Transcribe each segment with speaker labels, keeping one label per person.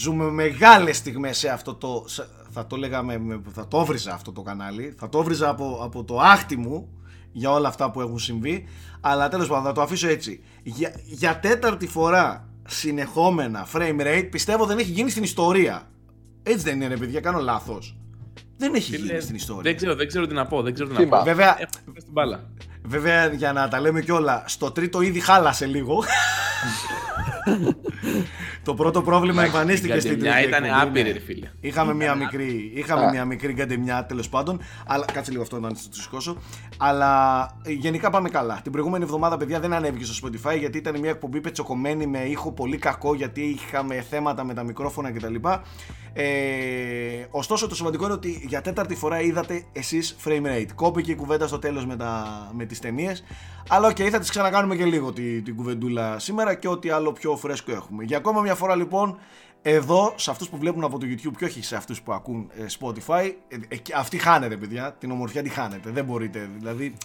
Speaker 1: Ζούμε μεγάλες στιγμές σε αυτό το... Θα το λέγαμε, θα το έβριζα αυτό το κανάλι. Θα το έβριζα από, από το άχτι μου για όλα αυτά που έχουν συμβεί. Αλλά τέλος πάντων θα το αφήσω έτσι. Για, για τέταρτη φορά συνεχόμενα frame rate πιστεύω δεν έχει γίνει στην ιστορία. Έτσι δεν είναι ρε παιδιά, κάνω λάθος. Δεν έχει γίνει στην ιστορία.
Speaker 2: Δεν ξέρω, δεν ξέρω τι να πω. Δεν ξέρω τι να πω.
Speaker 1: Βέβαια,
Speaker 2: στην μπάλα.
Speaker 1: Βέβαια, για να τα λέμε κιόλα, στο τρίτο ήδη χάλασε λίγο. το πρώτο πρόβλημα εμφανίστηκε στην τρίτη.
Speaker 2: ήταν άπειρη, ρε φίλε.
Speaker 1: Είχαμε μια μικρή, είχαμε μια μικρή γκαντεμιά τέλος πάντων. Αλλά, κάτσε λίγο αυτό να το σηκώσω. Αλλά ε, γενικά πάμε καλά. Την προηγούμενη εβδομάδα, παιδιά, δεν ανέβηκε στο Spotify γιατί ήταν μια εκπομπή πετσοκομμένη με ήχο πολύ κακό γιατί είχαμε θέματα με τα μικρόφωνα κτλ. Ε, ωστόσο, το σημαντικό είναι ότι για τέταρτη φορά είδατε εσείς frame rate. Κόπηκε η κουβέντα στο τέλος με, με τις ταινίες. Αλλά ok, okay, θα τις ξανακάνουμε και λίγο την, την κουβεντούλα σήμερα και ό,τι άλλο πιο φρέσκο έχουμε. Για ακόμα μια φορά λοιπόν, εδώ σε αυτούς που βλέπουν από το YouTube και όχι σε αυτούς που ακούν ε, Spotify, ε, ε, αυτοί χάνετε, παιδιά. Την ομορφιά τη χάνετε. Δεν μπορείτε. Δηλαδή,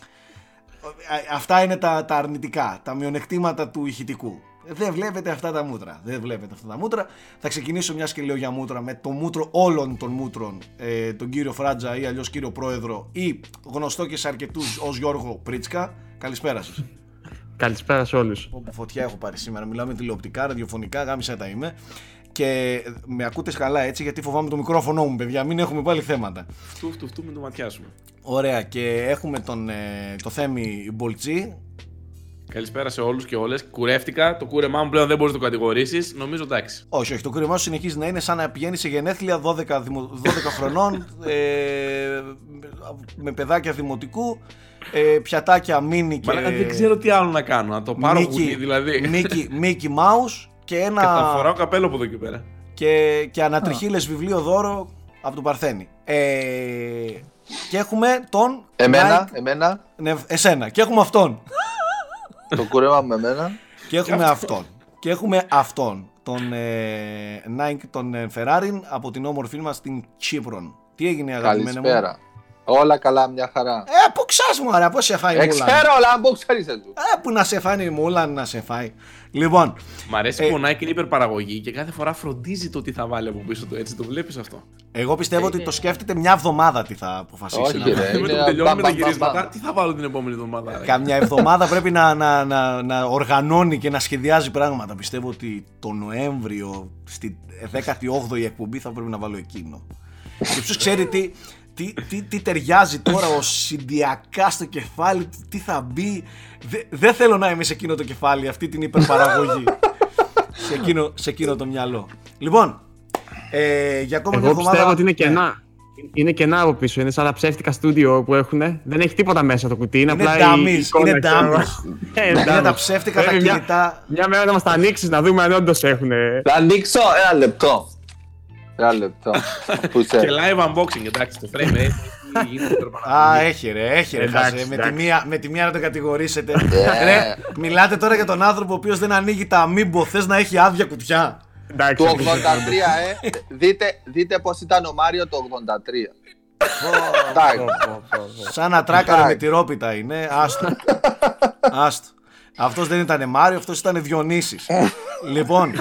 Speaker 1: αυτά είναι τα, τα αρνητικά, τα μειονεκτήματα του ηχητικού. Δεν βλέπετε αυτά τα μούτρα. Δεν βλέπετε αυτά τα μούτρα. Θα ξεκινήσω μιας και λέω για μούτρα με το μούτρο όλων των μούτρων, ε, τον κύριο Φράτζα ή αλλιώς κύριο Πρόεδρο ή γνωστό και σε αρκετούς ως Γιώργο Πρίτσκα. Καλησπέρα σας.
Speaker 3: Καλησπέρα σε όλους.
Speaker 1: Όπου φωτιά έχω πάρει σήμερα. Μιλάμε τηλεοπτικά, ραδιοφωνικά, γάμισα τα είμαι. Και με ακούτε καλά έτσι, γιατί φοβάμαι το μικρόφωνο μου, παιδιά. Μην έχουμε πάλι θέματα.
Speaker 2: Φτού, φτού, φτού, με το ματιάσουμε.
Speaker 1: Ωραία, και έχουμε τον, ε, το Θέμη Μπολτσί,
Speaker 2: Καλησπέρα σε όλους και όλες. Κουρεύτηκα. Το κούρεμά μου πλέον δεν μπορείς να το κατηγορήσεις. Νομίζω εντάξει.
Speaker 1: Όχι, όχι. Το κούρεμά σου συνεχίζει να είναι σαν να πηγαίνει σε γενέθλια 12, 12 χρονών ε, με παιδάκια δημοτικού. Ε, πιατάκια μίνι και.
Speaker 2: Μα δεν ξέρω τι άλλο να κάνω. Να το πάρω
Speaker 1: Mickey,
Speaker 2: δηλαδή.
Speaker 1: Μίκι Mouse και ένα. Και
Speaker 2: θα φοράω καπέλο από εδώ και πέρα.
Speaker 1: Και, και ανατριχίλες βιβλίο δώρο από τον Παρθένη. Ε, και έχουμε τον.
Speaker 4: Εμένα, εμένα.
Speaker 1: Ναι, εσένα. Και έχουμε αυτόν
Speaker 4: το κούρεμα με μένα.
Speaker 1: Και έχουμε αυτόν. Και έχουμε αυτόν. Τον ε, Nike, τον ε, Ferrari από την όμορφη μας στην Κύπρο. Τι έγινε, αγαπημένο μου;
Speaker 4: Καλησπέρα. Όλα καλά, μια χαρά.
Speaker 1: Ε, πού ξάς μου, άρα, πώς σε φάει η
Speaker 4: ε, Μούλαν; Ξέρω, αλλά πού ξέρεις εσύ.
Speaker 1: Ε, που να σε φάει η Μούλαν, να σε φάει. Λοιπόν.
Speaker 2: Μ' αρέσει ε, που ο Nike είναι υπερπαραγωγή και κάθε φορά φροντίζει το τι θα βάλει από πίσω του. Έτσι το βλέπεις αυτό;
Speaker 1: Εγώ πιστεύω ότι το σκέφτεται μια εβδομάδα τι θα αποφασίσει.
Speaker 4: Όχι, ρε.
Speaker 2: Με το τελειώνουμε τα γυρίσματα, τι θα βάλω την επόμενη εβδομάδα.
Speaker 1: Καμιά εβδομάδα πρέπει να, να, να, να οργανώνει και να σχεδιάζει πράγματα. Πιστεύω ότι το Νοέμβριο, στη 18η εκπομπή, θα πρέπει να βάλω εκείνο. Και ποιος ξέρει τι, τι, τι, τι ταιριάζει τώρα ο συντιακάς στο κεφάλι, τι θα μπει. Δεν θέλω να είμαι σε εκείνο το κεφάλι, αυτή την υπερπαραγωγή. σε, εκείνο, σε εκείνο το μυαλό. Λοιπόν, ε, για ακόμα
Speaker 3: Εγώ μια εβδομάδα. πιστεύω ότι είναι κενά. Ναι. Είναι κενά από πίσω, είναι σαν τα ψεύτικα στούντιο που έχουν. Δεν έχει τίποτα μέσα το κουτί. Είναι,
Speaker 1: είναι
Speaker 3: απλά
Speaker 1: dummies, είναι dummies. Ε, είναι τα ψεύτικα τα κινητά.
Speaker 3: Μια μέρα να μας τα ανοίξεις να δούμε αν όντως έχουν.
Speaker 4: Θα ανοίξω ένα λεπτό. Ένα λεπτό.
Speaker 2: και live unboxing, εντάξει, το frame rate.
Speaker 1: Α, έχει ρε, έχει ρε. με, τη μία, με τη μία να το κατηγορήσετε. ρε, μιλάτε τώρα για τον άνθρωπο ο οποίος δεν ανοίγει τα αμύμπο, θες να έχει άδεια κουτιά.
Speaker 4: Το 83, ε. δείτε, δείτε πώς ήταν ο Μάριο το 83.
Speaker 1: Σαν να τράκαρε με τη ρόπιτα είναι. Άστο. Άστο. Αυτός δεν ήταν Μάριο, αυτός ήταν Διονύσης. λοιπόν,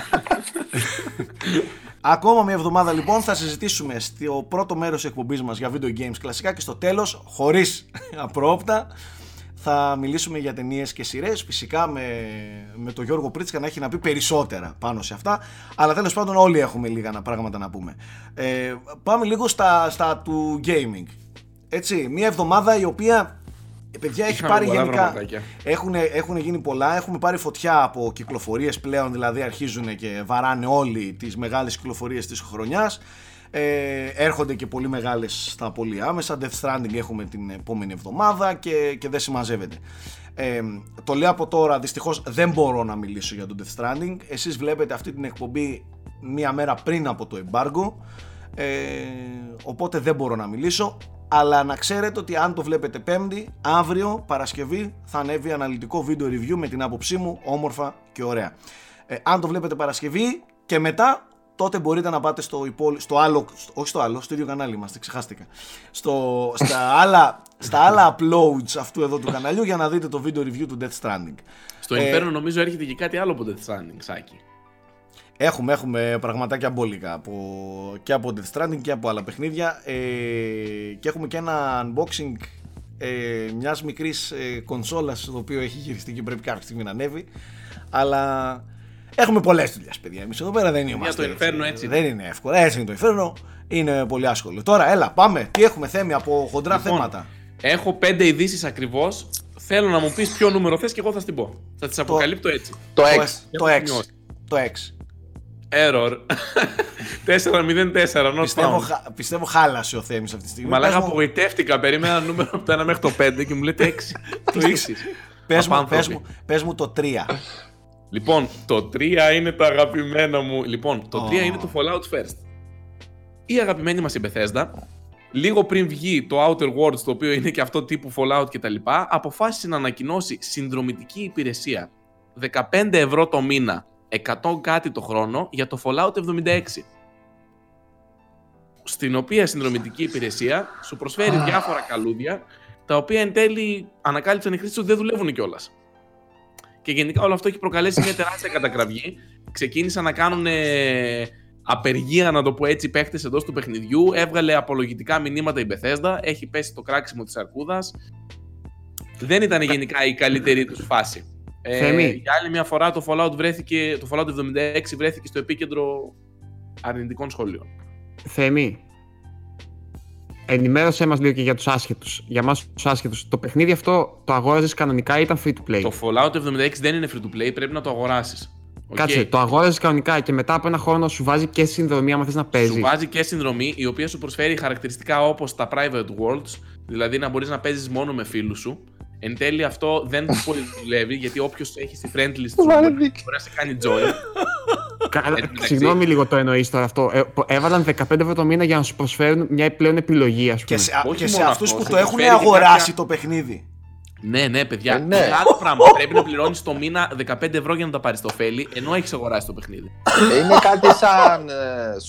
Speaker 1: Ακόμα μια εβδομάδα λοιπόν θα συζητήσουμε στο πρώτο μέρος της εκπομπής μας για video games κλασικά και στο τέλος, χωρίς απρόπτα, θα μιλήσουμε για ταινίες και σειρές. Φυσικά με, με τον Γιώργο Πρίτσκα να έχει να πει περισσότερα πάνω σε αυτά. Αλλά τέλος πάντων, όλοι έχουμε λίγα πράγματα να πούμε. Ε, πάμε λίγο στα, στα του gaming. Έτσι, μια εβδομάδα η οποία ε, παιδιά έχει πάρει γενικά. Έχουν, έχουν γίνει πολλά. Έχουμε πάρει φωτιά από κυκλοφορίες πλέον. Δηλαδή αρχίζουν και βαράνε όλοι τις μεγάλες κυκλοφορίες της χρονιάς. Ε, έρχονται και πολύ μεγάλες στα πολύ άμεσα. Death Stranding έχουμε την επόμενη εβδομάδα και, και δεν συμμαζεύεται. Ε, το λέω από τώρα, δυστυχώς δεν μπορώ να μιλήσω για το Death Stranding. Εσείς βλέπετε αυτή την εκπομπή μία μέρα πριν από το embargo. Ε, οπότε δεν μπορώ να μιλήσω. Αλλά να ξέρετε ότι αν το βλέπετε Πέμπτη, αύριο Παρασκευή θα ανέβει αναλυτικό βίντεο review με την άποψή μου, όμορφα και ωραία. Ε, αν το βλέπετε Παρασκευή και μετά τότε μπορείτε να πάτε στο, υπόλοι... στο άλλο, όχι στο άλλο, στο ίδιο κανάλι είμαστε, ξεχάστηκα. Στο, στα, άλλα, στα άλλα uploads αυτού εδώ του καναλιού για να δείτε το βίντεο review του Death Stranding.
Speaker 2: Στο ε, Inferno νομίζω έρχεται και κάτι άλλο από Death Stranding, Σάκη.
Speaker 1: Έχουμε, έχουμε πραγματάκια μπόλικα από, και από Death Stranding και από άλλα παιχνίδια ε, και έχουμε και ένα unboxing ε, μιας μικρής ε, κονσόλας το οποίο έχει γυριστεί και πρέπει κάποια στιγμή να ανέβει αλλά έχουμε πολλές δουλειές παιδιά εμείς εδώ πέρα δεν είμαστε
Speaker 2: το Inferno έτσι.
Speaker 1: δεν είναι εύκολο έτσι είναι το Inferno είναι πολύ άσχολο τώρα έλα πάμε τι έχουμε θέμη από χοντρά
Speaker 2: Λοιπόν,
Speaker 1: θέματα;
Speaker 2: Έχω πέντε ειδήσεις ακριβώς. Θέλω να μου πεις ποιο νούμερο θες και εγώ θα στην πω. Θα τις αποκαλύπτω έτσι.
Speaker 4: Το
Speaker 1: το,
Speaker 4: 6.
Speaker 1: το
Speaker 2: Έχω
Speaker 1: 6
Speaker 2: σημειώσει.
Speaker 1: το 6
Speaker 2: Error. 404, not
Speaker 1: πιστεύω,
Speaker 2: found.
Speaker 1: χα- πιστεύω χάλασε ο Θέμης αυτή τη στιγμή
Speaker 2: Μα λέγα
Speaker 1: Πες μου-
Speaker 2: απογοητεύτηκα. Περίμενα ένα νούμερο από το 1 μέχρι το 5 και μου λέτε 6.
Speaker 1: Το ήξερες. Πες μου, πες, μου, πες μου το 3.
Speaker 2: Λοιπόν, το 3 είναι το αγαπημένο μου. Λοιπόν, το 3
Speaker 1: Ω.
Speaker 2: είναι το Fallout First. Η αγαπημένη μας η Bethesda, λίγο πριν βγει το Outer Worlds, το οποίο είναι και αυτό τύπου Fallout κτλ., αποφάσισε να ανακοινώσει συνδρομητική υπηρεσία 15 ευρώ το μήνα, 100 κάτι το χρόνο για το Fallout 76. Στην οποία συνδρομητική υπηρεσία σου προσφέρει διάφορα καλούδια, τα οποία εν τέλει ανακάλυψαν οι χρήστες ότι δεν δουλεύουν κιόλας. Και γενικά όλο αυτό έχει προκαλέσει μια τεράστια κατακραυγή. Ξεκίνησαν να κάνουν ε, απεργία, να το πω έτσι, παίχτες εντός του παιχνιδιού. Έβγαλε απολογητικά μηνύματα η Bethesda. Έχει πέσει το κράξιμο της αρκούδας. Δεν ήταν γενικά η καλύτερη τους φάση. Ε,
Speaker 3: Θέμη.
Speaker 2: για άλλη μια φορά το Fallout, βρέθηκε, το Fallout 76 βρέθηκε στο επίκεντρο αρνητικών σχολείων.
Speaker 3: Θέμη, ενημέρωσέ μας λίγο και για τους άσχετους. Για μας τους άσχετους. Το παιχνίδι αυτό το αγόραζες κανονικά ή ήταν free to play;
Speaker 2: Το Fallout 76 δεν είναι free to play, πρέπει να το αγοράσεις.
Speaker 3: Κάτσε, το αγόραζες κανονικά και μετά από ένα χρόνο σου βάζει και συνδρομή άμα θες να
Speaker 2: Σου
Speaker 3: παίζεις.
Speaker 2: βάζει και συνδρομή η οποία σου προσφέρει χαρακτηριστικά όπως τα private worlds, δηλαδή να μπορείς να παίζεις μόνο με φίλους σου. Εν τέλει αυτό δεν πολύ δουλεύει γιατί όποιος έχει στη friend list σου
Speaker 4: Βάλε
Speaker 2: μπορεί,
Speaker 4: δίκιο.
Speaker 2: μπορεί να σε κάνει join.
Speaker 3: Καλά,
Speaker 2: Εν τω μεταξύ-
Speaker 3: Συγγνώμη λίγο το εννοείς τώρα αυτό. Ε, πο- έβαλαν 15 ευρώ το μήνα για να σου προσφέρουν μια επιπλέον επιλογή, ας πούμε.
Speaker 1: Και σε,
Speaker 2: Όχι
Speaker 1: και σε
Speaker 2: μόνο
Speaker 1: αυτούς
Speaker 2: αυτό,
Speaker 1: που
Speaker 2: σε
Speaker 1: το έχουν
Speaker 2: προσφέρει και
Speaker 1: αγοράσει
Speaker 2: κάποια-
Speaker 1: το παιχνίδι.
Speaker 2: ναι, ναι, παιδιά.
Speaker 4: Ε, ναι.
Speaker 2: Είναι άλλο πράγμα. Πρέπει να πληρώνεις το μήνα 15 ευρώ για να τα πάρεις το ωφέλη, ενώ έχεις αγοράσει το παιχνίδι.
Speaker 4: Ε, Είναι κάτι σαν ε,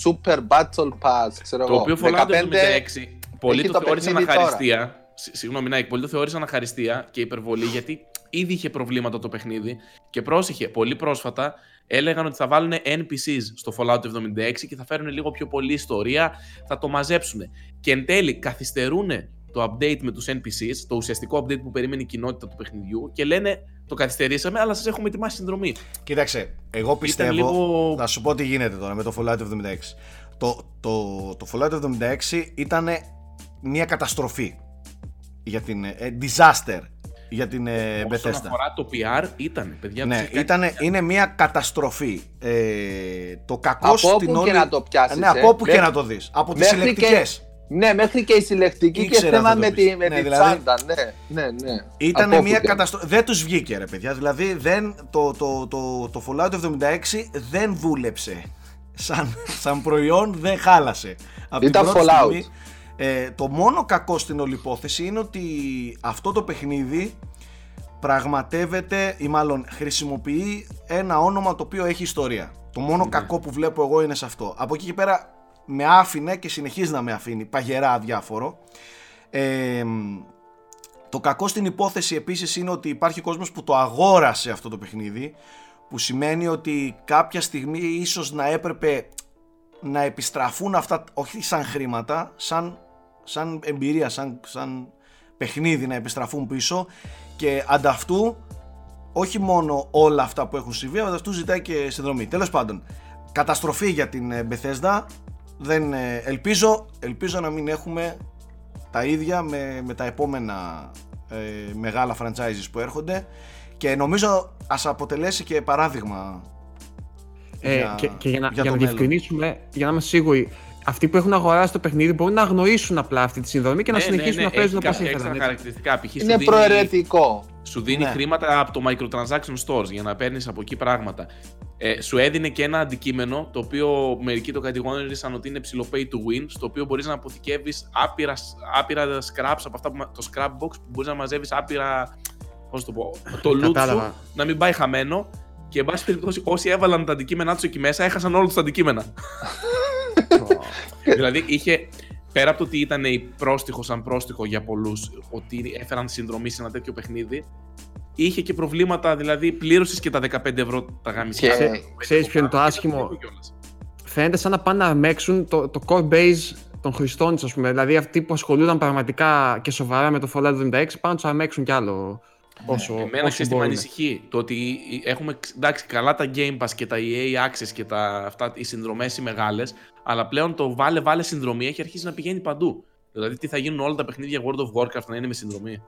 Speaker 4: Super Battle Pass, ξέρω
Speaker 2: Το
Speaker 4: εγώ.
Speaker 2: οποίο Fallout 76 πολλοί
Speaker 4: έχει
Speaker 2: το
Speaker 4: το
Speaker 2: θεώρησαν
Speaker 4: παιχνίδι τώρα.
Speaker 2: αχαριστία. Σ- Συγγνώμη, Νάικ, πολλοί το θεώρησαν αχαριστία και υπερβολή γιατί ήδη είχε προβλήματα το παιχνίδι. Και πρόσεχε, πολύ πρόσφατα έλεγαν ότι θα βάλουν NPCs στο Fallout 76 και θα φέρουν λίγο πιο πολλή ιστορία, θα το μαζέψουν. Και εν τέλει καθυστερούν το update με τους NPCs, το ουσιαστικό update που περίμενε η κοινότητα του παιχνιδιού και λένε το καθυστερήσαμε, αλλά σας έχουμε ετοιμάσει συνδρομή.
Speaker 1: Κοίταξε, εγώ πιστεύω.
Speaker 2: λίγο-
Speaker 1: Θα σου πω τι γίνεται τώρα με το Fallout 76. Το, το, το Fallout 76 ήταν μια καταστροφή για την. ε, disaster για την ε,
Speaker 2: Όσον
Speaker 1: Bethesda.
Speaker 2: αφορά το PR, ήταν, παιδιά.
Speaker 1: Ναι,
Speaker 2: τους έχει
Speaker 1: ήτανε,
Speaker 2: κάνει-
Speaker 1: είναι μια καταστροφή. Ε, το κακό
Speaker 4: Από
Speaker 1: στην
Speaker 4: όπου
Speaker 1: όλη...
Speaker 4: και να το πιάσεις,
Speaker 1: Ναι,
Speaker 4: ε.
Speaker 1: από όπου και
Speaker 4: Μέχρι-
Speaker 1: να το δεις. Από τις
Speaker 4: μέχρι
Speaker 1: συλλεκτικές.
Speaker 4: Ναι, μέχρι και η συλλεκτική και
Speaker 1: Ήξερα
Speaker 4: θέμα
Speaker 1: θα το
Speaker 4: με
Speaker 1: πεις.
Speaker 4: τη, με
Speaker 1: Ναι,
Speaker 4: τη
Speaker 1: δηλαδή-
Speaker 4: τσάντα. Ναι, ναι, ναι.
Speaker 1: Ήταν
Speaker 4: Από όπου
Speaker 1: μια
Speaker 4: και-
Speaker 1: καταστροφή. Δεν τους βγήκε ρε παιδιά. Δηλαδή δεν, το, το, το, το Fallout 76 δεν δούλεψε. Σαν, σαν προϊόν δεν χάλασε. Από
Speaker 4: Ήταν
Speaker 1: πρώτη
Speaker 4: Fallout.
Speaker 1: στιγμή, ε, το μόνο κακό στην όλη υπόθεση είναι ότι αυτό το παιχνίδι πραγματεύεται ή μάλλον χρησιμοποιεί ένα όνομα το οποίο έχει ιστορία. Το μόνο
Speaker 2: Ναι.
Speaker 1: κακό που βλέπω εγώ είναι σε αυτό. Από εκεί και πέρα με άφηνε και συνεχίζει να με αφήνει παγερά αδιάφορο. Ε, το κακό στην υπόθεση επίσης είναι ότι υπάρχει κόσμος που το αγόρασε αυτό το παιχνίδι που σημαίνει ότι κάποια στιγμή ίσως να έπρεπε να επιστραφούν αυτά όχι σαν χρήματα σαν, σαν εμπειρία, σαν, σαν παιχνίδι να επιστραφούν πίσω και ανταυτού όχι μόνο όλα αυτά που έχουν συμβεί αλλά ανταυτού ζητάει και συνδρομή. Τέλος πάντων, καταστροφή για την ε, Bethesda δεν, ε, ελπίζω, ελπίζω να μην έχουμε τα ίδια με, με τα επόμενα ε, μεγάλα franchises που έρχονται και νομίζω ας αποτελέσει και παράδειγμα
Speaker 3: Ε,
Speaker 1: για-
Speaker 3: και, και για να,
Speaker 1: για
Speaker 3: για
Speaker 1: το
Speaker 3: να
Speaker 1: μέλλον.
Speaker 3: διευκρινίσουμε, για να είμαστε σίγουροι, αυτοί που έχουν αγοράσει το παιχνίδι μπορούν να αγνοήσουν απλά αυτή τη συνδρομή και να
Speaker 2: Ναι,
Speaker 3: συνεχίσουν
Speaker 2: ναι, ναι,
Speaker 3: να παίζουν
Speaker 2: έχει
Speaker 3: όπως
Speaker 2: κάποια
Speaker 3: ήθελαν.
Speaker 2: έξτρα
Speaker 3: έτσι.
Speaker 2: χαρακτηριστικά. Π.χ. σου
Speaker 4: Είναι
Speaker 2: δίνει-
Speaker 4: προαιρετικό.
Speaker 2: Σου δίνει
Speaker 1: Ναι.
Speaker 2: χρήματα από το microtransaction stores για να παίρνεις από εκεί πράγματα. Ε, σου έδινε και ένα αντικείμενο το οποίο μερικοί το κατηγόρησαν ότι είναι ψηλό pay to win, στο οποίο μπορείς να αποθηκεύεις άπειρα, άπειρα scraps από αυτά που, μα- το scrap box που μπορείς να μαζεύεις άπειρα. Πώς το πω, το loot σου
Speaker 3: Κατάλαβα.
Speaker 2: να μην πάει χαμένο. Και εν πάση περιπτώσει, όσοι έβαλαν τα αντικείμενά τους εκεί μέσα, έχασαν όλα τους τα αντικείμενα. δηλαδή είχε. Πέρα από το ότι ήταν η πρόστιχος σαν πρόστιχο για πολλούς, ότι έφεραν συνδρομή σε ένα τέτοιο παιχνίδι, είχε και προβλήματα, δηλαδή πλήρωσες και τα 15 ευρώ τα γάμισα.
Speaker 4: Και-
Speaker 3: Ξέρεις ποιο είναι το άσχημο; Φαίνεται σαν να πάνε να αμέξουν το, το core base των χρηστών της, ας πούμε. Δηλαδή αυτοί που ασχολούνταν πραγματικά και σοβαρά με το Fallout 76 πάνε να τους αμέξουν κι άλλο όσο,
Speaker 2: Εμένα
Speaker 3: όσο
Speaker 2: ξέρεις τι με
Speaker 3: μπορούν.
Speaker 2: ανησυχεί; Το ότι έχουμε εντάξει, καλά τα Game Pass και τα EA Access και τα, αυτά, οι συνδρομές οι μεγάλες, αλλά πλέον το βάλε βάλε συνδρομή έχει αρχίσει να πηγαίνει παντού. Δηλαδή, τι θα γίνουν όλα τα παιχνίδια World of Warcraft να είναι με συνδρομή;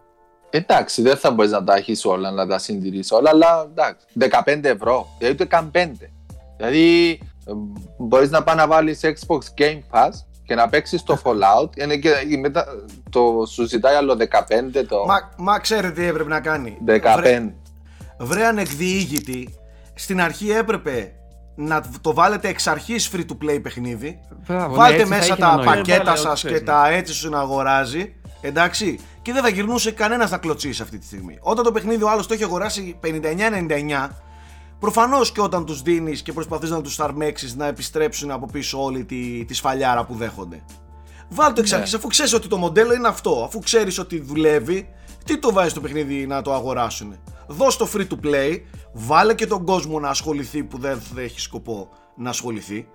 Speaker 4: Εντάξει, δεν θα μπορείς να τα έχεις όλα, να τα συντηρήσει όλα, αλλά εντάξει. 15 ευρώ, δηλαδή ούτε καν 5. Δηλαδή, μπορείς να πάει να βάλεις Xbox Game Pass και να παίξεις το Fallout. Είναι και μετά το σου ζητάει άλλο 15. Το
Speaker 1: Μα, μα ξέρετε τι έπρεπε να κάνει.
Speaker 4: 15.
Speaker 1: Βρε, βρε ανεκδιήγητη, στην αρχή έπρεπε να το βάλετε εξ αρχής free to play παιχνίδι.
Speaker 3: Μπράβο, ναι,
Speaker 1: Βάλτε
Speaker 3: έτσι θα
Speaker 1: μέσα
Speaker 3: είχε
Speaker 1: τα
Speaker 3: νόημα.
Speaker 1: πακέτα
Speaker 2: Βάλε ό,τι
Speaker 1: σας
Speaker 2: θες,
Speaker 1: και
Speaker 2: ναι.
Speaker 1: τα έτσι σου να αγοράζει. Εντάξει. Και δεν θα γυρνούσε κανένας να κλωτσίσει αυτή τη στιγμή. Όταν το παιχνίδι ο άλλος το έχει αγοράσει 59-99, προφανώς και όταν τους δίνεις και προσπαθείς να τους αρμέξεις να επιστρέψουν από πίσω όλη τη, τη σφαλιάρα που δέχονται. Βάλ το εξ
Speaker 4: Ναι.
Speaker 1: αρχής, αφού ξέρεις ότι το μοντέλο είναι αυτό, αφού ξέρεις ότι δουλεύει, τι το βάζεις στο παιχνίδι να το αγοράσουν. Δώσ' το free to play, βάλε και τον κόσμο να ασχοληθεί που δεν έχει σκοπό να ασχοληθεί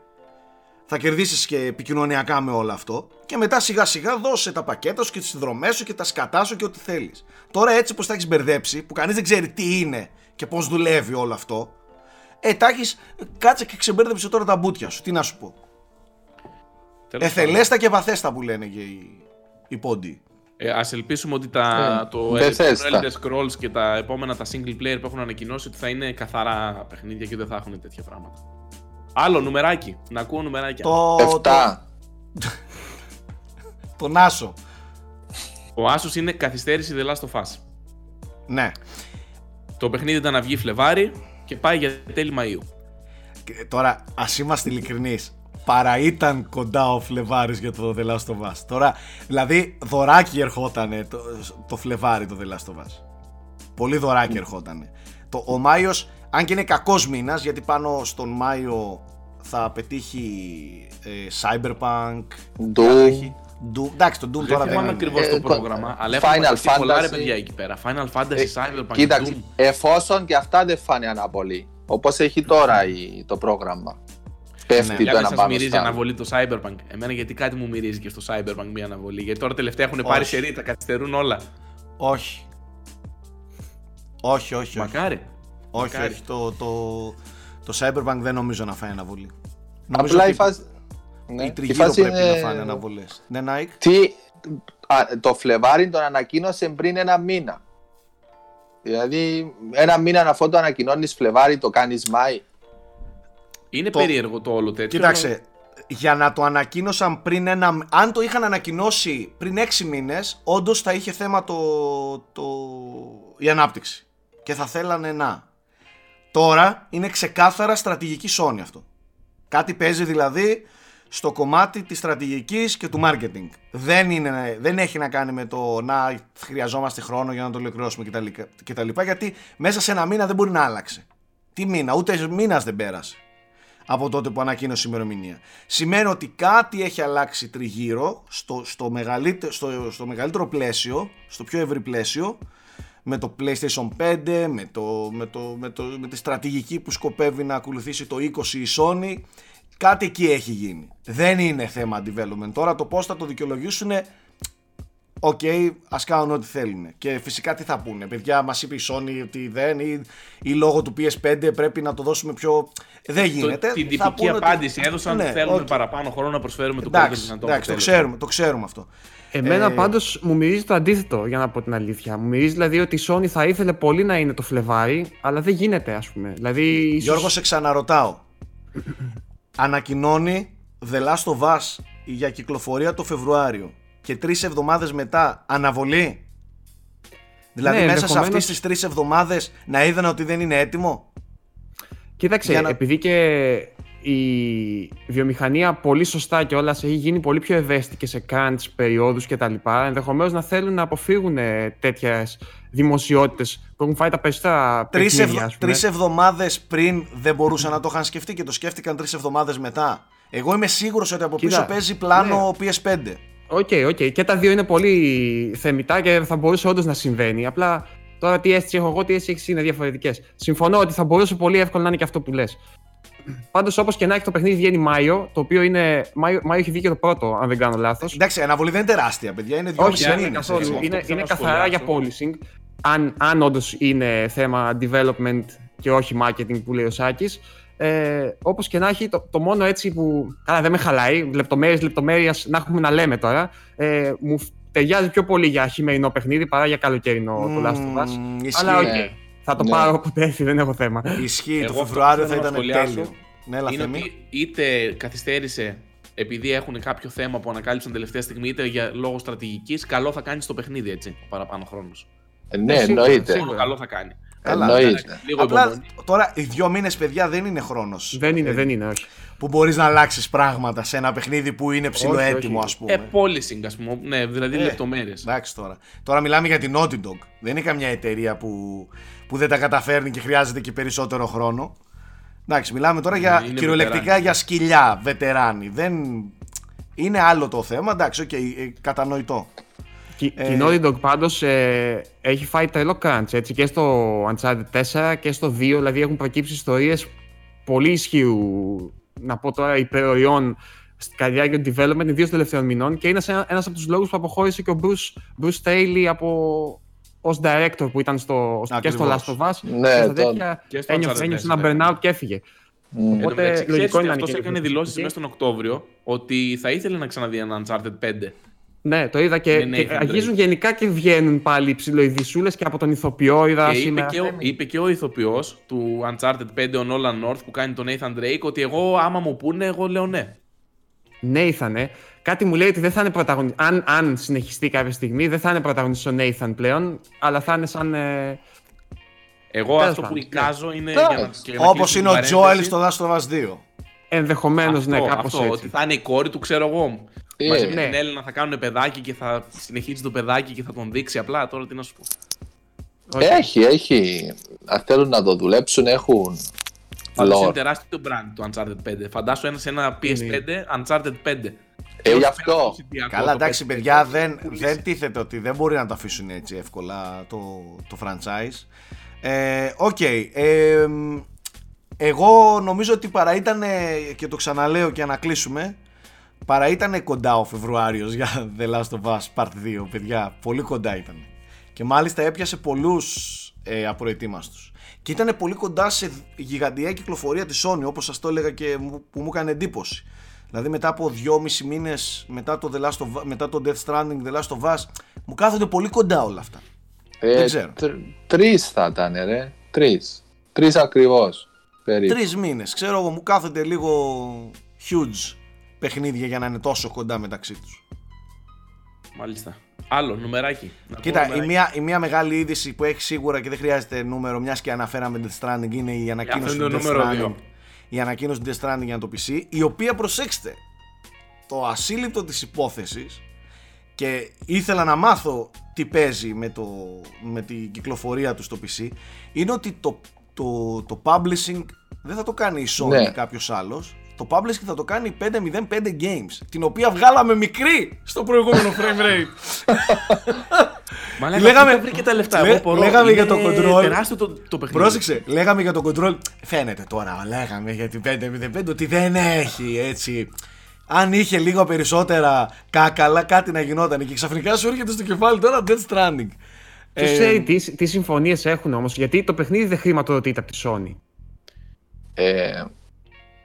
Speaker 1: θα κερδίσεις και επικοινωνιακά με όλο αυτό. Και μετά σιγά σιγά δώσε τα πακέτα σου και τις συνδρομέ σου και τα σκατά σου και ό,τι θέλεις. Τώρα έτσι πως τα έχεις μπερδέψει, που κανείς δεν ξέρει τι είναι και πώς δουλεύει όλο αυτό. Ε, τα έχει. Κάτσε και ξεμπέρδεψε τώρα τα μπούτια σου. Τι να σου πω.
Speaker 2: Τέλος
Speaker 1: Εθελέστα και βαθέστα που λένε και οι, οι πόντιοι.
Speaker 2: Ε, ας ελπίσουμε ότι τα,
Speaker 4: Ε,
Speaker 2: το,
Speaker 4: δεν
Speaker 2: το
Speaker 4: θες τα.
Speaker 2: Elder Scrolls και τα επόμενα τα single player που έχουν ανακοινώσει ότι θα είναι καθαρά παιχνίδια και δεν θα έχουν τέτοια πράγματα. Άλλο νουμεράκι. Να ακούω νουμεράκια.
Speaker 1: Το,
Speaker 4: 7.
Speaker 1: το, το Νάσο.
Speaker 2: Ο Άσος είναι καθυστέρηση The Last of Us.
Speaker 1: Ναι.
Speaker 2: Το παιχνίδι ήταν να βγει Φλεβάρι και πάει για τέλη Μαΐου.
Speaker 1: Και τώρα, ας είμαστε ειλικρινείς. Παρά ήταν κοντά ο Φλεβάρης για το The Last of Us. Τώρα, δηλαδή, δωράκι ερχότανε το, το Φλεβάρι το The Last of Us. Πολύ δωράκι ερχότανε. Το, ο Μάιος, αν και είναι κακός μήνας, γιατί πάνω στον Μάιο θα πετύχει ε, Cyberpunk,
Speaker 4: Doom.
Speaker 1: Έχει Doom. Εντάξει, το Doom
Speaker 2: Δεν
Speaker 1: τώρα δεν
Speaker 2: θυμάμαι
Speaker 1: είναι.
Speaker 2: ακριβώς
Speaker 4: Ε,
Speaker 2: το
Speaker 4: κο-
Speaker 2: πρόγραμμα, αλλά
Speaker 4: Final
Speaker 2: έχουν μαζευτεί πολλά ρε
Speaker 4: Fantasy.
Speaker 2: παιδιά εκεί πέρα. Final Fantasy,
Speaker 4: Ε,
Speaker 2: Cyberpunk,
Speaker 4: Κοίταξε,
Speaker 2: Doom.
Speaker 4: εφόσον και αυτά δεν φάνε αναβολή. Όπως έχει τώρα η, το πρόγραμμα. Πέφτει
Speaker 1: Ναι.
Speaker 2: Για
Speaker 4: το
Speaker 2: δεν
Speaker 4: ένα
Speaker 2: σας
Speaker 4: πάνω
Speaker 2: μυρίζει
Speaker 4: στο άλλο.
Speaker 2: αναβολή το Cyberpunk. Εμένα γιατί κάτι μου μυρίζει και στο Cyberpunk μια αναβολή. Γιατί τώρα τελευταία έχουν πάρει
Speaker 1: Όχι.
Speaker 2: σερή, τα καθυστερούν όλα.
Speaker 1: Όχι. Όχι, όχι, όχι.
Speaker 2: Μακάρι.
Speaker 1: Όχι,
Speaker 2: Μακάρι.
Speaker 1: όχι. Το, το, το Cyberpunk δεν νομίζω να φάει αναβολή. Νομίζω
Speaker 4: Απλά
Speaker 1: ότι
Speaker 4: η φάση. Ναι,
Speaker 1: οι
Speaker 4: η
Speaker 1: τριγύρω
Speaker 4: φάση
Speaker 1: πρέπει
Speaker 4: είναι-
Speaker 1: να φάνε αναβολές. Ναι, Nike.
Speaker 4: Τι, α, το Φλεβάρι τον ανακοίνωσε πριν ένα μήνα. Δηλαδή, ένα μήνα αφού το ανακοινώνεις Φλεβάρι, το κάνεις Μάη.
Speaker 2: Είναι
Speaker 1: Το-
Speaker 2: περίεργο το όλο τέτοιο.
Speaker 1: Κοίταξε, για να το ανακοίνωσαν πριν ένα. Αν το είχαν ανακοινώσει πριν 6 μήνες, όντως θα είχε θέμα το, το, η ανάπτυξη. Και θα θέλανε να. Τώρα είναι ξεκάθαρα στρατηγική Sony αυτό. Κάτι παίζει δηλαδή στο κομμάτι της στρατηγικής και του marketing. Δεν, είναι, δεν έχει να κάνει με το να χρειαζόμαστε χρόνο για να το ολοκληρώσουμε κτλ. κτλ, Γιατί μέσα σε ένα μήνα δεν μπορεί να άλλαξε. Τι μήνα, ούτε μήνας δεν πέρασε από τότε που ανακοίνωσε η ημερομηνία. Σημαίνει ότι κάτι έχει αλλάξει τριγύρω στο, στο, μεγαλύτερο, στο, στο μεγαλύτερο πλαίσιο, στο πιο ευρύ πλαίσιο, με το PlayStation 5, με, το, με, το, με, το, με τη στρατηγική που σκοπεύει να ακολουθήσει το 20 η Sony. Κάτι εκεί έχει γίνει. Δεν είναι θέμα development. Τώρα το πώς θα το δικαιολογήσουν Οκ, ας κάνουν ό,τι θέλουν. Και φυσικά τι θα πούνε. Παιδιά, μας είπε η Sony ότι δεν, ή, ή λόγω του PS5 πρέπει να το δώσουμε πιο. Δεν γίνεται.
Speaker 2: Το, την
Speaker 1: Θα
Speaker 2: τυπική
Speaker 1: πούνε ότι-
Speaker 2: απάντηση έδωσαν.
Speaker 1: Ναι,
Speaker 2: θέλουμε
Speaker 1: οκ.
Speaker 2: παραπάνω χρόνο να προσφέρουμε το καλύτερο
Speaker 1: Εντάξει,
Speaker 2: δυνατό
Speaker 1: εντάξει το,
Speaker 2: αποτέλεσμα.
Speaker 1: ξέρουμε, το ξέρουμε αυτό.
Speaker 3: Εμένα
Speaker 1: Ε,
Speaker 3: πάντως μου μυρίζει το αντίθετο, για να πω την αλήθεια. Μου μυρίζει δηλαδή ότι η Sony θα ήθελε πολύ να είναι το Φλεβάρι, αλλά δεν γίνεται, ας πούμε. Δηλαδή, ίσως...
Speaker 1: Γιώργο, σε ξαναρωτάω. Ανακοινώνει The Last of Us για κυκλοφορία το Φεβρουάριο και τρεις εβδομάδες μετά αναβολή. Δηλαδή
Speaker 3: Ναι,
Speaker 1: μέσα σε
Speaker 3: ενδεχομένως-
Speaker 1: αυτές τις τρεις εβδομάδες να είδαν ότι δεν είναι έτοιμο.
Speaker 3: Κοίταξε,
Speaker 1: Για να-
Speaker 3: επειδή και η βιομηχανία πολύ σωστά κιόλας έχει γίνει πολύ πιο ευαίσθητη και σε crunch περιόδους και τα λοιπά, ενδεχομένως να θέλουν να αποφύγουν τέτοιες δημοσιότητες που έχουν φάει τα περισσότερα
Speaker 1: Τρεις,
Speaker 3: παιχνίδια,
Speaker 1: ευ...
Speaker 3: ας πούμε.
Speaker 1: τρεις εβδομάδες πριν δεν μπορούσαν να το είχαν σκεφτεί και το σκέφτηκαν τρεις εβδομάδες μετά. Εγώ είμαι σίγουρος ότι από
Speaker 3: Κοίτα,
Speaker 1: πίσω παίζει πλάνο
Speaker 3: ναι.
Speaker 1: PS5.
Speaker 3: Ok, ok. Και τα δύο είναι πολύ θεμητά και θα μπορούσε όντως να συμβαίνει. Απλά Τώρα τι αίσθηση έχω εγώ, τι αίσθηση έχεις είναι διαφορετικές. Συμφωνώ ότι θα μπορούσε πολύ εύκολα να είναι και αυτό που λες. Πάντως, όπως και να έχει το παιχνίδι βγαίνει Μάιο, το οποίο είναι. Μάιο, Μάιο έχει βγει και το πρώτο, αν δεν κάνω λάθος.
Speaker 1: Εντάξει, η αναβολή δεν είναι τεράστια, παιδιά. Είναι δύο
Speaker 3: Όχι, δεν είναι
Speaker 1: μήνες.
Speaker 3: καθόλου.
Speaker 1: έτσι.
Speaker 2: αυτό
Speaker 3: Είναι,
Speaker 2: που θέλω
Speaker 3: είναι
Speaker 2: να
Speaker 3: καθαρά για
Speaker 2: σχολιάσω.
Speaker 3: polishing. Αν, αν όντως είναι θέμα development και όχι marketing που λέει ο Σάκης. Ε, Όπως και να έχει, το, το μόνο έτσι που. Καλά, δεν με χαλάει. Λεπτομέρειες, λεπτομέρειας να έχουμε να λέμε τώρα. Ε, μου φ- ταιριάζει πιο πολύ για χειμερινό παιχνίδι παρά για καλοκαιρινό το Last of Us.
Speaker 1: Μμμ, ισχύει.
Speaker 3: Αλλά οκ.
Speaker 4: Ναι.
Speaker 3: Θα το
Speaker 4: Ναι.
Speaker 3: πάρω όποτε έρθει, δεν έχω θέμα.
Speaker 1: Ισχύει. Το
Speaker 2: Εγώ αυτό
Speaker 1: Φεβρουάριο
Speaker 2: που
Speaker 1: θα
Speaker 2: θέλω
Speaker 1: ήταν
Speaker 2: να σχολιάσω
Speaker 1: τέλειο. Ναι, έλα,
Speaker 2: είναι
Speaker 1: Θέμη.
Speaker 2: ότι είτε καθυστέρησε επειδή έχουν κάποιο θέμα που ανακάλυψαν τελευταία στιγμή, είτε για λόγω στρατηγικής, καλό θα κάνει στο παιχνίδι έτσι, ο παραπάνω χρόνος.
Speaker 4: Ε, Ναι,
Speaker 3: Ε, σίγουρα,
Speaker 4: εννοείται.
Speaker 3: σίγουρα.
Speaker 2: Καλό θα κάνει.
Speaker 1: Καλά,
Speaker 4: Εννοείται.
Speaker 2: Λίγο
Speaker 1: Απλά
Speaker 2: υπομονή.
Speaker 1: τώρα οι δύο μήνες, παιδιά, δεν είναι χρόνος.
Speaker 3: Δεν είναι, δεν είναι, όχι.
Speaker 1: Που μπορείς να αλλάξεις πράγματα σε ένα παιχνίδι που είναι ψηλό
Speaker 3: Όχι,
Speaker 1: έτοιμο, ας
Speaker 3: όχι.
Speaker 1: πούμε.
Speaker 2: Ε, polishing, ας πούμε. Ναι, δηλαδή
Speaker 1: Ε,
Speaker 2: λεπτομέρειες.
Speaker 1: Εντάξει τώρα. Τώρα μιλάμε για την Naughty Dog. Δεν είναι καμιά εταιρεία που, που δεν τα καταφέρνει και χρειάζεται και περισσότερο χρόνο. Εντάξει, μιλάμε τώρα για
Speaker 2: είναι
Speaker 1: κυριολεκτικά
Speaker 2: βετεράνοι.
Speaker 1: για σκυλιά, βετεράνοι. Δεν... Είναι άλλο το θέμα, εντάξει, οκ, ε, κατανοητό.
Speaker 3: Και
Speaker 1: Ε,
Speaker 3: η Naughty Dog πάντως ε, έχει φάει τρελό crunch έτσι, και στο Uncharted 4 και στο 2. Δηλαδή έχουν προκύψει ιστορίες πολύ ισχύου, να πω τώρα, υπερωριών κατά τη διάρκεια του development, ιδίως των τελευταίων μηνών. Και είναι ένα ένας από τους λόγους που αποχώρησε και ο Bruce, Bruce Straley από, ως director που ήταν στο, και στο
Speaker 1: Ακριβώς.
Speaker 3: Last of Us.
Speaker 4: Ναι,
Speaker 3: και στα
Speaker 4: το-
Speaker 3: τέτοια
Speaker 2: και στο
Speaker 3: ένιωσε,
Speaker 2: Uncharted
Speaker 3: ένιωσε
Speaker 2: 4,
Speaker 3: ένα
Speaker 2: ναι.
Speaker 3: burnout και έφυγε.
Speaker 4: Μμ.
Speaker 3: Οπότε
Speaker 2: Εντάξει, ξέρεις
Speaker 3: λογικό
Speaker 2: ότι
Speaker 3: είναι να
Speaker 2: αυτός
Speaker 3: είναι και
Speaker 2: έκανε
Speaker 3: διαφορετική.
Speaker 2: δηλώσεις μέσα τον Οκτώβριο ότι θα ήθελε να ξαναδεί ένα Uncharted 5.
Speaker 3: Ναι, το είδα και,
Speaker 2: Με
Speaker 3: και
Speaker 2: Nathan
Speaker 3: αγγίζουν γενικά και βγαίνουν πάλι ψιλοειδισούλες και από τον ηθοποιό είδα
Speaker 2: Και είπε
Speaker 3: σήμερα.
Speaker 2: και, ο, είπε και ο ηθοποιός του Uncharted 5, ο Nolan North, που κάνει τον Nathan Drake, ότι εγώ άμα μου πούνε, εγώ λέω ναι.
Speaker 3: Nathan, ε. Κάτι μου λέει ότι δεν θα είναι πρωταγωνιστή. Αν, αν συνεχιστεί κάποια στιγμή, δεν θα είναι πρωταγωνιστής ο Nathan πλέον, αλλά θα είναι σαν. Ε...
Speaker 2: Εγώ
Speaker 3: Τέλος
Speaker 2: αυτό που
Speaker 3: πάντων,
Speaker 2: εικάζω είναι.
Speaker 4: Εντάξει.
Speaker 2: Για να, και να
Speaker 1: Όπως
Speaker 2: κλείσω
Speaker 1: είναι
Speaker 2: την
Speaker 1: ο
Speaker 2: παρένθεση,
Speaker 1: Joel στο Last of Us 2.
Speaker 3: Ενδεχομένως,
Speaker 2: αυτό,
Speaker 3: ναι, κάπως
Speaker 2: αυτό,
Speaker 3: έτσι.
Speaker 2: Ότι θα είναι η κόρη του, ξέρω εγώ.
Speaker 4: Ε,
Speaker 2: Μαζί με
Speaker 3: ναι.
Speaker 2: την Έλληνα θα κάνουν παιδάκι και θα συνεχίσει το παιδάκι και θα τον δείξει απλά. Τώρα τι να σου πω.
Speaker 3: Όχι.
Speaker 4: Έχει, έχει. Αν θέλουν να το δουλέψουν, έχουν.
Speaker 2: Πάντως είναι
Speaker 4: lore.
Speaker 2: τεράστιο brand το Uncharted 5. Φαντάσου ένα σε ένα PS5 Uncharted 5.
Speaker 4: Ε, γι' αυτό.
Speaker 1: Καλά, εντάξει, παιδιά, δεν, δεν τίθεται ότι δεν μπορεί να το αφήσουν έτσι εύκολα το, το franchise. Ε, Οκ. ε, μ, εγώ νομίζω ότι παρά ήταν, και το ξαναλέω και να κλείσουμε, παρά ήταν κοντά ο Φεβρουάριος για The Last of Us Part 2, παιδιά. Πολύ κοντά ήταν. Και μάλιστα έπιασε πολλούς ε, απροετοίμαστους. Και ήταν πολύ κοντά σε γιγαντιά κυκλοφορία της Sony, όπως σας το έλεγα και μου- που μου έκανε εντύπωση. Δηλαδή μετά από δυόμισι μήνες μετά το, The Last of, μετά το Death Stranding, The Last of Us, μου κάθονται πολύ κοντά όλα αυτά. Δεν ξέρω.
Speaker 4: Τρεις Ε, θα ήταν, ρε. Τρεις. Τρεις ακριβώς. Περίπου.
Speaker 1: Τρεις μήνες, ξέρω εγώ, μου κάθονται λίγο huge παιχνίδια για να είναι τόσο κοντά μεταξύ τους.
Speaker 2: Μάλιστα. Άλλο, νουμεράκι. Να πω
Speaker 1: Κοίτα, η
Speaker 2: νουμεράκι.
Speaker 1: μία, η μία μεγάλη είδηση που έχει σίγουρα και δεν χρειάζεται νούμερο, μιας και αναφέραμε Death Stranding, είναι η ανακοίνωση
Speaker 2: είναι
Speaker 1: του
Speaker 2: το
Speaker 1: Death
Speaker 2: νούμερο
Speaker 1: Stranding.
Speaker 2: δύο.
Speaker 1: Η ανακοίνωση του Death Stranding για το PC, η οποία προσέξτε, το ασύλληπτο της υπόθεσης και ήθελα να μάθω τι παίζει με, το, με την κυκλοφορία του στο PC, είναι ότι το, το, το publishing δεν θα το κάνει η Sony
Speaker 4: Ναι.
Speaker 1: ή κάποιος άλλος, το publishing θα το κάνει η 505 Games, την οποία βγάλαμε μικρή στο προηγούμενο frame rate.
Speaker 2: Μαλάκα,
Speaker 1: Λέγαμε-
Speaker 2: πού τα βρήκε τα λεφτά.
Speaker 1: Λέ-
Speaker 2: εγώ απορώ.
Speaker 1: λέγαμε
Speaker 2: Είναι
Speaker 1: για το control.
Speaker 2: Τεράστιο το, το παιχνίδι.
Speaker 1: Πρόσεξε, λέγαμε για το control. Φαίνεται τώρα, λέγαμε για την 505 ότι δεν έχει έτσι. Αν είχε λίγο περισσότερα κάκαλα, κάτι να γινόταν. Και ξαφνικά σου έρχεται στο κεφάλι τώρα Death Stranding.
Speaker 3: Ποιο
Speaker 1: Ε,
Speaker 3: ξέρει τι, τι συμφωνίες έχουν όμως, γιατί το παιχνίδι δεν χρηματοδοτείται από τη Sony.
Speaker 4: Ε,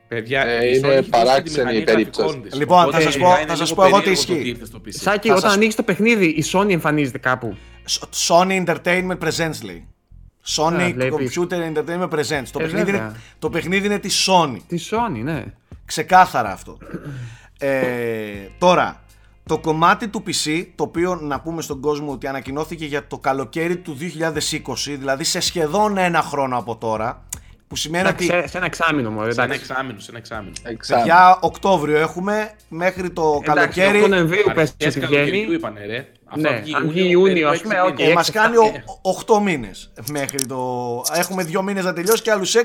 Speaker 2: Παιδιά,
Speaker 4: Ε,
Speaker 2: η Sony
Speaker 4: είναι
Speaker 2: έχει δώσει
Speaker 4: παράξενη
Speaker 2: τη μηχανή
Speaker 4: η περίπτωση.
Speaker 2: γραφικών της.
Speaker 1: Λοιπόν,
Speaker 2: Οπότε,
Speaker 1: θα σας πω-
Speaker 2: γενικά είναι
Speaker 1: θα σας
Speaker 2: λίγο
Speaker 1: πω εγώ τι
Speaker 2: περίεργο το
Speaker 1: ισχύει.
Speaker 2: ότι ήρθε στο PC.
Speaker 3: Σάκη,
Speaker 1: Θα
Speaker 3: όταν
Speaker 1: σας-
Speaker 3: ανοίξει το παιχνίδι, η Sony εμφανίζεται κάπου.
Speaker 1: Sony Entertainment Presents λέει. Sony
Speaker 3: Α, βλέπεις.
Speaker 1: Computer Entertainment Presents. Το,
Speaker 3: Ε,
Speaker 1: παιχνίδι είναι,
Speaker 3: βέβαια.
Speaker 1: το παιχνίδι είναι τη Sony.
Speaker 3: Τη Sony, ναι.
Speaker 1: Ξεκάθαρα αυτό. Ε, τώρα, το κομμάτι του PC, το οποίο να πούμε στον κόσμο ότι ανακοινώθηκε για το καλοκαίρι του 2020, δηλαδή σε σχεδόν ένα χρόνο από τώρα, που σημαίνει
Speaker 3: Εντάξει,
Speaker 1: ότι
Speaker 3: σε, σε ένα εξάμηνο μου,
Speaker 2: Σε ένα
Speaker 3: εντάξει.
Speaker 2: εξάμηνο, σε ένα εξάμηνο.
Speaker 4: εξάμηνο.
Speaker 1: για Οκτώβριο έχουμε μέχρι το
Speaker 3: Εντάξει,
Speaker 1: καλοκαίρι.
Speaker 3: 8 Νοεμβρίου πες
Speaker 2: Αρχές
Speaker 3: ότι
Speaker 2: καλοκαιριού
Speaker 3: βγαίνει.
Speaker 2: είπανε, ρε. Αυτό
Speaker 3: Ναι, αν βγει Ιούνιο, ας πούμε,
Speaker 2: έξι
Speaker 3: οκ.
Speaker 2: μήνες.
Speaker 1: Ε, μας
Speaker 3: έξι,
Speaker 1: κάνει
Speaker 3: εφτά,
Speaker 1: 8 μήνες μέχρι το... Έχουμε 2 μήνες να τελειώσει και άλλους 6-8.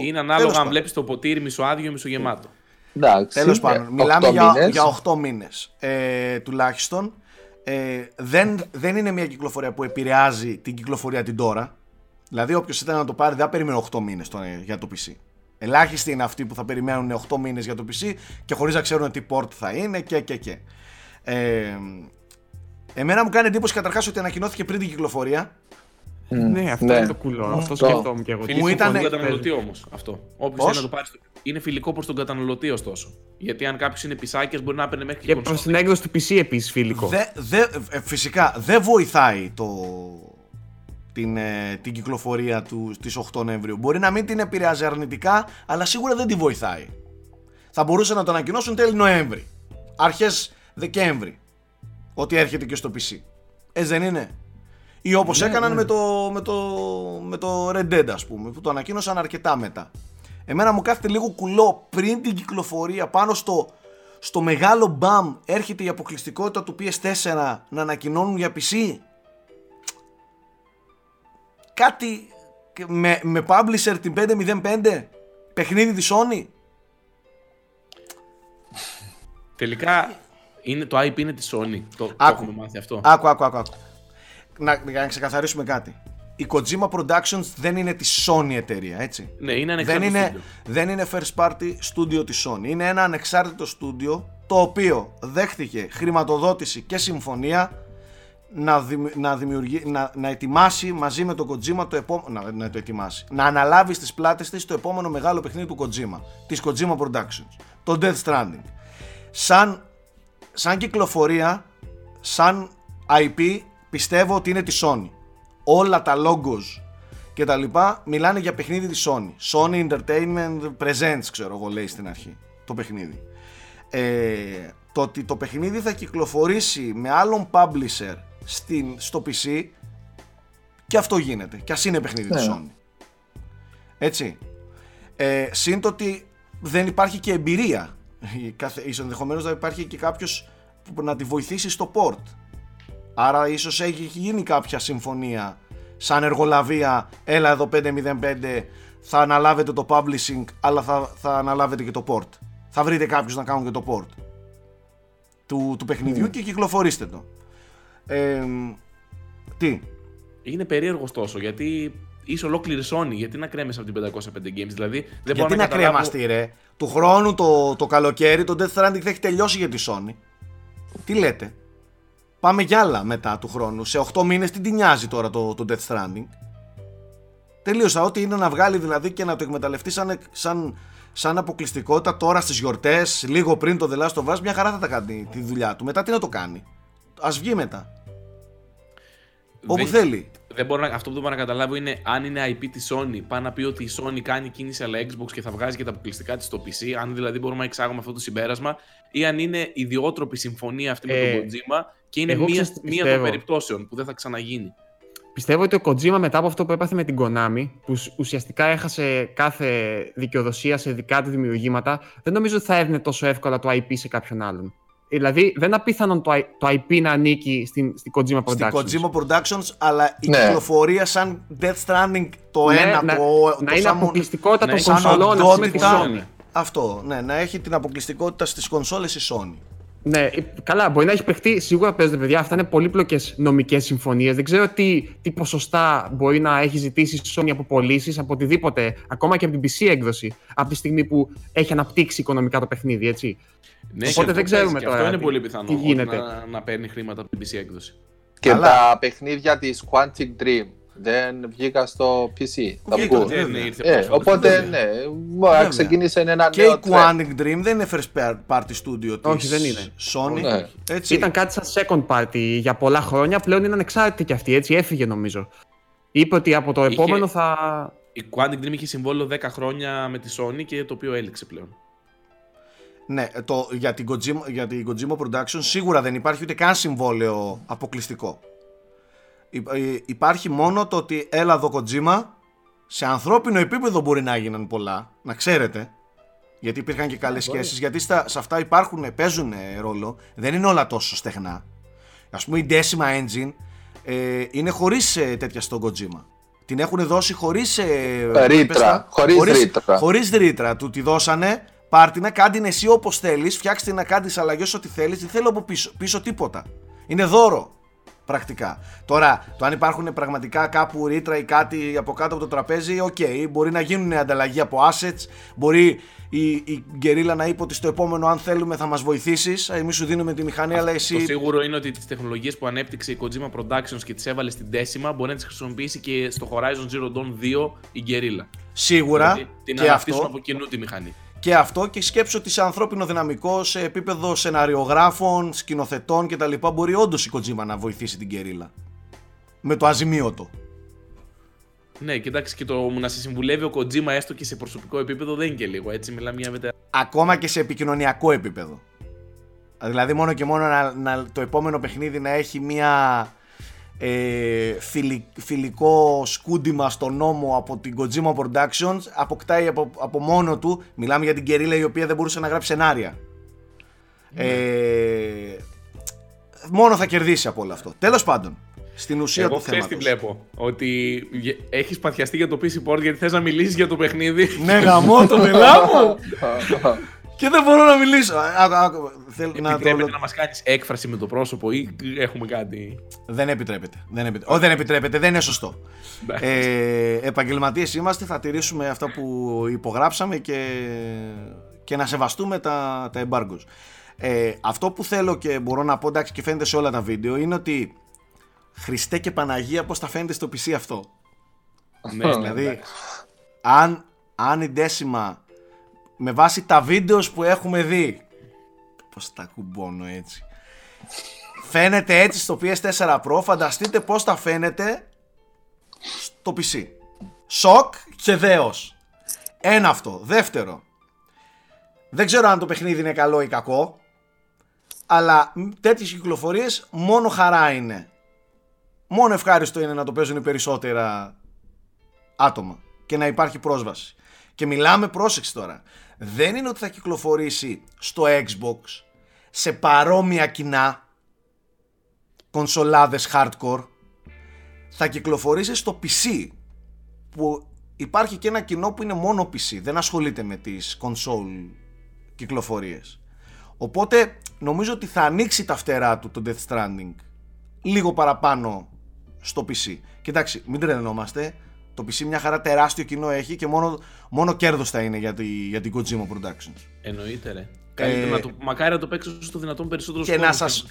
Speaker 2: Είναι ανάλογα αν βλέπεις το ποτήρι μισοάδειο ή μισογεμάτο.
Speaker 4: Εντάξει.
Speaker 1: Τέλος
Speaker 4: ε,
Speaker 1: πάντων,
Speaker 4: οκτώ
Speaker 1: μιλάμε για,
Speaker 4: μήνες.
Speaker 1: για 8 μήνες ε, τουλάχιστον. ε, δεν, δεν είναι μια κυκλοφορία που επηρεάζει την κυκλοφορία την τώρα. Δηλαδή, όποιος ήταν να το πάρει, δεν θα περίμενε 8 μήνες για το PC. Ελάχιστοι είναι αυτοί που θα περιμένουν 8 μήνες για το PC και χωρίς να ξέρουν τι port θα είναι και και και. Ε, εμένα μου κάνει εντύπωση καταρχάς ότι ανακοινώθηκε πριν την κυκλοφορία.
Speaker 3: Ναι, αυτό
Speaker 4: Ναι.
Speaker 3: είναι το κουλό. Αυτό σκεφτόμουν και εγώ.
Speaker 2: Φιλικό
Speaker 1: ήταν-
Speaker 2: προ τον καταναλωτή όμως αυτό. Όποιος
Speaker 1: Πώς;
Speaker 2: θέλει να το πάρει. στο- Είναι φιλικό προς τον καταναλωτή ωστόσο. Γιατί αν κάποιος είναι πισάκια μπορεί να παίρνει μέχρι και
Speaker 3: Και προς
Speaker 2: κονσόλα.
Speaker 3: την έκδοση του PC επίσης φιλικό.
Speaker 1: Δε, δε, ε, φυσικά δεν βοηθάει το, την, ε, την κυκλοφορία του στις 8 Νοεμβρίου. Μπορεί να μην την επηρεάζει αρνητικά, αλλά σίγουρα δεν τη βοηθάει. Θα μπορούσε να το ανακοινώσουν τέλη Νοέμβρη, αρχές Δεκέμβρη, ότι έρχεται και στο PC. Έτσι δεν είναι; Ή όπως έκαναν Με, το, με, το, με το Red Dead ας πούμε, που το ανακοίνωσαν αρκετά μετά. Εμένα μου κάθεται λίγο κουλό πριν την κυκλοφορία πάνω στο, στο μεγάλο μπαμ έρχεται η αποκλειστικότητα του PS4 να ανακοινώνουν για PC. Κάτι με, με publisher την 505 παιχνίδι της Sony;
Speaker 2: Τελικά είναι, το IP είναι της Sony. Το, το
Speaker 1: Άκου.
Speaker 2: έχουμε μάθει αυτό.
Speaker 1: Άκου, άκου, άκου. άκου. Να, για να ξεκαθαρίσουμε κάτι. Η Kojima Productions δεν είναι της Sony εταιρεία, έτσι.
Speaker 2: Ναι, είναι
Speaker 1: Δεν
Speaker 2: ανεξάρτητο
Speaker 1: είναι,
Speaker 2: στούντιο.
Speaker 1: δεν είναι first party studio της Sony. Είναι ένα ανεξάρτητο studio το οποίο δέχτηκε χρηματοδότηση και συμφωνία να, δημι- να, δημιουργεί, να, να ετοιμάσει μαζί με τον Kojima το επόμενο. Να, να το ετοιμάσει. Να αναλάβει στις πλάτες της το επόμενο μεγάλο παιχνίδι του Kojima. Της Kojima Productions. Το Death Stranding. Σαν, σαν κυκλοφορία, σαν IP, πιστεύω ότι είναι της Sony. Όλα τα logos και τα λοιπά μιλάνε για παιχνίδι της Sony. Sony Entertainment Presents, ξέρω εγώ, λέει στην αρχή το παιχνίδι. Ε, το ότι το παιχνίδι θα κυκλοφορήσει με άλλον publisher στην, στο PC και αυτό γίνεται. Και ας είναι παιχνίδι της
Speaker 4: Ναι.
Speaker 1: Sony. Έτσι. Ε, συν το ότι δεν υπάρχει και εμπειρία. Η κάθε- Ίσως ενδεχομένως να υπάρχει και κάποιος που να τη βοηθήσει στο port. Άρα ίσως έχει γίνει κάποια συμφωνία σαν εργολαβία, έλα εδώ 505, θα αναλάβετε το publishing, αλλά θα, θα αναλάβετε και το port. Θα βρείτε κάποιους να κάνουν και το port του, του παιχνιδιού και κυκλοφορήστε το. Ε, τι,
Speaker 2: Είναι περίεργος τόσο γιατί είσαι ολόκληρη Sony. Γιατί να κρέμεσαι από την 505 Games. Δηλαδή δεν μπορώ
Speaker 1: γιατί να
Speaker 2: καταλάβω-
Speaker 1: κρέμαστεί ρε, του χρόνου το, το καλοκαίρι το Death Stranding θα έχει τελειώσει για τη Sony. Τι λέτε; Πάμε κι άλλα μετά του χρόνου. Σε 8 μήνες τι την νοιάζει τώρα το, το Death Stranding; Τελείωσα. Ό,τι είναι να βγάλει δηλαδή και να το εκμεταλλευτεί σαν, σαν, σαν αποκλειστικότητα τώρα στις γιορτές, λίγο πριν το The Last of Us, μια χαρά θα τα κάνει τη δουλειά του. Μετά τι να το κάνει; Ας βγει μετά. Όπου
Speaker 2: Δεν-
Speaker 1: θέλει.
Speaker 2: Δεν μπορώ να, αυτό που δεν μπορώ να καταλάβω είναι αν είναι IP της Sony. Πάει να πει ότι η Sony κάνει κίνηση αλλά Xbox και θα βγάζει και τα αποκλειστικά της στο PC. Αν δηλαδή μπορούμε να εξάγουμε αυτό το συμπέρασμα. Ή αν είναι ιδιότροπη συμφωνία αυτή με
Speaker 3: Ε,
Speaker 2: τον Kojima και είναι
Speaker 3: εγώ
Speaker 2: μία,
Speaker 3: ξέρεις τι
Speaker 2: μία των
Speaker 3: πιστεύω.
Speaker 2: περιπτώσεων που δεν θα ξαναγίνει.
Speaker 3: Πιστεύω ότι ο Kojima μετά από αυτό που έπαθε με την Konami, που σ- ουσιαστικά έχασε κάθε δικαιοδοσία σε δικά του δημιουργήματα, δεν νομίζω ότι θα έδινε τόσο εύκολα το IP σε κάποιον άλλον. Δηλαδή, δεν είναι απίθανον το, I- το IP να ανήκει στην, στην Kojima Productions.
Speaker 1: Στην Kojima Productions, αλλά η
Speaker 4: Ναι.
Speaker 1: κυκλοφορία σαν Death Stranding το
Speaker 3: Ναι,
Speaker 1: ένα,
Speaker 3: να,
Speaker 1: το,
Speaker 3: να
Speaker 1: το
Speaker 3: είναι
Speaker 1: σαν-
Speaker 3: αποκλειστικότητα
Speaker 2: να
Speaker 3: των
Speaker 2: είναι σαν
Speaker 3: κονσολών ας πούμε, της
Speaker 1: οντότητα.
Speaker 3: Sony.
Speaker 1: Αυτό, ναι, να έχει την αποκλειστικότητα στις κονσόλες η Sony.
Speaker 3: Ναι, ε, καλά, μπορεί να έχει παιχτεί. Σίγουρα παίζονται παιδιά. Αυτά είναι πολύπλοκες νομικές συμφωνίες. Δεν ξέρω τι, τι ποσοστά μπορεί να έχει ζητήσει η Sony από πωλήσεις, από οτιδήποτε, ακόμα και από την PC έκδοση, από τη στιγμή που έχει αναπτύξει οικονομικά το παιχνίδι, έτσι.
Speaker 2: Ναι,
Speaker 3: Οπότε
Speaker 2: και αυτό
Speaker 3: δεν ξέρουμε
Speaker 2: παίζει, και
Speaker 3: τώρα
Speaker 2: Αυτό είναι
Speaker 3: τι-
Speaker 2: πολύ πιθανό.
Speaker 3: τι
Speaker 2: ότι
Speaker 3: γίνεται.
Speaker 2: Να, να παίρνει χρήματα από την PC έκδοση.
Speaker 4: Και
Speaker 1: Καλά.
Speaker 4: τα παιχνίδια της Quantic Dream δεν βγήκαν στο PC. Θα
Speaker 1: Βγήκαν,
Speaker 4: βγουν.
Speaker 1: βέβαια.
Speaker 2: Δεν ήρθε
Speaker 4: Ε,
Speaker 2: πρόσφατα.
Speaker 4: οπότε
Speaker 1: Βέβαια.
Speaker 4: ναι, μπορεί να
Speaker 1: Βέβαια.
Speaker 4: ξεκίνησε ένα
Speaker 1: Και
Speaker 4: νέο
Speaker 1: η
Speaker 4: trend.
Speaker 1: Quantic Dream δεν είναι first party studio της
Speaker 3: Όχι, δεν είναι.
Speaker 1: Sony.
Speaker 4: Ναι.
Speaker 1: Έτσι.
Speaker 3: Ήταν κάτι σαν second party για πολλά χρόνια. Πλέον είναι ανεξάρτητη κι αυτή, έτσι. Έφυγε νομίζω. Είπε ότι από το
Speaker 2: Είχε-
Speaker 3: επόμενο θα.
Speaker 2: Η Quantic Dream είχε συμβόλαιο 10 χρόνια με τη Sony και το οποίο έληξε πλέον.
Speaker 1: Ναι, το, για, την Kojima, για την Kojima Production σίγουρα δεν υπάρχει ούτε καν συμβόλαιο αποκλειστικό. Υ- ε, υπάρχει μόνο το ότι έλα εδώ Kojima, σε ανθρώπινο επίπεδο μπορεί να έγιναν πολλά, να ξέρετε. Γιατί υπήρχαν και καλές σχέσεις, γιατί στα, σε αυτά υπάρχουν, παίζουν ε, ρόλο, δεν είναι όλα τόσο στεγνά. Ας πούμε η Decima Engine ε, είναι χωρίς ε, τέτοια στον Kojima. Την έχουν δώσει χωρίς ε,
Speaker 4: Ρήτρα,
Speaker 1: πες τα,
Speaker 4: χωρίς ρήτρα.
Speaker 1: Χωρίς ρήτρα. Του τη δώσανε, πάρ' την, κάντε την εσύ όπως θέλεις, φτιάξτε την να κάνεις αλλαγές ό,τι θέλεις, δεν θέλω από πίσω, πίσω τίποτα. Είναι δώρο. Πρακτικά. Τώρα, το αν υπάρχουν πραγματικά κάπου ρήτρα ή κάτι από κάτω από το τραπέζι, οκ, μπορεί να γίνουν ανταλλαγή από assets, μπορεί η, η Γκερίλα να είπε ότι στο επόμενο, αν θέλουμε, θα μας βοηθήσεις. Εμείς σου δίνουμε τη μηχανή, αλλά εσύ.
Speaker 2: Το σίγουρο είναι ότι τις τεχνολογίες που ανέπτυξε η Kojima Productions και τις έβαλε στην τέσιμα μπορεί να τις χρησιμοποιήσει και στο Horizon Zero Dawn 2 η Γκερίλα.
Speaker 1: Σίγουρα.
Speaker 2: Δηλαδή, την
Speaker 1: και
Speaker 2: αναπτύσσουν
Speaker 1: αυτό.
Speaker 2: από κοινού τη μηχανή.
Speaker 1: Και αυτό και σκέψω ότι σε ανθρώπινο δυναμικό, σε επίπεδο σεναριογράφων, σκηνοθετών κτλ. μπορεί όντως η Kojima να βοηθήσει την Γκερίλα. Με το αζημίωτο.
Speaker 2: Ναι, κοιτάξτε και το να σε συμβουλεύει ο Kojima έστω και σε προσωπικό επίπεδο δεν είναι και λίγο έτσι. Μιλάμε για μετα...
Speaker 1: Ακόμα και σε επικοινωνιακό επίπεδο. Δηλαδή μόνο και μόνο να, να- το επόμενο παιχνίδι να έχει μια ε, φιλι- φιλικό σκούντιμα στο νόμο από την Kojima Productions αποκτάει από, από μόνο του, μιλάμε για την Κερίλα η οποία δεν μπορούσε να γράψει σενάρια. Ε, μόνο θα κερδίσει από όλο αυτό. Τέλος πάντων, στην ουσία
Speaker 2: Εγώ
Speaker 1: του
Speaker 2: ξέρεις
Speaker 1: θέματος.
Speaker 2: τι βλέπω. Ότι έχεις παθιαστεί για το PC Port γιατί θες να μιλήσεις για το παιχνίδι.
Speaker 1: Ναι, γαμώ το μου και δεν μπορώ να μιλήσω. Άκου, άκου, θέλω να το
Speaker 2: Επιτρέπεται να μας κάνεις έκφραση με το πρόσωπο ή έχουμε κάτι;
Speaker 1: Δεν επιτρέπεται. Δεν, επιτρέπεται. Όχι, δεν επιτρέπεται, δεν είναι σωστό.
Speaker 2: Εντάξει.
Speaker 1: ε, επαγγελματίες είμαστε, θα τηρήσουμε αυτά που υπογράψαμε και, και να σεβαστούμε τα, τα embargoes. Ε, αυτό που θέλω και μπορώ να πω, εντάξει και φαίνεται σε όλα τα βίντεο, είναι ότι Χριστέ και Παναγία πώς θα φαίνεται στο PC αυτό;
Speaker 2: ναι,
Speaker 1: δηλαδή, αν, αν η Decima με βάση τα βίντεος που έχουμε δει, πώς τα κουμπώνω έτσι, φαίνεται έτσι στο PS4 Pro, φανταστείτε πώς θα φαίνεται στο PC. Σοκ και δέος. Ένα αυτό. Δεύτερο. Δεν ξέρω αν το παιχνίδι είναι καλό ή κακό, αλλά μ, τέτοιες κυκλοφορίες μόνο χαρά είναι. Μόνο ευχάριστο είναι να το παίζουν οι περισσότερα άτομα και να υπάρχει πρόσβαση. Και μιλάμε, πρόσεξε τώρα, δεν είναι ότι θα κυκλοφορήσει στο Xbox σε παρόμοια κοινά κονσολάδες hardcore. Θα κυκλοφορήσει στο PC που υπάρχει και ένα κοινό που είναι μόνο PC δεν ασχολείται με τις console κυκλοφορίες. Οπότε νομίζω ότι θα ανοίξει τα φτερά του το Death Stranding λίγο παραπάνω στο PC κοιτάξτε μην τρελαινόμαστε το PC μια χαρά τεράστιο κοινό έχει και μόνο, μόνο κέρδος θα είναι για, τη, για την Kojima Productions
Speaker 2: Εννοείται, ρε. Καλύτερα να το, μακάρι να το παίξω στο δυνατόν περισσότερο
Speaker 1: Και να σας-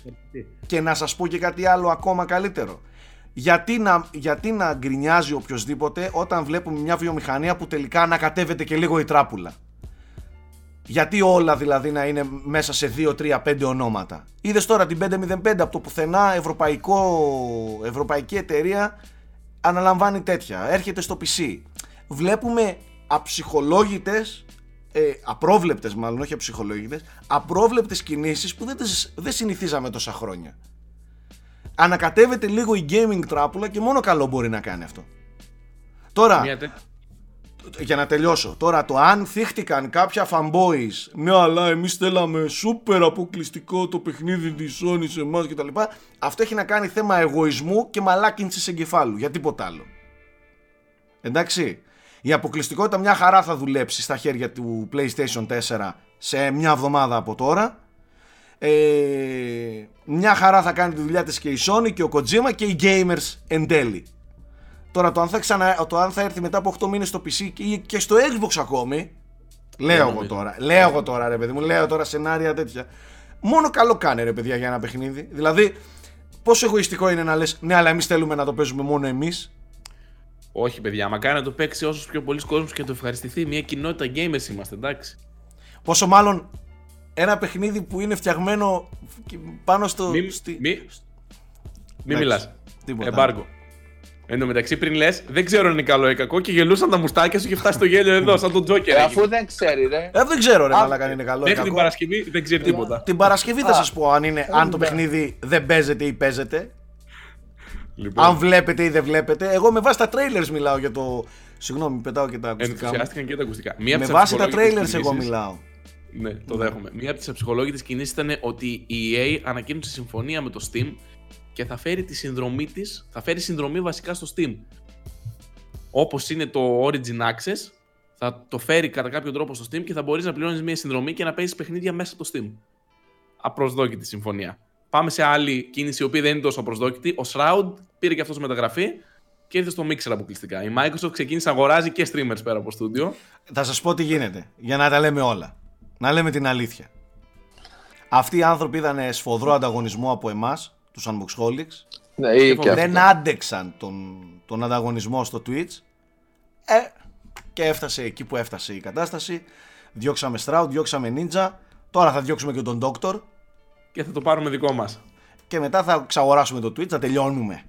Speaker 1: Και να σας πω και κάτι άλλο ακόμα καλύτερο. Γιατί να, γιατί να γκρινιάζει οποιοδήποτε όταν βλέπουμε μια βιομηχανία που τελικά ανακατεύεται και λίγο η τράπουλα; Γιατί όλα δηλαδή να είναι μέσα σε 2, 3, 5 ονόματα; Είδες τώρα την 505 από το πουθενά ευρωπαϊκό, ευρωπαϊκή εταιρεία αναλαμβάνει τέτοια. Έρχεται στο PC. Βλέπουμε αψυχολόγητες, ε, απρόβλεπτες μάλλον, όχι αψυχολόγητες, απρόβλεπτες κινήσεις που δεν, τις, δεν συνηθίζαμε τόσα χρόνια. Ανακατεύεται λίγο η gaming τράπουλα και μόνο καλό μπορεί να κάνει αυτό. Τώρα,
Speaker 2: Μια τέ...
Speaker 1: για να τελειώσω. Τώρα το αν θύχτηκαν κάποια fanboys, ναι, αλλά εμείς θέλαμε σούπερ αποκλειστικό το παιχνίδι της Sony σε εμάς κτλ. Αυτό έχει να κάνει θέμα εγωισμού και μαλάκινση εγκεφάλου. Για τίποτα άλλο. Εντάξει. Η αποκλειστικότητα μια χαρά θα δουλέψει στα χέρια του PlayStation 4 σε μια εβδομάδα από τώρα. Ε, μια χαρά θα κάνει τη δουλειά της και η Sony και ο Kojima και οι gamers εν τέλει. Τώρα το αν θα, ξανα, το αν θα έρθει μετά από 8 μήνες στο PC και, και στο Xbox ακόμη Λέω εγώ
Speaker 2: νομίζω.
Speaker 1: τώρα, λέω εγώ τώρα ρε παιδί μου, λέω τώρα σενάρια τέτοια Μόνο καλό κάνει ρε παιδιά για ένα παιχνίδι Δηλαδή πόσο εγωιστικό είναι να λες ναι αλλά εμείς θέλουμε να το παίζουμε μόνο εμείς
Speaker 2: Όχι, παιδιά, μακάρι να το παίξει όσο πιο πολλοί κόσμος και να το ευχαριστηθεί. Μια κοινότητα gamers είμαστε, εντάξει.
Speaker 1: Πόσο μάλλον ένα παιχνίδι που είναι φτιαγμένο πάνω στο...
Speaker 2: Μη,
Speaker 1: στη-
Speaker 2: μη, μη
Speaker 1: Εντάξει,
Speaker 2: μιλάς.
Speaker 1: τίποτα.
Speaker 2: Εμπάργο. Εν τω μεταξύ, πριν λες, δεν ξέρω αν είναι καλό ή κακό και γελούσαν τα μουστάκια σου και φτάσεις το γέλιο εδώ, σαν τον Τζόκερ.
Speaker 4: Ε,
Speaker 2: έγινε.
Speaker 4: αφού δεν ξέρει, ρε.
Speaker 1: Ε, δεν ξέρω ρε
Speaker 4: Α,
Speaker 1: μαλάκα αν είναι καλό ή
Speaker 2: Μέχρι την
Speaker 1: κακό.
Speaker 2: Παρασκευή δεν ξέρει τίποτα.
Speaker 1: Την Παρασκευή θα
Speaker 4: Α,
Speaker 1: σας πω αν, είναι, αν το
Speaker 4: ωραία.
Speaker 1: παιχνίδι δεν παίζεται ή παίζεται
Speaker 2: Λοιπόν,
Speaker 1: Αν βλέπετε ή δεν βλέπετε. Εγώ με βάση τα trailers μιλάω για το. Συγγνώμη, πετάω και τα ακουστικά. μου.
Speaker 2: ενθουσιάστηκαν και τα ακουστικά. Μία
Speaker 1: Με
Speaker 2: από τις
Speaker 1: βάση τα
Speaker 2: αψυχολόγητες
Speaker 1: trailers εγώ
Speaker 2: κινήσεις-
Speaker 1: μιλάω.
Speaker 2: Ναι, το δέχομαι. Μία από τις αψυχολόγητε κινήσεις ήταν ότι η EA ανακοίνωσε συμφωνία με το Steam και θα φέρει τη συνδρομή της, θα φέρει συνδρομή βασικά στο Steam. Όπως είναι το Origin Access, θα το φέρει κατά κάποιο τρόπο στο Steam και θα μπορείς να πληρώνεις μια συνδρομή και να παίζεις παιχνίδια μέσα από το Steam. Απροσδόκητη συμφωνία. πάμε σε άλλη κίνηση η οποία δεν είναι τόσο προσδόκητη. Ο Shroud πήρε και αυτός μεταγραφή και ήρθε στο Mixer αποκλειστικά. Η Microsoft ξεκίνησε να αγοράζει και streamers πέρα από στούντιο.
Speaker 1: Θα σας πω τι γίνεται, για να τα λέμε όλα. Να λέμε την αλήθεια. Αυτοί οι άνθρωποι είδαν σφοδρό ανταγωνισμό από εμάς, τους Unboxholics.
Speaker 4: Ναι, ή και
Speaker 1: δεν
Speaker 4: αυτό.
Speaker 1: άντεξαν τον, τον ανταγωνισμό στο Twitch. Ε, και έφτασε εκεί που έφτασε η κατάσταση. Διώξαμε Stroud, διώξαμε Ninja. Τώρα θα διώξουμε και τον Doctor.
Speaker 2: Και θα το πάρουμε δικό μας.
Speaker 1: Και μετά θα ξαγοράσουμε το Twitch, θα τελειώνουμε.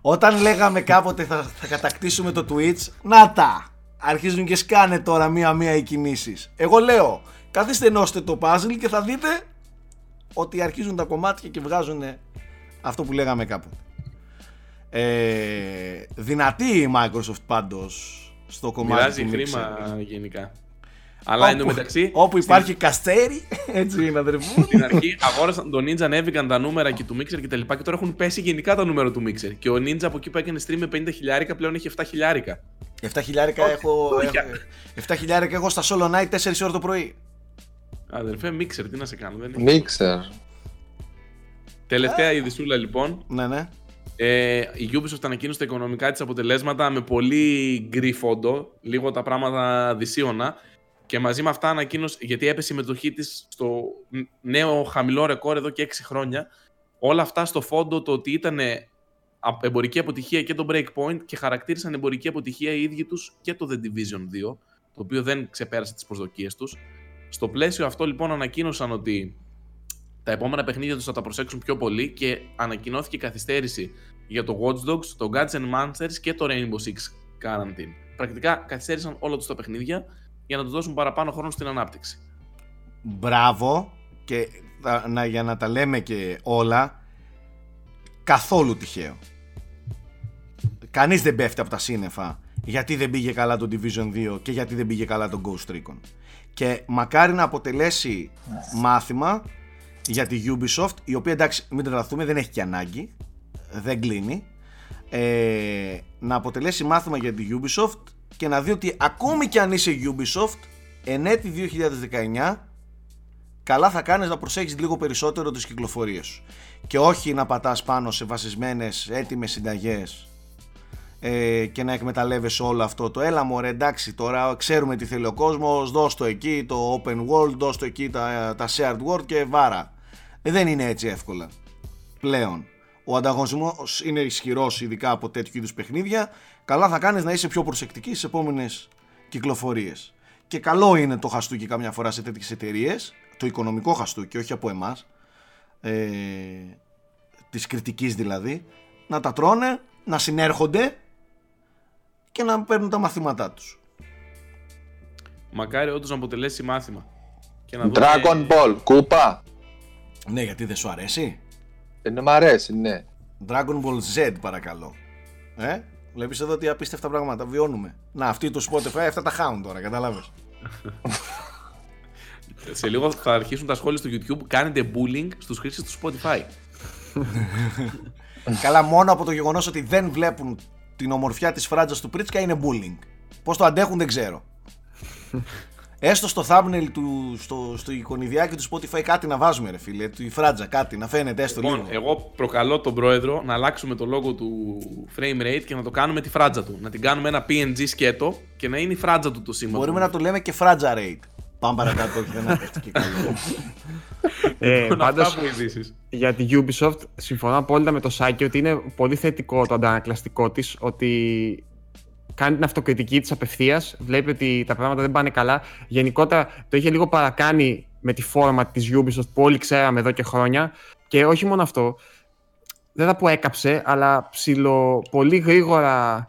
Speaker 1: Όταν λέγαμε κάποτε θα, θα κατακτήσουμε το Twitch, να τα! Αρχίζουν και σκάνε τώρα μία-μία οι κινήσεις. Εγώ λέω, καθίστε ενώστε το puzzle και θα δείτε ότι αρχίζουν τα κομμάτια και βγάζουν αυτό που λέγαμε κάποτε. Ε, δυνατή η Microsoft πάντως στο κομμάτι
Speaker 2: Μοιράζει
Speaker 1: του
Speaker 2: χρήμα
Speaker 1: Mixer.
Speaker 2: γενικά. Αλλά εντωμεταξύ.
Speaker 1: όπου υπάρχει καστέρι, έτσι είναι αδερφού.
Speaker 2: Στην αρχή αγόρασαν τον Ninja, ανέβηκαν τα νούμερα και του Mixer και τα λοιπά και τώρα έχουν πέσει γενικά τα νούμερα του Mixer. Και ο Ninja από εκεί που έκανε stream με 50 χιλιάρικα πλέον έχει 7 χιλιάρικα.
Speaker 1: 7 χιλιάρικα έχω,
Speaker 2: όχι.
Speaker 1: έχω, 7 χιλιάρικα έχω στα Solo Night 4 ώρες το πρωί.
Speaker 2: Αδερφέ, Mixer, τι να σε κάνω. Δεν έχει.
Speaker 4: Mixer.
Speaker 2: Τελευταία ειδισούλα λοιπόν.
Speaker 1: Ναι, ναι.
Speaker 2: Ε, η Ubisoft ανακοίνωσε τα οικονομικά της αποτελέσματα με πολύ γκρι φόντο, λίγο τα πράγματα δυσίωνα και μαζί με αυτά ανακοίνωσε, γιατί έπεσε η μετοχή της στο νέο χαμηλό ρεκόρ εδώ και 6 χρόνια, όλα αυτά στο φόντο το ότι ήταν εμπορική αποτυχία και το Breakpoint και χαρακτήρισαν εμπορική αποτυχία οι ίδιοι τους και το The Division 2, το οποίο δεν ξεπέρασε τις προσδοκίες τους. Στο πλαίσιο αυτό λοιπόν ανακοίνωσαν ότι τα επόμενα παιχνίδια τους θα τα προσέξουν πιο πολύ και ανακοινώθηκε καθυστέρηση για το Watch Dogs, το Gods and Monsters και το Rainbow Six Quarantine. Πρακτικά καθυστέρησαν όλα τους τα παιχνίδια για να τους δώσουν παραπάνω χρόνο στην ανάπτυξη.
Speaker 1: Μπράβο και θα- να, για να τα λέμε και όλα καθόλου τυχαίο. Κανείς δεν πέφτει από τα σύννεφα γιατί δεν πήγε καλά το Division 2 και γιατί δεν πήγε καλά το Ghost Recon. Και μακάρι να αποτελέσει μάθημα για τη Ubisoft, η οποία εντάξει μην τρελαθούμε δεν έχει και ανάγκη, δεν κλείνει, ε, να αποτελέσει μάθημα για τη Ubisoft και να δει ότι ακόμη και αν είσαι Ubisoft εν έτη 2019 καλά θα κάνεις να προσέχεις λίγο περισσότερο τις κυκλοφορίες σου. Και όχι να πατάς πάνω σε βασισμένες έτοιμες συνταγές ε, και να εκμεταλλεύεσαι όλο αυτό. Το έλα μωρέ εντάξει τώρα ξέρουμε τι θέλει ο κόσμος δώσ' το εκεί το open world δώσ' το εκεί τα, τα shared world και βάρα ε, δεν είναι έτσι εύκολα πλέον ο ανταγωνισμός είναι ισχυρός ειδικά από τέτοιου είδους παιχνίδια καλά θα κάνεις να είσαι πιο προσεκτική στις επόμενες κυκλοφορίες και καλό είναι το χαστούκι καμιά φορά σε τέτοιες εταιρείες, το οικονομικό χαστούκι, όχι από εμάς, ε, της κριτικής δηλαδή, να τα τρώνε, να συνέρχονται και να παίρνουν τα μαθήματά τους.
Speaker 2: Μακάρι όντως να αποτελέσει μάθημα. Και να δούμε-
Speaker 4: Dragon Ball, κούπα.
Speaker 1: Ναι, γιατί δεν σου αρέσει;
Speaker 4: Ε, ναι, μ' αρέσει, ναι.
Speaker 1: Dragon Ball Z παρακαλώ. Ε, βλέπεις εδώ τι απίστευτα πράγματα βιώνουμε. Να, αυτή το Spotify, αυτά τα χάουν τώρα, κατάλαβες.
Speaker 2: Σε λίγο θα αρχίσουν τα σχόλια στο YouTube. Κάνετε bullying στους χρήστες του Spotify.
Speaker 1: Καλά, μόνο από το γεγονός ότι δεν βλέπουν την ομορφιά της φράτζας του Πρίτσκα είναι bullying. Πώς το αντέχουν δεν ξέρω. Έστω στο thumbnail του, στο, στο εικονιδιάκι του Spotify κάτι να βάζουμε ρε φίλε, τη φράτζα κάτι να φαίνεται έστω
Speaker 2: Λοιπόν,
Speaker 1: λίγο.
Speaker 2: εγώ προκαλώ τον πρόεδρο να αλλάξουμε το λόγο του frame rate και να το κάνουμε τη φράτζα του. Να την κάνουμε ένα PNG σκέτο και να είναι η φράτζα του το σήμα.
Speaker 1: Μπορούμε
Speaker 2: του.
Speaker 1: να το λέμε και φράτζα rate. Πάμε παρακάτω, όχι δεν έπεφτε και καλό.
Speaker 3: Ε,
Speaker 2: Λοιπόν,
Speaker 3: πάντως,
Speaker 2: αυτά που ειδήσεις.
Speaker 3: για τη Ubisoft συμφωνώ απόλυτα με το Σάκη ότι είναι πολύ θετικό το αντανακλαστικό της ότι κάνει την αυτοκριτική της απευθείας, βλέπει ότι τα πράγματα δεν πάνε καλά. Γενικότερα το είχε λίγο παρακάνει με τη φόρμα της Ubisoft που όλοι ξέραμε εδώ και χρόνια και όχι μόνο αυτό, δεν θα πω έκαψε, αλλά ψηλο πολύ γρήγορα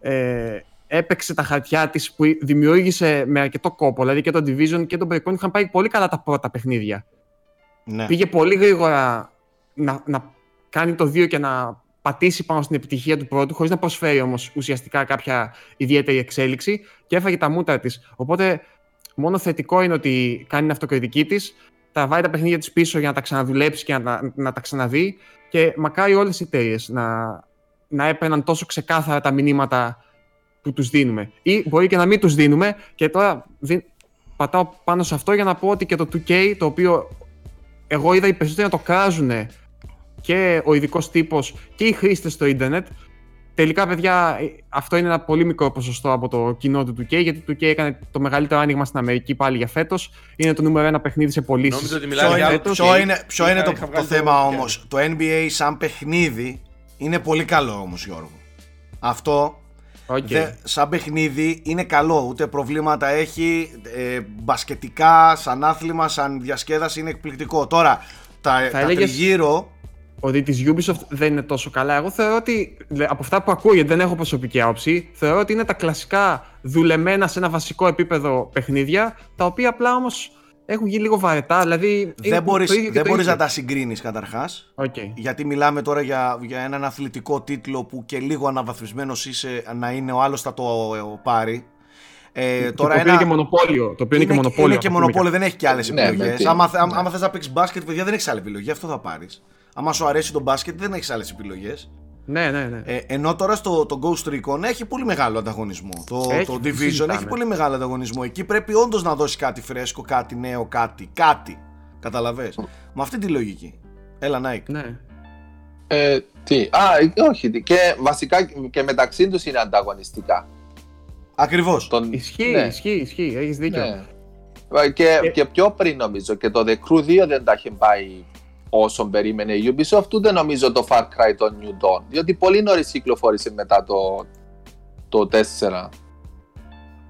Speaker 3: ε, έπαιξε τα χαρτιά της που δημιούργησε με αρκετό κόπο. Δηλαδή και το Division και το Breakpoint είχαν πάει πολύ καλά τα πρώτα παιχνίδια
Speaker 1: ναι.
Speaker 3: πήγε πολύ γρήγορα να, να κάνει το 2 και να πατήσει πάνω στην επιτυχία του πρώτου, χωρίς να προσφέρει όμως ουσιαστικά κάποια ιδιαίτερη εξέλιξη και έφαγε τα μούτρα της. Οπότε μόνο θετικό είναι ότι κάνει την αυτοκριτική της, τα βάει τα παιχνίδια της πίσω για να τα ξαναδουλέψει και να, τα- να τα ξαναδεί και μακάρι όλες οι εταιρείες να, να έπαιρναν τόσο ξεκάθαρα τα μηνύματα που τους δίνουμε. Ή μπορεί και να μην τους δίνουμε και τώρα δι- πατάω πάνω σε αυτό για να πω ότι και το 2K, το οποίο εγώ είδα οι περισσότεροι να το κράζουν και ο ειδικός τύπος και οι χρήστες στο ίντερνετ. Τελικά, παιδιά, αυτό είναι ένα πολύ μικρό ποσοστό από το κοινό του 2K, γιατί το 2K έκανε το μεγαλύτερο άνοιγμα στην Αμερική πάλι για φέτος. Είναι το νούμερο ένα παιχνίδι σε πωλήσεις.
Speaker 2: Νόμιζα ότι
Speaker 1: Ποιο
Speaker 2: μιλάμε για
Speaker 1: είναι,
Speaker 2: άλλο
Speaker 1: ποιο
Speaker 2: το
Speaker 1: είναι, ποιο είναι το,
Speaker 2: Είχα
Speaker 1: το
Speaker 2: βγάλει
Speaker 1: θέμα
Speaker 2: το
Speaker 1: όμως; Το NBA σαν παιχνίδι είναι πολύ καλό όμως, Γιώργο. Αυτό
Speaker 3: Οκ.
Speaker 1: δε- σαν παιχνίδι είναι καλό. Ούτε προβλήματα έχει. Ε, μπασκετικά, σαν άθλημα, σαν διασκέδαση είναι εκπληκτικό. Τώρα, τα, τα
Speaker 3: έλεγες-
Speaker 1: τριγύρω.
Speaker 3: Ότι της Ubisoft δεν είναι τόσο καλά. Εγώ θεωρώ ότι λέ, από αυτά που ακούω, γιατί δεν έχω προσωπική άποψη, θεωρώ ότι είναι τα κλασικά δουλεμένα σε ένα βασικό επίπεδο παιχνίδια, τα οποία απλά όμως έχουν γίνει λίγο βαρετά. Δηλαδή. είναι
Speaker 1: Δεν μπορείς,
Speaker 3: το ίδιο και
Speaker 1: δεν
Speaker 3: το
Speaker 1: μπορείς
Speaker 3: ίδιο.
Speaker 1: να τα συγκρίνεις καταρχάς
Speaker 3: Οκ.
Speaker 1: γιατί μιλάμε τώρα για, για έναν αθλητικό τίτλο που και λίγο αναβαθμισμένος είσαι να είναι ο άλλος θα το ε, πάρει ε,
Speaker 3: Και
Speaker 1: τώρα
Speaker 3: το οποίο
Speaker 1: ένα,
Speaker 3: είναι και μονοπόλιο. Το οποίο είναι, και μονοπόλιο.
Speaker 1: είναι και
Speaker 3: να το πούμε
Speaker 1: μονοπόλιο, δεν έχει και άλλες
Speaker 4: Ναι, με
Speaker 1: επιλογές
Speaker 4: τι.
Speaker 1: άμα, θε- άμα, άμα θες να παίξεις μπάσκετ παιδιά δεν έχεις άλλη επιλογή αυτό θα πάρεις άμα σου αρέσει το μπάσκετ δεν έχεις άλλες επιλογές
Speaker 3: Ναι, ναι, ναι.
Speaker 1: ε, ενώ τώρα στο το Ghost Recon έχει πολύ μεγάλο ανταγωνισμό. Το,
Speaker 3: Έχει,
Speaker 1: το
Speaker 3: δεν
Speaker 1: Division
Speaker 3: συζητάμε.
Speaker 1: έχει πολύ μεγάλο ανταγωνισμό. Εκεί πρέπει όντως να δώσεις κάτι φρέσκο, κάτι νέο, κάτι. Κάτι. Καταλαβες; Με αυτή τη λογική. Έλα, Nike.
Speaker 3: ναι.
Speaker 4: Ε, τι, α, όχι, τι. και βασικά και μεταξύ τους είναι ανταγωνιστικά.
Speaker 1: Ακριβώς.
Speaker 4: Τον-
Speaker 3: Ισχύει,
Speaker 4: ναι,
Speaker 3: ισχύει, ισχύει. Έχεις δίκιο.
Speaker 4: ναι. Ε, Και,
Speaker 3: Ε,
Speaker 4: και πιο πριν νομίζω και το The Crew 2 δεν τα είχε πάει όσο περίμενε η Ubisoft, ούτε νομίζω το Far Cry το New Dawn, διότι πολύ νωρίς κυκλοφόρησε μετά το, το 4.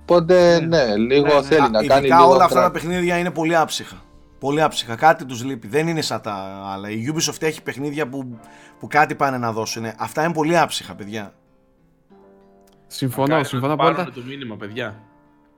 Speaker 4: Οπότε ναι, λίγο
Speaker 3: Ναι, ναι.
Speaker 4: θέλει να κάνει
Speaker 1: Ειδικά
Speaker 4: λίγο
Speaker 1: όλα αυτά τα
Speaker 4: πράγμα.
Speaker 1: παιχνίδια είναι πολύ άψυχα. Πολύ άψυχα. Κάτι τους λείπει. Δεν είναι σαν τα άλλα. Η Ubisoft έχει παιχνίδια που, που κάτι πάνε να δώσουν. Αυτά είναι πολύ άψυχα, παιδιά.
Speaker 3: Συμφωνώ,
Speaker 2: Μακάρι
Speaker 3: συμφωνώ
Speaker 2: να
Speaker 3: απόλυτα.
Speaker 2: πάρουν το μήνυμα, παιδιά.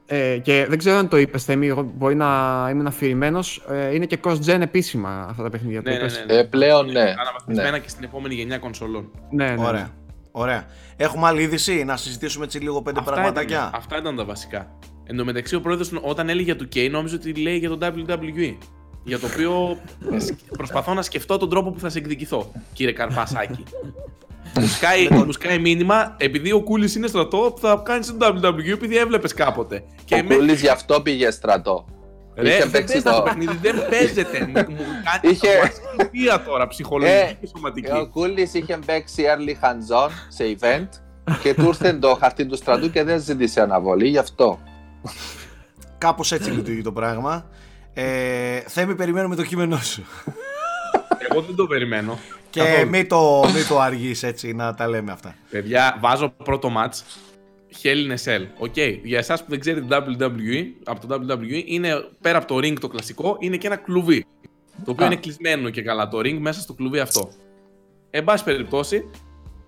Speaker 3: Ε, και δεν ξέρω αν το είπες, Θέμη, εγώ μπορεί να ήμουν αφηρημένος. Ε, είναι και cross-gen επίσημα αυτά τα παιχνίδια. το
Speaker 2: Ναι, ναι,
Speaker 3: είπες.
Speaker 2: ναι.
Speaker 4: Ε, πλέον ναι.
Speaker 2: Αναβαθμισμένα και στην επόμενη γενιά κονσολών.
Speaker 3: ναι, ναι.
Speaker 1: Ωραία. Ωραία. Έχουμε άλλη είδηση να συζητήσουμε έτσι λίγο πέντε
Speaker 2: Αυτά
Speaker 1: πραγματάκια;
Speaker 2: ήταν, αυτά ήταν τα βασικά. Εν τω μεταξύ, ο πρόεδρος όταν έλεγε για το K, νόμιζε ότι λέει για το WWE. Για το οποίο προσπαθώ να σκεφτώ τον τρόπο που θα σε εκδικηθώ, κύριε Καρπασάκη. μου, σκάει, μου σκάει μήνυμα, επειδή ο Κούλης είναι στρατό, θα κάνεις το WWE επειδή έβλεπες κάποτε. Και
Speaker 4: Ο
Speaker 2: με.
Speaker 4: Κούλης γι' αυτό πήγε στρατό.
Speaker 2: Ρε,
Speaker 4: είχε
Speaker 2: δεν
Speaker 4: παίξει
Speaker 2: παίζεις το
Speaker 4: το-
Speaker 2: παιχνίδι, δεν παίζεται. Μου, μου κάνει
Speaker 4: Είχε-
Speaker 2: είχε... τώρα, ψυχολογική
Speaker 4: Ε,
Speaker 2: και σωματική.
Speaker 4: Ο Κούλης είχε παίξει early hands-on σε event και του ήρθε το χαρτί του στρατού και δεν ζήτησε αναβολή, γι' αυτό.
Speaker 1: Κάπως έτσι λειτουργεί το πράγμα. Ε, Θέμη, περιμένουμε το κείμενό σου.
Speaker 2: Εγώ δεν το περιμένω.
Speaker 1: Και
Speaker 2: Καθόλου.
Speaker 1: μην το, μην το αργείς έτσι να τα λέμε αυτά.
Speaker 2: Παιδιά, βάζω πρώτο match. Hell in a Cell. Οκ. Για εσάς που δεν ξέρετε WWE, από το WWE είναι πέρα από το ring το κλασικό, είναι και ένα κλουβί. Το οποίο
Speaker 4: Α.
Speaker 2: είναι κλεισμένο και καλά το ring μέσα στο κλουβί αυτό. Εν πάση περιπτώσει,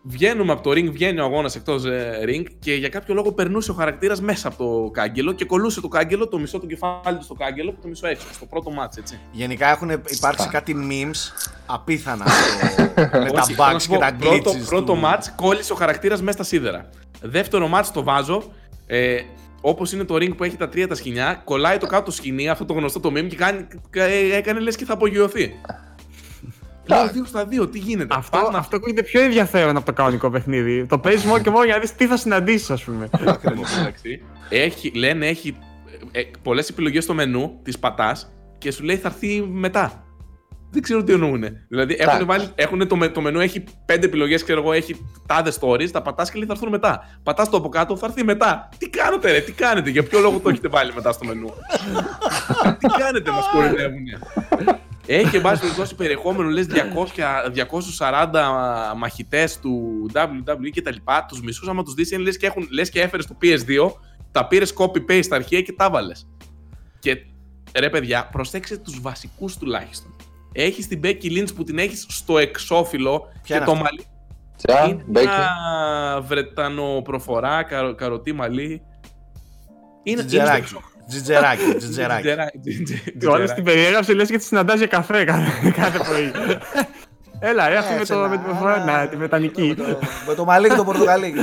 Speaker 2: βγαίνουμε από το ring, βγαίνει ο αγώνας εκτός ring και για κάποιο λόγο περνούσε ο χαρακτήρας μέσα από το κάγκελο και κολούσε το κάγκελο, το μισό του κεφάλι του στο κάγκελο και το μισό έξω. Στο πρώτο match, έτσι.
Speaker 1: Γενικά έχουν υπάρξει κάτι memes απίθανα στο, με τα
Speaker 2: Όχι, θέλω να
Speaker 1: bugs
Speaker 2: σου
Speaker 1: και
Speaker 2: πω,
Speaker 1: τα
Speaker 2: Πρώτο,
Speaker 1: glitches.
Speaker 2: πρώτο
Speaker 1: του-
Speaker 2: match κόλλησε ο χαρακτήρας μέσα στα σίδερα. Δεύτερο match το βάζω. Ε, Όπως είναι το ring που έχει τα τρία τα σκηνιά, κολλάει το κάτω σκηνή, αυτό το γνωστό το meme και κάνει, κα- έκανε λες και θα απογειωθεί. Λέω δύο στα δύο, τι γίνεται;
Speaker 3: Αυτό,
Speaker 2: Πας να-
Speaker 3: αυτό ακούγεται πιο ενδιαφέρον από το κανονικό παιχνίδι. Το παίζεις μόνο και μόνο για να δεις τι θα συναντήσεις, ας πούμε.
Speaker 2: Εντάξει. Έχει, λένε έχει ε, πολλές επιλογές στο μενού, τι πατάς και σου λέει θα έρθει μετά. Δεν ξέρω τι εννοούν. Δηλαδή έχουν
Speaker 4: Εντάξει.
Speaker 2: βάλει, έχουν το, με- το μενού έχει πέντε επιλογές, ξέρω εγώ, έχει τάδες stories, τα πατάς και λέει θα έρθουν μετά. Πατάς το από κάτω, θα έρθει μετά. Τι κάνετε, ρε, τι κάνετε, για ποιο λόγο το έχετε βάλει μετά στο μενού; τι κάνετε, μας κορυδεύουν. Έχει εν πάση περιπτώσει περιεχόμενο, λες 200, 240 μαχητές του WWE και τα λοιπά. Τους μισούς άμα τους δεις είναι λες και, έχουν, λες και έφερες το PS2, τα πήρες copy-paste στα αρχεία και τα βάλες. Και ρε παιδιά, προσέξτε τους βασικούς τουλάχιστον. Έχεις την Becky Lynch που την έχεις στο εξώφυλλο
Speaker 1: Ποια
Speaker 2: και
Speaker 1: είναι
Speaker 2: το
Speaker 1: αυτή;
Speaker 2: μαλλί
Speaker 4: Τσα,
Speaker 2: είναι
Speaker 4: Μπέκι.
Speaker 2: ένα βρετανοπροφορά, καρο, καροτή μαλλί. Είναι,
Speaker 1: Τζιτζεράκι.
Speaker 2: στο-
Speaker 1: Τζιτζεράκι. Τζιτζεράκι.
Speaker 2: Τζιτζεράκι, τζιτζε-
Speaker 3: Όλε
Speaker 2: τζιτζεράκι.
Speaker 3: την περιέγραψε λε και τη συναντά για καφέ κάθε, κάθε πρωί. Έλα, ρε, αυτή με,
Speaker 1: Έτσι,
Speaker 3: το,
Speaker 1: να-
Speaker 3: με την προφορά, να, τη βρετανική.
Speaker 1: Με το- Με το μαλλί και το πορτοκαλί.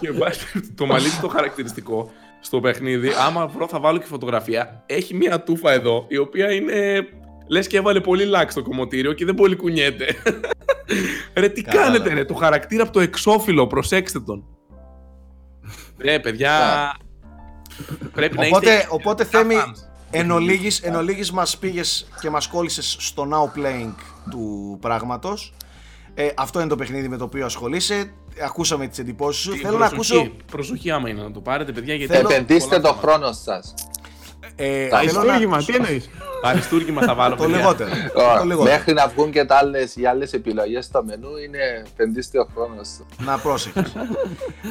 Speaker 2: Και βάζει το μαλλί του το χαρακτηριστικό στο παιχνίδι. Άμα βρω, θα βάλω και φωτογραφία. Έχει μία τούφα εδώ, η οποία είναι. Λε και έβαλε πολύ λάξ στο κομμωτήριο και δεν πολύ κουνιέται. ρε, τι
Speaker 1: Καλά.
Speaker 2: κάνετε, ρε, το χαρακτήρα από το εξώφυλλο, προσέξτε τον. Ρε, παιδιά. Πρέπει να
Speaker 1: Οπότε-
Speaker 2: είστε.
Speaker 1: οπότε,
Speaker 2: εξαιρετικά
Speaker 1: Θέμη,
Speaker 2: fans.
Speaker 1: Εν ολίγης, εν ολίγης μας πήγες και μας κόλλησες στο now playing του πράγματος. Ε, αυτό είναι το παιχνίδι με το οποίο ασχολείσαι. Ακούσαμε τις εντυπώσεις σου.
Speaker 2: Τι
Speaker 1: Θέλω να
Speaker 2: προσοχή,
Speaker 1: ακούσω...
Speaker 2: Προσοχή άμα είναι να το πάρετε, παιδιά, γιατί.
Speaker 1: Θέλω-
Speaker 4: Επενδύστε
Speaker 2: πολλά
Speaker 4: το
Speaker 2: πράγματα.
Speaker 4: χρόνο σας.
Speaker 1: Ε,
Speaker 4: Τα
Speaker 1: θέλω να
Speaker 3: Αριστούργημα,
Speaker 1: ακούσω-
Speaker 3: τι εννοείς;
Speaker 2: Αριστούργημα θα βάλω.
Speaker 1: Το
Speaker 2: παιδιά.
Speaker 1: λιγότερο.
Speaker 4: Ωραία.
Speaker 1: το λιγότερο.
Speaker 4: Μέχρι να βγουν και τα άλλες, οι άλλες επιλογές στο μενού είναι επενδύστε ο χρόνος σου.
Speaker 1: Να πρόσεχες.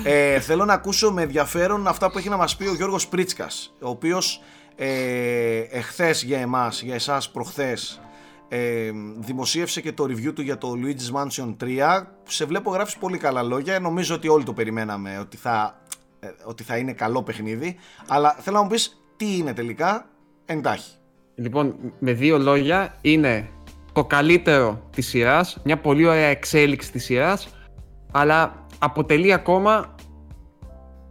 Speaker 1: ε, θέλω να ακούσω με ενδιαφέρον αυτά που έχει να μας πει ο Γιώργος Πρίτσκας, ο οποίος ε, εχθές για εμάς, για εσάς προχθές, ε, δημοσίευσε και το review του για το Luigi's Mansion 3. Σε βλέπω γράφεις πολύ καλά λόγια, νομίζω ότι όλοι το περιμέναμε ότι θα, ε, ότι θα είναι καλό παιχνίδι, αλλά θέλω να μου πεις τι είναι τελικά εντάχει.
Speaker 3: Λοιπόν, με δύο λόγια, είναι το καλύτερο της σειράς, μια πολύ ωραία εξέλιξη της σειράς, αλλά αποτελεί ακόμα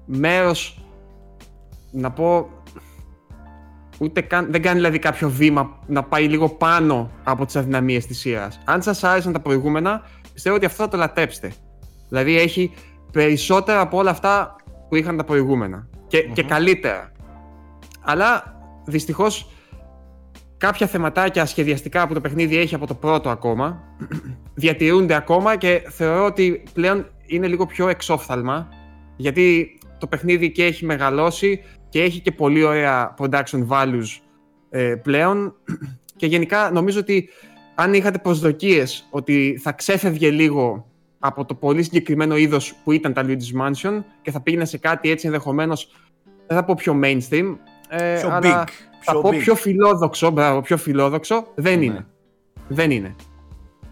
Speaker 3: μέρος, να πω, ούτε καν, δεν κάνει δηλαδή κάποιο βήμα να πάει λίγο πάνω από τις αδυναμίες της σειράς. Αν σας άρεσαν τα προηγούμενα, πιστεύω ότι αυτό θα το λατέψετε. Δηλαδή έχει περισσότερα από όλα αυτά που είχαν τα προηγούμενα και, και
Speaker 1: Μμμ.
Speaker 3: καλύτερα. Αλλά δυστυχώς κάποια θεματάκια σχεδιαστικά που το παιχνίδι έχει από το πρώτο ακόμα διατηρούνται ακόμα και θεωρώ ότι πλέον είναι λίγο πιο εξόφθαλμα γιατί το παιχνίδι και έχει μεγαλώσει και έχει και πολύ ωραία production values ε, πλέον. Και γενικά νομίζω ότι αν είχατε προσδοκίες ότι θα ξέφευγε λίγο από το πολύ συγκεκριμένο είδος που ήταν τα Luigi's Mansion και θα πήγαινε σε κάτι έτσι ενδεχομένως δεν θα πω πιο mainstream ε,
Speaker 1: Πιο
Speaker 3: αλλά
Speaker 1: big.
Speaker 3: θα
Speaker 1: Πιο
Speaker 3: πω
Speaker 1: big.
Speaker 3: πιο φιλόδοξο, μπράβο, πιο φιλόδοξο, δεν
Speaker 1: Ναι.
Speaker 3: είναι. Δεν είναι.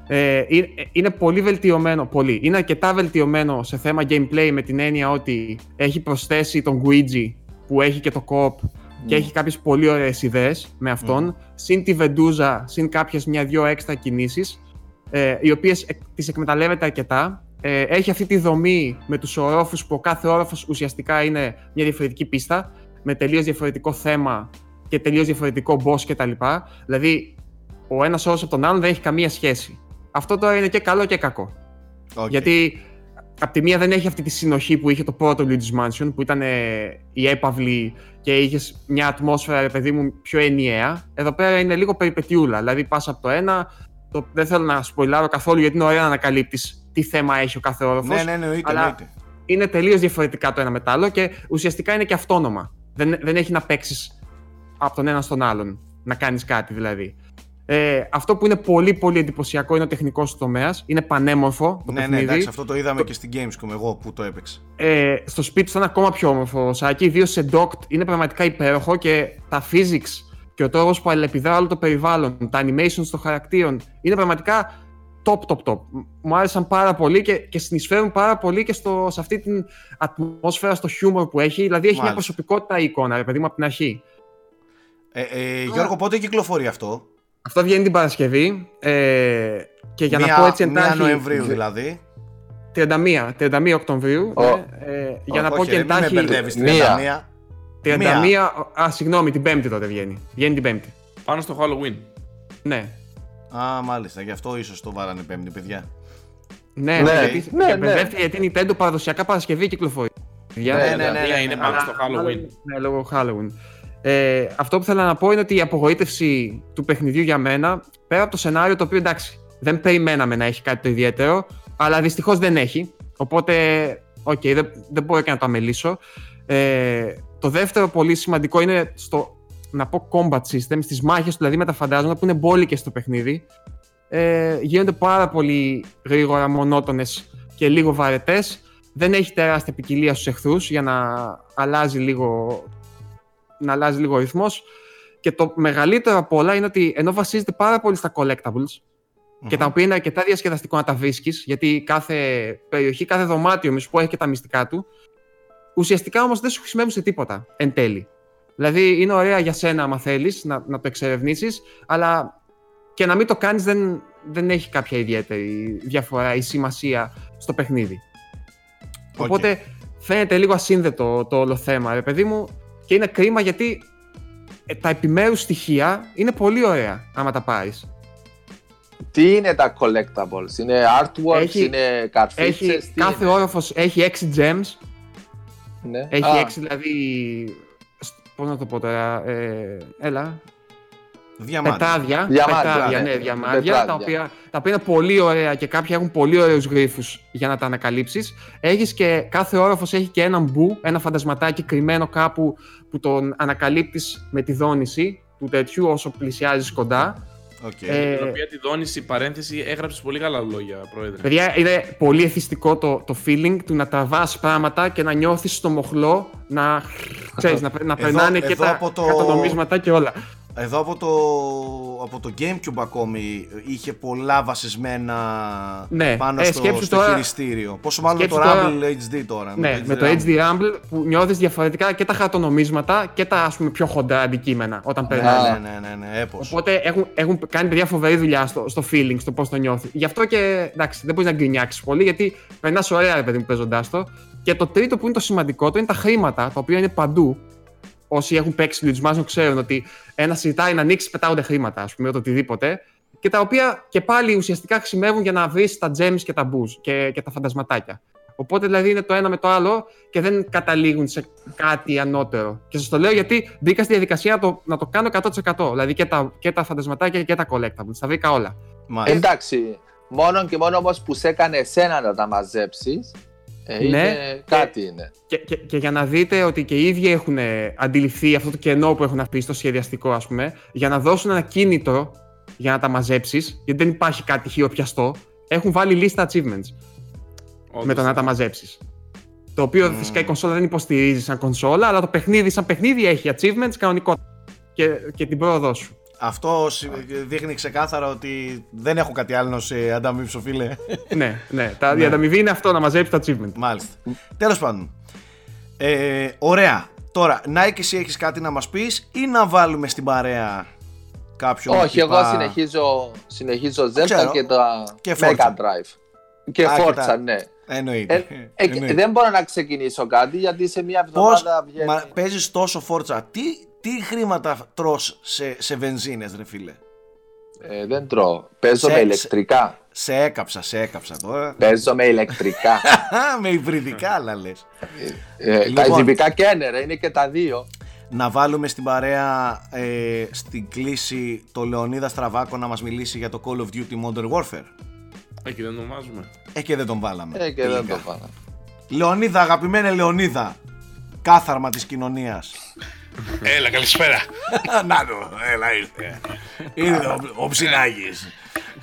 Speaker 3: Ε, είναι. Είναι πολύ βελτιωμένο, πολύ. Είναι αρκετά βελτιωμένο σε θέμα gameplay με την έννοια ότι έχει προσθέσει τον Guigi που έχει και το co και έχει κάποιες πολύ ωραίες ιδέες με αυτόν, συν τη Βεντούζα, συν κάποιες μια-δυο έξτρα κινήσεις, ε, οι οποίες εκ- τις εκμεταλλεύεται αρκετά. Ε, έχει αυτή τη δομή με τους ορόφους που ο κάθε όροφος ουσιαστικά είναι μια διαφορετική πίστα, με τελείως διαφορετικό θέμα και τελείως διαφορετικό boss κτλ. Δηλαδή, ο ένας όροφος από τον άλλον δεν έχει καμία σχέση. Αυτό τώρα είναι και καλό και κακό.
Speaker 1: Οκ.
Speaker 3: Γιατί απ' τη μία δεν έχει αυτή τη συνοχή που είχε το πρώτο Luigi's Mansion, που ήταν ε, η έπαυλη και είχες μια ατμόσφαιρα, ρε παιδί μου, πιο ενιαία. Εδώ πέρα είναι λίγο περιπετιούλα. Δηλαδή, πας από το ένα. Το, δεν θέλω να spoil άρω καθόλου γιατί είναι ωραία να ανακαλύπτεις τι θέμα έχει ο κάθε όροφος.
Speaker 1: Ναι, ναι, εννοείται,
Speaker 3: αλλά-
Speaker 1: εννοείται.
Speaker 3: Είναι τελείως διαφορετικά το ένα με το άλλο και ουσιαστικά είναι και αυτόνομα. Δεν, δεν έχει να παίξεις από τον ένα στον άλλον. Να κάνεις κάτι δηλαδή. Ε, αυτό που είναι πολύ πολύ εντυπωσιακό είναι ο τεχνικός του τομέας. Είναι πανέμορφο το
Speaker 1: Ναι, ναι,
Speaker 3: παιχνίδι.
Speaker 1: εντάξει, αυτό το είδαμε και στην Gamescom εγώ που το έπαιξα.
Speaker 3: Ε, στο σπίτι του ήταν ακόμα πιο όμορφο. Σάκη, ιδίω σε docked, είναι πραγματικά υπέροχο και τα physics και ο τρόπος που αλληλεπιδρά όλο το περιβάλλον, τα animations των χαρακτήρων είναι πραγματικά top, top, top. Μου άρεσαν πάρα πολύ και, και συνεισφέρουν πάρα πολύ και στο, σε αυτή την ατμόσφαιρα, στο χιούμορ που έχει. Δηλαδή έχει μια
Speaker 1: Μάλιστα.
Speaker 3: προσωπικότητα η εικόνα, ρε παιδί μου, από την αρχή.
Speaker 1: Ε, ε, Γιώργο, πότε κυκλοφορεί αυτό;
Speaker 3: Αυτό βγαίνει την Παρασκευή. Ε, και για
Speaker 1: Μία-
Speaker 3: να πω έτσι
Speaker 1: μία
Speaker 3: εντάχει.
Speaker 1: Νοεμβρίου δηλαδή.
Speaker 3: 31, 31 Οκτωβρίου.
Speaker 4: Ω.
Speaker 3: ναι, ε, για
Speaker 1: Ω,
Speaker 3: να πω
Speaker 1: όχι,
Speaker 3: και
Speaker 1: ρε, μην με
Speaker 3: εντάχει.
Speaker 1: μπερδεύεις,
Speaker 4: Μία.
Speaker 1: 31.
Speaker 3: 31. Α, συγγνώμη, την Πέμπτη τότε βγαίνει. Βγαίνει την Πέμπτη.
Speaker 2: Πάνω στο Halloween.
Speaker 3: Ναι.
Speaker 1: Α, μάλιστα, γι' αυτό ίσως το βγάλανε Πέμπτη, παιδιά.
Speaker 3: Ναι,
Speaker 4: Ναι,
Speaker 3: γιατί,
Speaker 4: ναι,
Speaker 3: και
Speaker 4: ναι.
Speaker 3: μπερδεύτηκε γιατί η Nintendo παραδοσιακά Παρασκευή κυκλοφορεί. Για-
Speaker 4: Ναι,
Speaker 1: ναι, ναι,
Speaker 2: Μία
Speaker 1: ναι,
Speaker 2: είναι
Speaker 1: ναι,
Speaker 2: πάνω
Speaker 3: Αλλά-
Speaker 2: στο Halloween.
Speaker 3: Ναι, λόγω Halloween. Ε, αυτό που θέλω να πω είναι ότι η απογοήτευση του παιχνιδιού για μένα, πέρα από το σενάριο το οποίο εντάξει, δεν περιμέναμε να έχει κάτι το ιδιαίτερο, αλλά δυστυχώς δεν έχει. Οπότε, οκ, δεν, δεν μπορώ και να το αμελήσω. Ε, το δεύτερο πολύ σημαντικό είναι στο, να πω combat system, στις μάχες δηλαδή με τα φαντάσματα που είναι μπόλικες στο παιχνίδι. Ε, γίνονται πάρα πολύ γρήγορα, μονότονες και λίγο βαρετές. Δεν έχει τεράστια ποικιλία στους εχθρούς για να αλλάζει λίγο, να αλλάζει λίγο ο ρυθμός. Και το μεγαλύτερο από όλα είναι ότι ενώ βασίζεται πάρα πολύ στα collectables και τα οποία είναι αρκετά διασκεδαστικό να τα βρίσκεις, γιατί κάθε περιοχή, κάθε δωμάτιο μισό που έχει και τα μυστικά του, ουσιαστικά όμως δεν σου χρησιμεύουν σε τίποτα εν τέλει. Δηλαδή είναι ωραία για σένα, άμα θέλεις, να, να το εξερευνήσεις, αλλά και να μην το κάνεις δεν, δεν έχει κάποια ιδιαίτερη διαφορά ή σημασία στο παιχνίδι.
Speaker 1: Οκ.
Speaker 3: Οπότε φαίνεται λίγο ασύνδετο το όλο θέμα, ρε παιδί μου, και είναι κρίμα γιατί ε, τα επιμέρους στοιχεία είναι πολύ ωραία άμα τα πάρεις.
Speaker 4: Τι είναι τα collectables, είναι artworks,
Speaker 3: Έχει-
Speaker 4: είναι καρφίτσες,
Speaker 3: Έχει,
Speaker 4: τι
Speaker 3: κάθε
Speaker 4: είναι;
Speaker 3: όροφος έχει 6 gems,
Speaker 4: Ναι.
Speaker 3: έχει
Speaker 4: Α,
Speaker 3: 6 δηλαδή σ- Πώς να το πω τώρα. Ε, έλα.
Speaker 1: Διαμάντι.
Speaker 3: Πετάδια.
Speaker 4: Διαμάντια,
Speaker 3: πετάδια,
Speaker 4: ναι.
Speaker 3: ναι, διαμάντια.
Speaker 4: Πετράδια.
Speaker 3: Τα οποία, τα οποία είναι πολύ ωραία και κάποια έχουν πολύ ωραίους γρήφου για να τα ανακαλύψεις. Έχεις και κάθε όροφος έχει και έναν μπου, ένα φαντασματάκι κρυμμένο κάπου που τον ανακαλύπτεις με τη δόνηση του τέτοιου όσο πλησιάζεις κοντά.
Speaker 1: Οκ.
Speaker 3: Ε,
Speaker 2: Την οποία τη δόνηση παρένθεση έγραψες πολύ καλά λόγια, Πρόεδρε.
Speaker 3: Παιδιά, είναι πολύ εθιστικό το, το feeling του να τραβάς πράγματα και να νιώθεις στο μοχλό να, ξέρεις, να, να
Speaker 1: Εδώ-
Speaker 3: περνάνε και
Speaker 1: εδώ
Speaker 3: τα
Speaker 1: από το-
Speaker 3: χαρτονομίσματα και όλα.
Speaker 1: Εδώ από το, από το Gamecube ακόμη είχε πολλά βασισμένα
Speaker 3: Ναι,
Speaker 1: πάνω
Speaker 3: ε,
Speaker 1: στο,
Speaker 3: σκέψου
Speaker 1: στο
Speaker 3: τώρα-
Speaker 1: χειριστήριο. Πόσο μάλλον με το
Speaker 3: σκέψου τώρα-
Speaker 1: Rumble HD τώρα.
Speaker 3: Ναι, με το HD Rumble που νιώθεις διαφορετικά και τα χαρτονομίσματα και τα ας πούμε πιο χοντρά αντικείμενα όταν
Speaker 1: Ναι,
Speaker 3: περνάνε.
Speaker 1: ναι, ναι, ναι, ναι, έπως.
Speaker 3: Οπότε έχουν, έχουν κάνει παιδιά φοβερή δουλειά στο, στο feeling, στο πώς το νιώθει. Γι' αυτό και εντάξει, δεν μπορείς να γκρινιάξεις πολύ, γιατί περνάς ωραία, ρε παιδί μου, παίζοντάς το. Και το τρίτο που είναι το σημαντικότερο είναι τα χρήματα, τα οποία είναι παντού. Όσοι έχουν παίξει Luigi's Mansion ξέρουν ότι ένα ζητάει να ανοίξει, πετάγονται χρήματα, ας πούμε, το οτιδήποτε. Και τα οποία και πάλι ουσιαστικά χρησιμεύουν για να βρεις τα gems και τα booze και, και τα φαντασματάκια. Οπότε δηλαδή είναι το ένα με το άλλο και δεν καταλήγουν σε κάτι ανώτερο. Και σας το λέω γιατί μπήκα στη διαδικασία να το, να το κάνω 100%. Δηλαδή και τα, και τα φαντασματάκια και τα collectables. Τα βρήκα όλα.
Speaker 1: Μάλιστα.
Speaker 4: Εντάξει, μόνο και μόνο όμως που σε έκανε εσένα να τα μαζέψεις. Ε,
Speaker 3: Ναι.
Speaker 4: είναι, κάτι είναι.
Speaker 3: Και, και, και για να δείτε ότι και οι ίδιοι έχουν ε, αντιληφθεί αυτό το κενό που έχουν αφήσει στο σχεδιαστικό, ας πούμε, για να δώσουν ένα κίνητρο για να τα μαζέψεις, γιατί δεν υπάρχει κάτι χειροπιαστό, έχουν βάλει λίστα achievements
Speaker 2: Όντως.
Speaker 3: με το να τα μαζέψεις. Το οποίο
Speaker 1: Μμμ.
Speaker 3: φυσικά η κονσόλα δεν υποστηρίζει σαν κονσόλα, αλλά το παιχνίδι σαν παιχνίδι έχει achievements κανονικό. Και, και την πρόοδό σου.
Speaker 1: Αυτό σι- δείχνει ξεκάθαρα ότι δεν έχω κάτι άλλο να σε ανταμείψω, φίλε.
Speaker 3: ναι, ναι. Τα,
Speaker 1: Ναι.
Speaker 3: Η ανταμοιβή είναι αυτό, να μαζέψει τα achievement.
Speaker 1: Μάλιστα. Τέλος πάντων. Ε, ωραία. Τώρα, να και εσύ έχεις κάτι να μας πεις ή να βάλουμε στην παρέα κάποιον
Speaker 4: Όχι,
Speaker 1: τυπά-
Speaker 4: εγώ συνεχίζω, συνεχίζω Zelda
Speaker 1: Ξέρω.
Speaker 4: και τα
Speaker 1: Και
Speaker 4: Mega
Speaker 1: Forza.
Speaker 4: Drive. Και
Speaker 1: Α, και
Speaker 4: Forza,
Speaker 1: τα-
Speaker 4: ναι.
Speaker 1: Εννοείται.
Speaker 4: Ε, ε,
Speaker 1: Εννοείται.
Speaker 4: δεν μπορώ να ξεκινήσω κάτι γιατί σε μια
Speaker 1: Πώς
Speaker 4: εβδομάδα βγαίνει.
Speaker 1: μα, παίζεις τόσο φόρτσα, τι, τι χρήματα τρως σε, σε βενζίνες ρε φίλε;
Speaker 4: Ε, δεν τρώω. Παίζω
Speaker 1: Σε-
Speaker 4: με
Speaker 1: σε-
Speaker 4: ηλεκτρικά.
Speaker 1: Σε έκαψα, σε έκαψα τώρα.
Speaker 4: Παίζω με ηλεκτρικά.
Speaker 1: με υβριδικά αλλά λες.
Speaker 4: ε, Τα
Speaker 1: Λοιπόν.
Speaker 4: ειδικά και είναι, ρε, είναι και τα δύο.
Speaker 1: Να βάλουμε στην παρέα ε, στην κλίση το Λεωνίδα Στραβάκο να μας μιλήσει για το Call of Duty Modern Warfare.
Speaker 2: Εκεί δεν ονομάζουμε.
Speaker 1: Ε, και δεν τον βάλαμε.
Speaker 4: Ε, και δεν
Speaker 1: τελικά.
Speaker 4: το πάω.
Speaker 1: Λεωνίδα, αγαπημένε Λεωνίδα. Κάθαρμα της κοινωνίας.
Speaker 5: Έλα, καλησπέρα.
Speaker 1: Να το, έλα ήρθε. Ήρθε ο, ο Ψινάκης.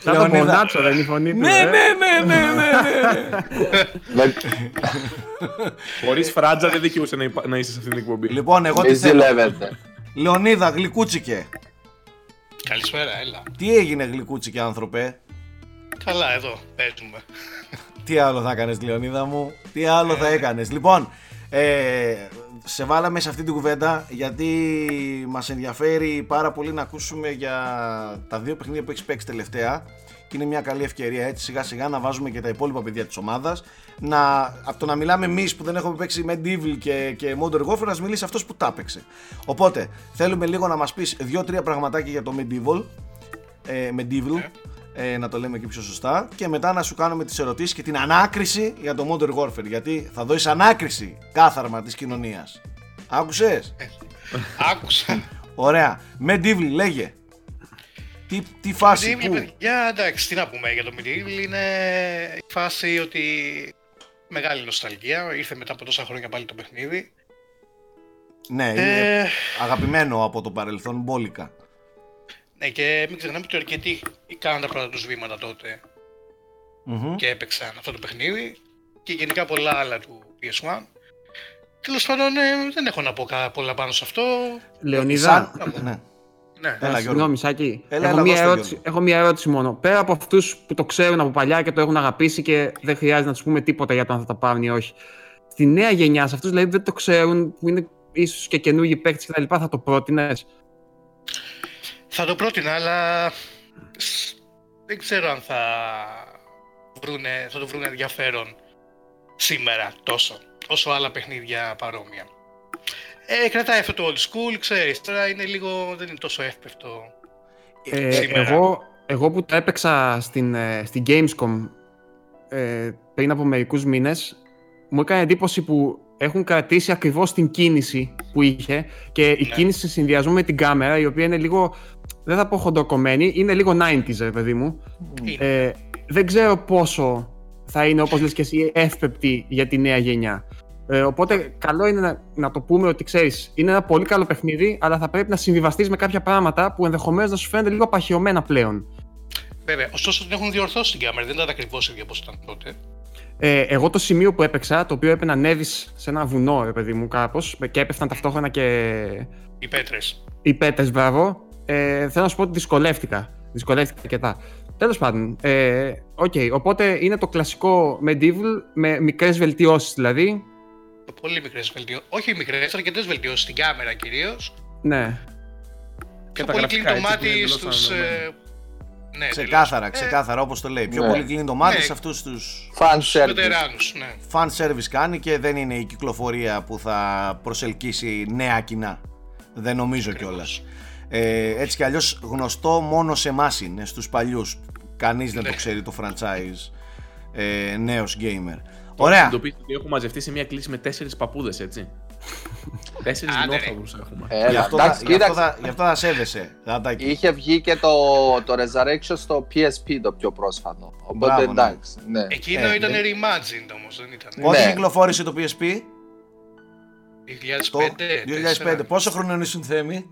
Speaker 3: Σαν το
Speaker 1: Λεωνίδα.
Speaker 3: Πονάτσο δεν είναι η φωνή του.
Speaker 1: Ναι,
Speaker 3: ε.
Speaker 1: ναι, ναι, ναι, ναι, ναι.
Speaker 4: Με-
Speaker 2: Χωρίς φράτζα δεν δικαιούσε να, υπα- να είσαι σε αυτήν την εκπομπή.
Speaker 1: Λοιπόν, εγώ
Speaker 4: Μη
Speaker 1: τι θέλω.
Speaker 4: ζηλεύετε.
Speaker 1: Λεωνίδα, γλυκούτσικε.
Speaker 5: Καλησπέρα, έλα.
Speaker 1: Τι έγινε γλυκούτσικε άνθρωπε;
Speaker 5: Καλά, εδώ παίζουμε.
Speaker 1: Τι άλλο θα έκανες Λεωνίδα μου, τι άλλο θα έκανες; Λοιπόν, ε, σε βάλαμε σε αυτή την κουβέντα γιατί μας ενδιαφέρει πάρα πολύ να ακούσουμε για τα δύο παιχνίδια που έχεις παίξει τελευταία. Και είναι μια καλή ευκαιρία έτσι σιγά σιγά να βάζουμε και τα υπόλοιπα παιδιά της ομάδας. Να, από το να μιλάμε εμείς που δεν έχουμε παίξει Medieval και, και Modern Warfare να μιλήσει αυτός που τα έπαιξε. Οπότε θέλουμε λίγο να μας πεις δύο-τρία πραγματάκια για το Medieval ε, Medieval ε, να το λέμε και πιο σωστά και μετά να σου κάνουμε τις ερωτήσεις και την ανάκριση για το Modern Warfare γιατί θα δώσεις ανάκριση κάθαρμα της κοινωνίας Άκουσες;
Speaker 5: Άκουσα.
Speaker 1: Ωραία. Medieval λέγε. Τι, τι φάση,
Speaker 5: Medieval,
Speaker 1: πού.
Speaker 5: παιδιά, εντάξει, τι να πούμε για το Medieval. Είναι η φάση ότι μεγάλη νοσταλγία. Ήρθε μετά από τόσα χρόνια πάλι το παιχνίδι.
Speaker 1: Ναι, είναι
Speaker 5: Ε,
Speaker 1: αγαπημένο από το παρελθόν μπόλικα.
Speaker 5: Ναι, και μην ξεχνάμε ότι αρκετοί κάναν τα πρώτα τους βήματα τότε
Speaker 1: Μμμ.
Speaker 5: και έπαιξαν αυτό το παιχνίδι και γενικά πολλά άλλα του PS1. Τέλος πάντων, ε, δεν έχω να πω κα- πολλά πάνω σε αυτό.
Speaker 3: Λεωνίδα,
Speaker 1: Σαν- Ναι.
Speaker 5: Ναι,
Speaker 1: Έλα, Γιώργο.
Speaker 3: Συγγνώμη, Σάκη.
Speaker 1: Έλα,
Speaker 3: έχω,
Speaker 1: έλα,
Speaker 3: μία
Speaker 1: δώσ' το,
Speaker 3: ερώτηση,
Speaker 1: Γιώργο.
Speaker 3: έχω μία ερώτηση μόνο. Πέρα από αυτούς που το ξέρουν από παλιά και το έχουν αγαπήσει και δεν χρειάζεται να τους πούμε τίποτα για το αν θα τα πάρουν ή όχι. Στη νέα γενιά, σε αυτούς δηλαδή που δεν το ξέρουν, που είναι ίσως και καινούργιοι παίκτες κτλ., θα το πρότεινες;
Speaker 5: Θα το πρότεινα, αλλά σ- δεν ξέρω αν θα, βρούνε, θα το βρουν ενδιαφέρον σήμερα τόσο, όσο άλλα παιχνίδια παρόμοια. Ε, κρατάει αυτό το old school, ξέρεις, τώρα είναι λίγο, δεν είναι τόσο εύπευτο.
Speaker 3: Ε,
Speaker 5: Σήμερα.
Speaker 3: εγώ, εγώ που το έπαιξα στην, ε, στην Gamescom ε, πριν από μερικούς μήνες, μου έκανε εντύπωση που έχουν κρατήσει ακριβώς την κίνηση που είχε και η
Speaker 5: Ναι.
Speaker 3: κίνηση σε συνδυασμό με την κάμερα η οποία είναι λίγο, δεν θα πω χοντοκομμένη, είναι λίγο 90s ρε παιδί μου.
Speaker 5: Είναι;
Speaker 3: Ε, δεν ξέρω πόσο θα είναι όπως λες και εσύ εύπεπτη για τη νέα γενιά. Ε, οπότε καλό είναι να, να το πούμε ότι ξέρεις, είναι ένα πολύ καλό παιχνίδι αλλά θα πρέπει να συμβιβαστείς με κάποια πράγματα που ενδεχομένως να σου φαίνονται λίγο απαχαιωμένα πλέον.
Speaker 5: Βέβαια, ωστόσο την έχουν διορθώσει την κάμερα, δεν ήταν ακριβώς ίδια όπως ήταν τότε.
Speaker 3: Ε, εγώ το σημείο που έπαιξα, το οποίο έπρεπε να ανέβει σε ένα βουνό, ρε παιδί μου, κάπως, και έπεφταν ταυτόχρονα και
Speaker 5: Οι πέτρες.
Speaker 3: οι πέτρες, μπράβο. Ε, θέλω να σου πω ότι δυσκολεύτηκα. Δυσκολεύτηκα αρκετά. Τέλος πάντων, ε, οκ, οπότε είναι το κλασικό medieval με μικρές βελτιώσεις δηλαδή.
Speaker 5: Πολύ μικρές βελτιώσεις. Όχι μικρές, αρκετές βελτιώσεις στην κάμερα κυρίως.
Speaker 3: Ναι.
Speaker 2: Και
Speaker 5: Πιο
Speaker 2: τα
Speaker 5: πολύ κλείνει
Speaker 2: γραφικά,
Speaker 5: το
Speaker 2: έτσι, που είναι
Speaker 5: μάτι
Speaker 2: εντελώς
Speaker 5: στους.
Speaker 2: Ανανεωμένα.
Speaker 5: Ναι,
Speaker 1: Ξεκάθαρα,
Speaker 5: τελείως.
Speaker 1: ξεκάθαρα όπως το λέει. Πιο
Speaker 4: ναι.
Speaker 1: πολύ κλείνει το μάτι
Speaker 5: Ναι.
Speaker 1: σε αυτούς τους
Speaker 4: Fan
Speaker 5: Στους
Speaker 4: service.
Speaker 5: βετεράνους, ναι.
Speaker 1: fan service κάνει και δεν είναι η κυκλοφορία που θα προσελκύσει νέα κοινά. Δεν νομίζω κιόλας. Ε, έτσι κι αλλιώς γνωστό μόνο σε εμάς είναι, στους παλιούς. Κανείς δεν το
Speaker 5: Ναι.
Speaker 1: ξέρει το franchise ε, νέος gamer. Ωραία.
Speaker 2: Συνειδητοποιήστε ότι έχω μαζευτεί σε μια κλίση με τέσσερις παππούδες, έτσι. Τέσσερι
Speaker 5: Άντε, ρε.
Speaker 2: δεινόσαυρου έχουμε.
Speaker 4: Έλα,
Speaker 1: Γι' αυτό, θα,
Speaker 4: εντάξει,
Speaker 1: γι' αυτό,
Speaker 4: κοίταξε.
Speaker 1: θα, γι' αυτό θα σέβεσαι. Δαντάκι.
Speaker 4: Είχε βγει και το, το Resurrection στο PSP το πιο πρόσφατο. Οπότε
Speaker 1: Μπράβο, ναι.
Speaker 4: εντάξει. Ναι.
Speaker 5: Εκείνο
Speaker 1: Ε,
Speaker 5: ήταν
Speaker 1: ναι.
Speaker 5: reimagined όμως, δεν ήταν.
Speaker 1: Πότε
Speaker 4: Ναι.
Speaker 1: κυκλοφόρησε το PSP?
Speaker 5: 2005.
Speaker 1: Το 2005. Πόσο χρόνο ήσουν Θέμη;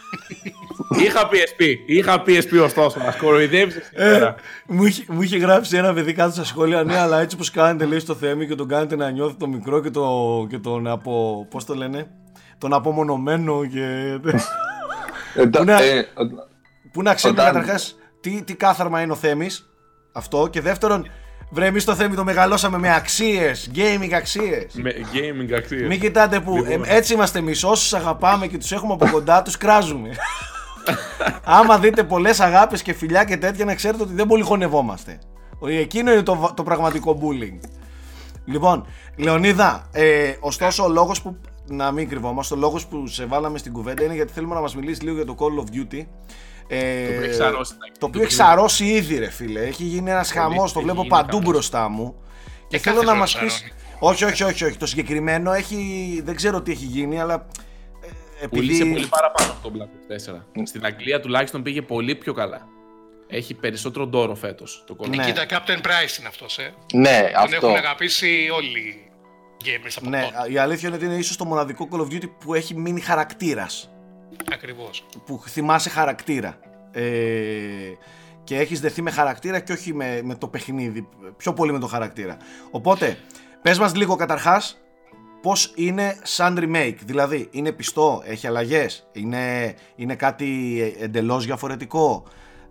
Speaker 2: Είχα PSP. Είχα PSP ωστόσο. Μας κοροϊδεύεις σήμερα.
Speaker 1: Μου είχε, μου είχε γράψει ένα παιδί κάτω στα σχόλια, ναι, αλλά έτσι πως κάνετε λέει στο Θέμη και τον κάνετε να νιώθει το μικρό και, το, και τον απο... πώς το λένε, τον απομονωμένο και...
Speaker 4: Ε, το-
Speaker 1: Ναι.
Speaker 4: ε,
Speaker 1: Πού να ξέρουμε
Speaker 4: Όταν-
Speaker 1: καταρχάς τι, τι κάθαρμα είναι ο Θέμης, αυτό, και δεύτερον, βρε εμείς το Θέμη το μεγαλώσαμε με αξίες, gaming αξίες.
Speaker 2: Με gaming αξίες.
Speaker 1: Μην κοιτάτε που
Speaker 2: Λοιπόν.
Speaker 1: ε, έτσι είμαστε εμείς. Όσους αγαπάμε και τους έχουμε από κοντά, τους κράζουμε. Άμα δείτε πολλές αγάπες και φιλιά και τέτοια, να ξέρετε ότι δεν πολύ χωνευόμαστε. Ο- Εκείνο είναι το, το πραγματικό bullying. Λοιπόν, Λεωνίδα, ε, ωστόσο ο λόγος που. Να μην κρυβόμαστε, ο λόγος που σε βάλαμε στην κουβέντα είναι γιατί θέλουμε να μας μιλήσεις λίγο για το Call of Duty. Ε,
Speaker 2: Το οποίο έχει σαρώσει.
Speaker 1: το οποίο έχει σαρώσει ήδη, ρε φίλε. Έχει γίνει ένας χαμός, το
Speaker 2: έχει
Speaker 1: βλέπω
Speaker 2: γίνει
Speaker 1: παντού
Speaker 2: χαμός.
Speaker 1: μπροστά μου. Και,
Speaker 5: Και
Speaker 1: θέλω
Speaker 5: κάθε
Speaker 1: να
Speaker 5: χρόνο
Speaker 1: μας πει.
Speaker 5: σαρώνει.
Speaker 1: Όχι, όχι, όχι, όχι. Το συγκεκριμένο έχει. Δεν ξέρω τι έχει γίνει, αλλά. Ε,
Speaker 2: Πουλήσε
Speaker 1: Επειδή.
Speaker 2: πολύ παραπάνω από τον Black Ops 4. Στην Αγγλία τουλάχιστον πήγε πολύ πιο καλά. Έχει περισσότερο ντόρο φέτος το Call of Duty.
Speaker 1: Ναι.
Speaker 5: Κοίτα, Captain Price είναι αυτός, ε.
Speaker 4: ναι,
Speaker 5: Τον
Speaker 4: αυτό.
Speaker 5: έχουν αγαπήσει όλοι οι gamers από
Speaker 1: Ναι,
Speaker 5: τότε.
Speaker 1: η αλήθεια είναι ότι είναι ίσως το μοναδικό Call of Duty που έχει μείνει χαρακτήρας.
Speaker 5: Ακριβώς.
Speaker 1: Που θυμάσαι χαρακτήρα. Ε, και έχεις δεθεί με χαρακτήρα και όχι με, με το παιχνίδι. Πιο πολύ με το χαρακτήρα. Οπότε, πες μας λίγο καταρχάς πώς είναι σαν remake. Δηλαδή, είναι πιστό, έχει αλλαγές, είναι, είναι κάτι εντελώς διαφορετικό.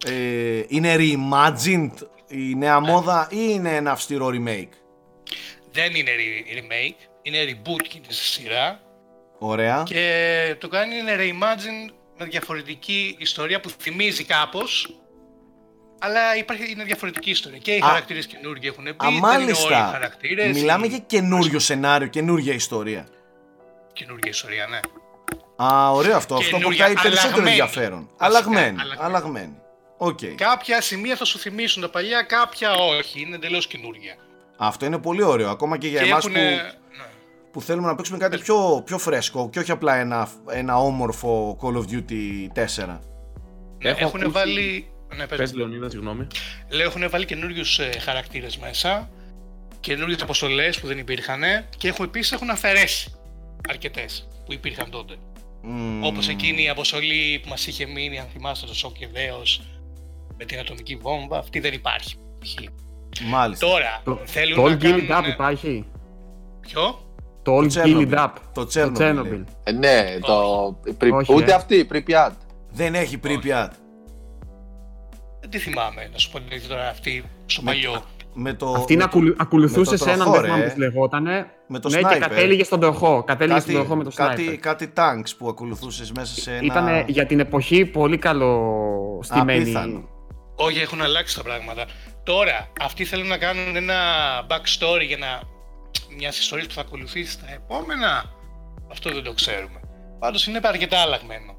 Speaker 1: Ε, είναι reimagined η νέα μόδα ή είναι ένα αυστηρό remake;
Speaker 5: Δεν είναι re- remake, είναι reboot και της σειρά
Speaker 1: Ωραία.
Speaker 5: και το κάνει είναι reimagine με διαφορετική ιστορία που θυμίζει κάπως αλλά υπάρχει, είναι διαφορετική ιστορία. Και οι
Speaker 1: Α.
Speaker 5: χαρακτήρες καινούργιοι έχουν μπει,
Speaker 1: Α,
Speaker 5: δεν είναι όλοι οι
Speaker 1: μάλιστα.
Speaker 5: χαρακτήρες.
Speaker 1: Μιλάμε
Speaker 5: οι-
Speaker 1: για καινούριο σενάριο, καινούργια ιστορία.
Speaker 5: Καινούργια ιστορία, ναι.
Speaker 1: Α, ωραίο αυτό. Αυτό
Speaker 5: Καινούργια,
Speaker 1: αποκτάει περισσότερο
Speaker 5: αλλαγμένη.
Speaker 1: ενδιαφέρον.
Speaker 5: Βασικά,
Speaker 1: Αλλαγμένη.
Speaker 5: αλλαγμένη.
Speaker 1: Αλλαγμένη. Οκ.
Speaker 5: Κάποια σημεία θα σου θυμίσουν τα παλιά, κάποια όχι. Είναι εντελώς καινούργια.
Speaker 1: Αυτό είναι πολύ ωραίο. Ακόμα και για
Speaker 5: και
Speaker 1: εμάς
Speaker 5: έχουν.
Speaker 1: που,
Speaker 5: ναι.
Speaker 1: που θέλουμε να παίξουμε κάτι πιο, πιο φρέσκο και όχι απλά ένα, ένα όμορφο Call of Duty 4.
Speaker 2: Έχω
Speaker 5: Έχουν
Speaker 2: ακούσει-
Speaker 5: βάλει. Ναι, πες.
Speaker 2: Πες Λεωνίδα, συγγνώμη.
Speaker 5: Λέω έχουν βάλει καινούριους ε, χαρακτήρες μέσα. Καινούριες αποστολές που δεν υπήρχαν. Και έχουν επίσης έχουν αφαιρέσει αρκετές που υπήρχαν τότε.
Speaker 1: Μμμ.
Speaker 5: Όπως εκείνη η αποστολή που μας είχε μείνει, αν θυμάστε, το Σοκ και Δέος, με την ατομική βόμβα. Αυτή δεν υπάρχει. π.χ.
Speaker 1: Μάλιστα.
Speaker 5: Τώρα
Speaker 3: Το,
Speaker 5: θέλουν
Speaker 3: το
Speaker 5: να
Speaker 3: All Guild Up
Speaker 5: κάνουν.
Speaker 3: υπάρχει;
Speaker 5: Ποιο;
Speaker 3: Το All
Speaker 1: Chernobyl.
Speaker 3: Guild Up.
Speaker 1: Το
Speaker 3: Το
Speaker 1: Chernobyl.
Speaker 3: Chernobyl.
Speaker 1: λέει.
Speaker 4: Ε, ναι, το... πρι-
Speaker 3: Όχι,
Speaker 4: ούτε
Speaker 3: ε.
Speaker 4: αυτή η Pripyat.
Speaker 1: Δεν έχει Pripyat.
Speaker 5: Δεν τη θυμάμαι, να σου πω την αλήθεια τώρα αυτή στο
Speaker 1: Με-
Speaker 5: παλιό.
Speaker 1: Με το,
Speaker 3: Αυτή να
Speaker 1: με το-
Speaker 3: ακολου- ακολουθούσε
Speaker 1: με το
Speaker 3: σε έναν,
Speaker 1: τροχό,
Speaker 3: δεν θυμάμαι
Speaker 1: ρε.
Speaker 3: πώς λεγότανε.
Speaker 1: με το
Speaker 3: ναι, και
Speaker 1: sniper.
Speaker 3: κατέληγε στον τροχό. Κατέληγε
Speaker 1: κάτι,
Speaker 3: στον τροχό με το
Speaker 1: κάτι,
Speaker 3: sniper.
Speaker 1: κάτι tanks που ακολουθούσες μέσα σε ένα...
Speaker 3: Ήταν για την εποχή πολύ καλό στημένη.
Speaker 1: Απίθανο.
Speaker 5: Όχι, έχουν αλλάξει τα πράγματα. Τώρα, αυτοί θέλουν να κάνουν ένα backstory για να. μιας ιστορίας που θα ακολουθήσει στα επόμενα. Αυτό δεν το ξέρουμε. Πάντως είναι αρκετά αλλαγμένο.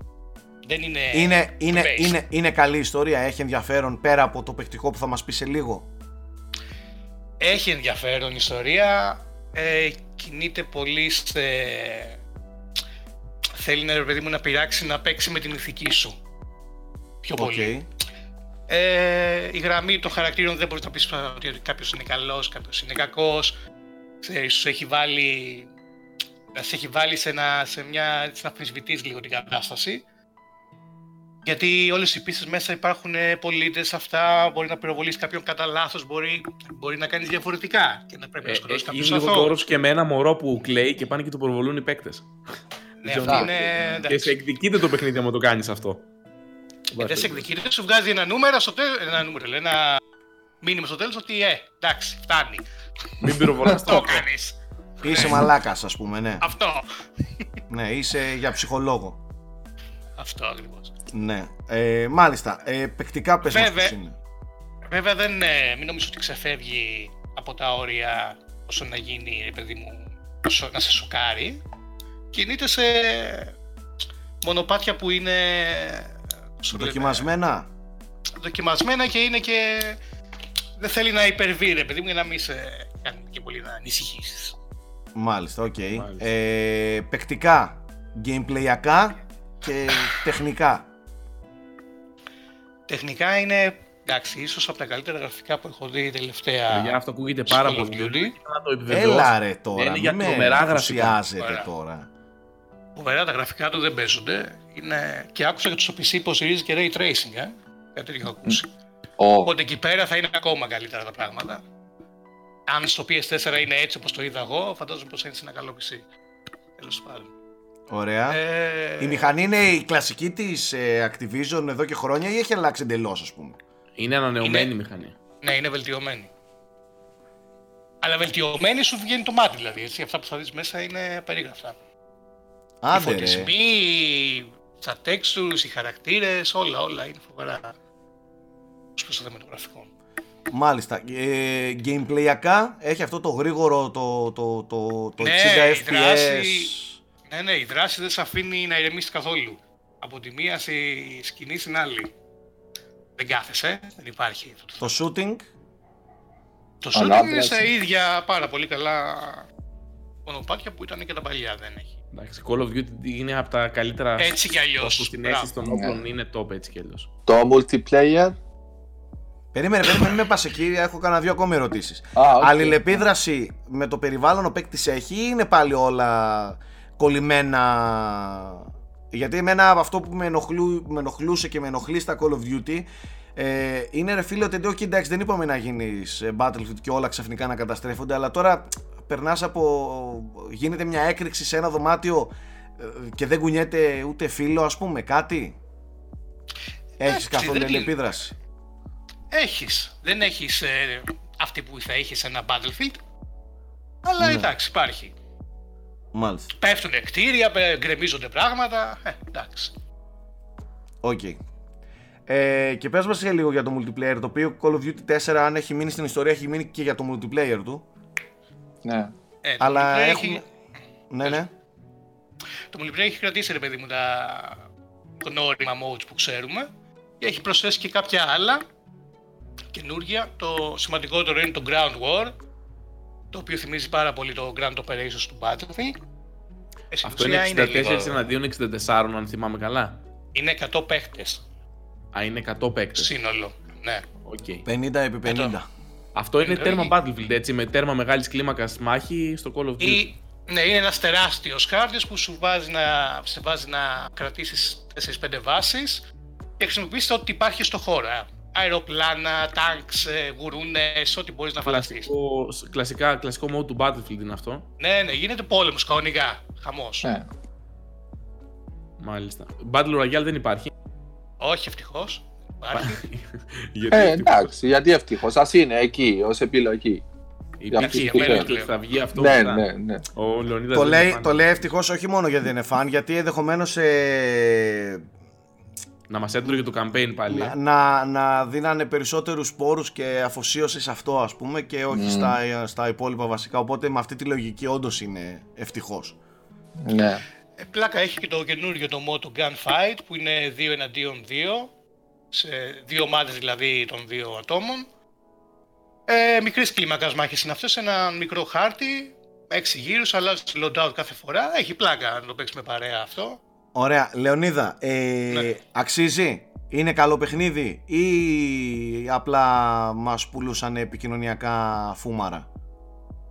Speaker 5: Δεν είναι.
Speaker 1: Είναι, είναι,
Speaker 5: base.
Speaker 1: είναι, είναι καλή ιστορία, έχει ενδιαφέρον πέρα από το παικτικό που θα μας πει σε λίγο.
Speaker 5: Έχει ενδιαφέρον η ιστορία. ε, κινείται πολύ σε... Θέλει να, ρε παιδί μου, να πειράξει να παίξει με την ηθική σου. Πιο
Speaker 1: Οκ.
Speaker 5: πολύ. Ε, η γραμμή των χαρακτήρων δεν μπορείς να πεις ότι κάποιος είναι καλός, κάποιος είναι κακός. Ξέρεις, σου έχει βάλει... Να σε έχει βάλει σε, ένα, σε μια... έτσι, να αμφισβητείς λίγο την κατάσταση. Γιατί όλες οι πίστες μέσα υπάρχουν πολίτες, αυτά μπορεί να πυροβολήσει κάποιον κατά λάθος, μπορεί, μπορεί να κάνεις διαφορετικά και να πρέπει να
Speaker 2: Ε,
Speaker 5: σκοτώσεις
Speaker 2: έχει
Speaker 5: κάποιον
Speaker 2: γίνει λίγο
Speaker 5: αθώο.
Speaker 2: κόρος και με ένα μωρό που κλαίει και πάνε και του προβολούν οι παίκτες.
Speaker 5: Ναι,
Speaker 2: John
Speaker 5: αυτό
Speaker 2: Wick.
Speaker 5: είναι.
Speaker 2: Και
Speaker 5: εντάξει.
Speaker 2: σε εκδικείται το παιχνίδι άμα το κάνεις αυτό.
Speaker 5: Ε, Δεν σε εκδικείται, σου βγάζει ένα νούμερο στο τέλος. Ένα νούμερο, λέει, ένα μήνυμα στο τέλος ότι ε, εντάξει, φτάνει.
Speaker 2: Μην πυροβολάς
Speaker 5: Αυτό
Speaker 2: το.
Speaker 5: κάνεις.
Speaker 1: Είσαι μαλάκας, ας πούμε, ναι.
Speaker 5: Αυτό.
Speaker 1: ναι, είσαι για ψυχολόγο.
Speaker 5: Αυτό ακριβώς.
Speaker 1: Ναι. Ε, μάλιστα. Ε, παικτικά πες μας
Speaker 5: Βέβαια.
Speaker 1: πώς είναι.
Speaker 5: Βέβαια, δεν, ε, μην νομίζω ότι ξεφεύγει από τα όρια όσο να γίνει, ρε παιδί μου, όσο να σε σοκάρει. Κινείται σε μονοπάτια που είναι. πώς το λένε,
Speaker 1: Δοκιμασμένα.
Speaker 5: δοκιμασμένα και είναι και. Δεν θέλει να υπερβεί, ρε παιδί μου, για να μην σε κάνει και πολύ να ανησυχήσεις.
Speaker 1: Μάλιστα, οκ.
Speaker 2: Μάλιστα.
Speaker 1: Ε, παικτικά, gameplay ακά και τεχνικά.
Speaker 5: Τεχνικά είναι. Εντάξει, ίσως από τα καλύτερα γραφικά που έχω δει τελευταία.
Speaker 2: Για αυτό ακούγεται πάρα
Speaker 5: στο Call of
Speaker 2: πολύ.
Speaker 5: Duty.
Speaker 2: Να το επιβεβαιώσω.
Speaker 1: Έλα ρε τώρα,
Speaker 2: Είναι
Speaker 1: μη
Speaker 2: για
Speaker 1: με
Speaker 2: τρομερά γραφικά.
Speaker 1: ενθουσιάζετε
Speaker 5: Ωραία.
Speaker 1: τώρα.
Speaker 5: Φοβερά τα γραφικά του δεν παίζονται. Είναι... Και άκουσα και το PC υποστηρίζει και ray tracing, ε. Κάτι τέτοιο έχω ακούσει.
Speaker 4: Ω,
Speaker 5: Οπότε εκεί πέρα θα είναι ακόμα καλύτερα τα πράγματα. Αν στο PS4 είναι έτσι όπως το είδα εγώ, φαντάζομαι πως είναι σε ένα καλό PC. Τέλος πάντων.
Speaker 1: Ωραία.
Speaker 5: Ε,
Speaker 1: Η μηχανή είναι η κλασική της ε, Activision εδώ και χρόνια ή έχει αλλάξει εντελώς, ας πούμε;
Speaker 2: Είναι ανανεωμένη
Speaker 5: Είναι-
Speaker 2: η μηχανή.
Speaker 5: Ναι, είναι βελτιωμένη. Αλλά βελτιωμένη σου βγαίνει το μάτι δηλαδή. Έτσι. Αυτά που θα δεις μέσα είναι περίγραφα. Οι
Speaker 1: Άντε ρε.
Speaker 5: φωτισμοί, τα textures, οι χαρακτήρες, όλα, όλα είναι φοβερά. Ως προς το θέμα των γραφικών.
Speaker 1: Μάλιστα. Ε, gameplayακά έχει αυτό το γρήγορο το, το, το, το
Speaker 5: Ναι,
Speaker 1: 60
Speaker 5: η
Speaker 1: FPS.
Speaker 5: δράση- Ναι, ναι, η δράση δεν σε αφήνει να ηρεμήσεις καθόλου. Από τη μία στη σκηνή στην άλλη. Δεν κάθεσαι, δεν υπάρχει. αυτό το
Speaker 1: Το shooting;
Speaker 5: Το shooting
Speaker 4: Ανάπτυξη.
Speaker 5: είναι στα ίδια πάρα πολύ καλά μονοπάτια που ήταν και τα παλιά, δεν έχει.
Speaker 2: Εντάξει, Call of Duty είναι από τα καλύτερα.
Speaker 5: Έτσι κι αλλιώς.
Speaker 2: Που στην
Speaker 5: Μπράβο.
Speaker 2: αίσθηση των
Speaker 4: Ναι.
Speaker 2: όπλων είναι top έτσι κι αλλιώς.
Speaker 4: το multiplayer;
Speaker 1: Περίμενε, περίμενε, με πας εκεί, έχω κανένα δύο ακόμη ερωτήσεις.
Speaker 4: Α, οκ.
Speaker 1: Αλληλεπίδραση με το περιβάλλον ο παίκτης έχει ή είναι πάλι όλα κολλημένα. Γιατί εμένα αυτό που με, ενοχλού, με ενοχλούσε και με ενοχλεί στα Call of Duty ε, είναι ρε φίλε ότι όχι εντάξει δεν είπαμε να γίνεις Battlefield και όλα ξαφνικά να καταστρέφονται αλλά τώρα περνάς από γίνεται μια έκρηξη σε ένα δωμάτιο ε, και δεν κουνιέται ούτε φύλλο ας πούμε κάτι; Έχεις
Speaker 5: Εντάξει,
Speaker 1: καθόλου
Speaker 5: δεν είναι.
Speaker 1: αλληλεπίδραση;
Speaker 5: Έχεις. Δεν έχεις ε, αυτή που θα είχες σε ένα Battlefield. Αλλά
Speaker 1: Ναι.
Speaker 5: εντάξει, υπάρχει.
Speaker 1: Μάλιστα
Speaker 5: Πέφτουν κτίρια, πε- γκρεμίζονται πράγματα. Ε, εντάξει.
Speaker 1: Οκ. Ε, και πες μας και λίγο για το multiplayer, το οποίο Call of Duty 4 αν έχει μείνει στην ιστορία έχει μείνει και για το multiplayer του.
Speaker 4: Ναι.
Speaker 5: Ε, το
Speaker 1: Αλλά
Speaker 5: multiplayer
Speaker 1: έχουμε...
Speaker 5: έχει-
Speaker 1: Ναι, ναι.
Speaker 5: Το multiplayer έχει κρατήσει ρε παιδί μου τα γνώριμα modes που ξέρουμε και έχει προσθέσει και κάποια άλλα καινούργια. Το σημαντικότερο είναι το Ground War το οποίο θυμίζει πάρα πολύ το Grand Operations του Battlefield. Ε, στην
Speaker 2: Αυτό
Speaker 5: ουσία
Speaker 2: είναι 64
Speaker 5: λίγο-
Speaker 2: εναντίον 64, αν θυμάμαι καλά.
Speaker 5: Είναι 100 παίχτες
Speaker 2: Α, είναι 100 παίκτες.
Speaker 5: σύνολο. Ναι.
Speaker 2: Okay.
Speaker 1: 50 επί 50.
Speaker 2: Αυτό είναι
Speaker 5: Είναι
Speaker 2: τέρμα
Speaker 5: η-
Speaker 2: Battlefield, έτσι, με τέρμα μεγάλης κλίμακας μάχη στο Call of Duty.
Speaker 5: Ή, ναι, είναι ένας τεράστιος χάρτης που σου βάζει να, σε βάζει να κρατήσεις 4-5 βάσεις και χρησιμοποιείς ό,τι υπάρχει στο χώρο. Ε. Αεροπλάνα, τάγκς, ε, γουρούνες, ό,τι μπορείς να φανταστείς.
Speaker 2: Κλασικό, κλασικά, κλασικό mode του Battlefield είναι αυτό.
Speaker 5: Ναι, ναι, γίνεται πόλεμος κανονικά. Χαμός.
Speaker 4: ναι.
Speaker 2: Μάλιστα. Battle Royale δεν υπάρχει.
Speaker 5: Όχι, ευτυχώς. Υπάρχει.
Speaker 2: Γιατί
Speaker 4: Ε, εντάξει, γιατί ευτυχώς. Α είναι εκεί ως επιλογή.
Speaker 2: υπήρχε
Speaker 5: για
Speaker 2: και
Speaker 5: μένα
Speaker 2: ότι
Speaker 5: πλέον.
Speaker 2: θα βγει αυτό.
Speaker 4: Ναι,
Speaker 2: μετά.
Speaker 4: ναι, ναι.
Speaker 2: Ο Λεωνίδας
Speaker 1: Το
Speaker 2: δεν
Speaker 1: λέει,
Speaker 2: είναι fan.
Speaker 1: το λέει ευτυχώς όχι μόνο γιατί δεν είναι φαν, γιατί ενδεχομένως
Speaker 2: Να μας έτρωγε το campaign πάλι.
Speaker 1: να,
Speaker 2: ε.
Speaker 1: να, να δίνανε περισσότερους σπόρους και αφοσίωση σε αυτό ας πούμε και όχι
Speaker 4: Μμμ.
Speaker 1: στα, στα υπόλοιπα βασικά οπότε με αυτή τη λογική όντως είναι ευτυχώς
Speaker 4: ναι.
Speaker 5: Ε, πλάκα έχει και το καινούριο το mod το Gunfight που είναι 2 εναντίον 2 σε δύο ομάδες δηλαδή των δύο ατόμων. Ε, μικρής κλίμακας μάχες είναι αυτές, σε ένα μικρό χάρτη έξι γύρους, αλλάζεις loadout κάθε φορά. Έχει πλάκα να το παίξεις με παρέα αυτό.
Speaker 1: Ωραία. Λεωνίδα, ε,
Speaker 5: Ναι.
Speaker 1: αξίζει; Είναι καλό παιχνίδι ή απλά μας πουλούσαν επικοινωνιακά φούμαρα;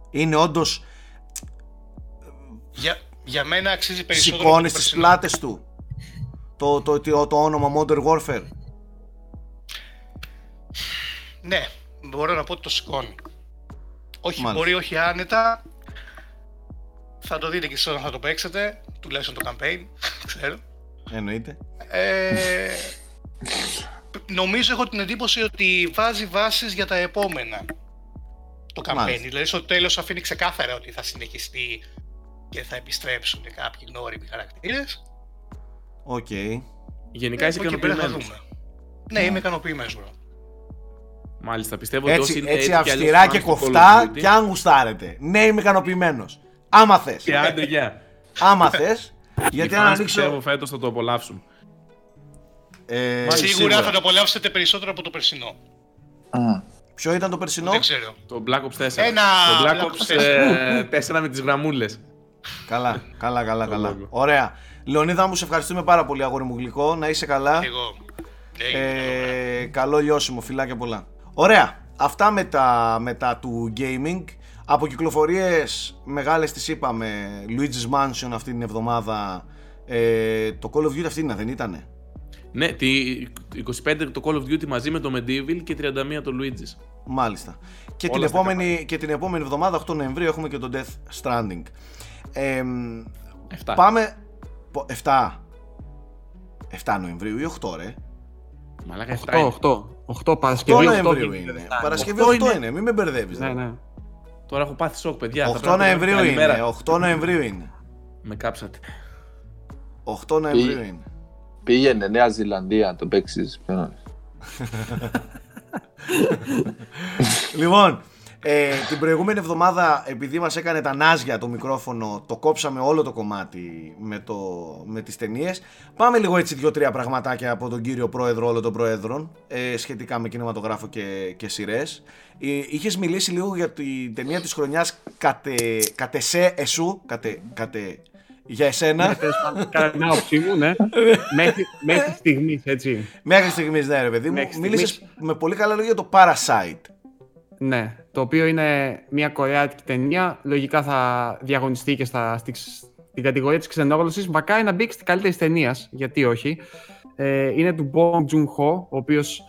Speaker 1: Είναι όντως
Speaker 5: Για, για μένα αξίζει περισσότερο. από
Speaker 1: σηκώνεις
Speaker 5: το
Speaker 1: τις
Speaker 5: περσινό.
Speaker 1: πλάτες του; Το, το, το, το όνομα Modern Warfare;
Speaker 5: Ναι, μπορώ να πω ότι το σηκώνει. Όχι,
Speaker 1: Μάλιστα.
Speaker 5: μπορεί όχι άνετα. Θα το δείτε και εσείς όταν θα το παίξετε, τουλάχιστον το campaign, ξέρω.
Speaker 1: Εννοείται.
Speaker 5: Ε, νομίζω έχω την εντύπωση ότι βάζει βάσεις για τα επόμενα το campaign.
Speaker 1: Μάλιστα.
Speaker 5: Δηλαδή στο τέλος αφήνει ξεκάθαρα ότι θα συνεχιστεί και θα επιστρέψουν κάποιοι γνώριμοι χαρακτήρες.
Speaker 1: Οκ.
Speaker 2: Γενικά είσαι
Speaker 5: Από εκεί πέρα θα
Speaker 2: ικανοποιημένος.
Speaker 5: δούμε. Ναι, είμαι ικανοποιημένος, bro.
Speaker 2: Μάλιστα, πιστεύω ότι όσοι
Speaker 1: Έτσι,
Speaker 2: είναι
Speaker 1: έτσι
Speaker 2: κι αλλιώς
Speaker 1: αυστηρά
Speaker 2: fans
Speaker 1: και
Speaker 2: του Call of
Speaker 1: κοφτά
Speaker 2: Duty,
Speaker 1: και αν γουστάρετε. Ναι, είμαι ικανοποιημένος. Άμα θες.
Speaker 2: Και άντε, γεια.
Speaker 1: Άμα θες.
Speaker 2: Οι
Speaker 1: γιατί
Speaker 2: fans
Speaker 1: αν ανοίξω.
Speaker 2: πιστεύω φέτος θα το απολαύσουν.
Speaker 1: Ε,
Speaker 2: Μάλιστα.
Speaker 5: Σίγουρα θα το απολαύσετε περισσότερο από το περσινό.
Speaker 4: Α,
Speaker 1: ποιο ήταν το περσινό;
Speaker 5: Δεν ξέρω.
Speaker 2: Το Black Ops 4.
Speaker 5: Ένα
Speaker 2: το Black
Speaker 5: Black
Speaker 2: Ops
Speaker 5: Ops
Speaker 2: 4 με τις γραμμούλες.
Speaker 1: Καλά, καλά, καλά,
Speaker 2: Το
Speaker 1: καλά.
Speaker 2: λόγο.
Speaker 1: Ωραία. Λεωνίδα μου, σε ευχαριστούμε πάρα πολύ, αγόρι μου γλυκό. Να είσαι καλά.
Speaker 5: Εγώ. Ναι,
Speaker 1: Ε, καλό λιώσιμο, φιλάκια πολλά. Ωραία. Αυτά με τα, με τα του gaming. Από κυκλοφορίες μεγάλες τις είπαμε. Luigi's Mansion αυτή την εβδομάδα. Ε, το Call of Duty αυτή είναι, δεν ήτανε;
Speaker 2: Ναι, τη 25 το Call of Duty μαζί με το Medieval και 31 το Luigi's.
Speaker 1: Μάλιστα. Και την,
Speaker 2: Όλα στα
Speaker 1: επόμενη, και την επόμενη εβδομάδα, 8 Νοεμβρίου, έχουμε και το Death Stranding. Ε,
Speaker 2: 7.
Speaker 1: πάμε... πο- 7. 7 Νοεμβρίου ή 8 ρε.
Speaker 2: Μαλάκα 7
Speaker 3: 8,
Speaker 2: είναι.
Speaker 3: 8. 8
Speaker 1: 8
Speaker 3: Παρασκευή. 8
Speaker 1: Νοεμβρίου
Speaker 3: γίνεται,
Speaker 1: είναι.
Speaker 3: δεν φτάνει.
Speaker 1: Παρασκευή
Speaker 2: 8
Speaker 1: 8
Speaker 2: είναι.
Speaker 1: είναι, μην με μπερδεύεις.
Speaker 3: Ναι,
Speaker 1: ρε.
Speaker 3: ναι.
Speaker 2: Τώρα έχω πάθει σοκ, παιδιά. Θα
Speaker 1: 8
Speaker 2: πρέπει να
Speaker 1: Νοεμβρίου
Speaker 2: πω καλημέρα.
Speaker 1: είναι. 8 Νοεμβρίου είναι.
Speaker 2: Με κάψατε.
Speaker 1: 8 Νοεμβρίου
Speaker 4: Πή-
Speaker 1: είναι.
Speaker 4: Πήγαινε Νέα Ζηλανδία να το παίξεις.
Speaker 1: Λοιπόν, ε, την προηγούμενη εβδομάδα, επειδή μας έκανε τα νάζια το μικρόφωνο, το κόψαμε όλο το κομμάτι με, το, με τις ταινίες. Πάμε λίγο έτσι δύο-τρία πραγματάκια από τον κύριο πρόεδρο όλων των πρόεδρων, ε, σχετικά με κινηματογράφο και, και σειρές. Ε, είχες μιλήσει λίγο για την ταινία της χρονιάς κατε, κατεσέ εσού, κατε, κατε, για εσένα.
Speaker 3: Τέλος πάντων, Κατά την άποψή μου, ναι. Μέχρι, μέχρι στιγμής, έτσι.
Speaker 1: Μέχρι στιγμής, ναι ρε παιδί μου.
Speaker 3: Μέχρι
Speaker 1: Μίλησες
Speaker 3: στιγμής.
Speaker 1: με πολύ καλά λόγια για το Parasite.
Speaker 3: Ναι. Το οποίο είναι μια κορεάτικη ταινία. Λογικά θα διαγωνιστεί και στα, στη, στην κατηγορία της ξενόγλωση. Μακάρι να μπει και στην καλύτερη ταινίας. Γιατί όχι. Ε, είναι του Bong Joon-ho, ο οποίος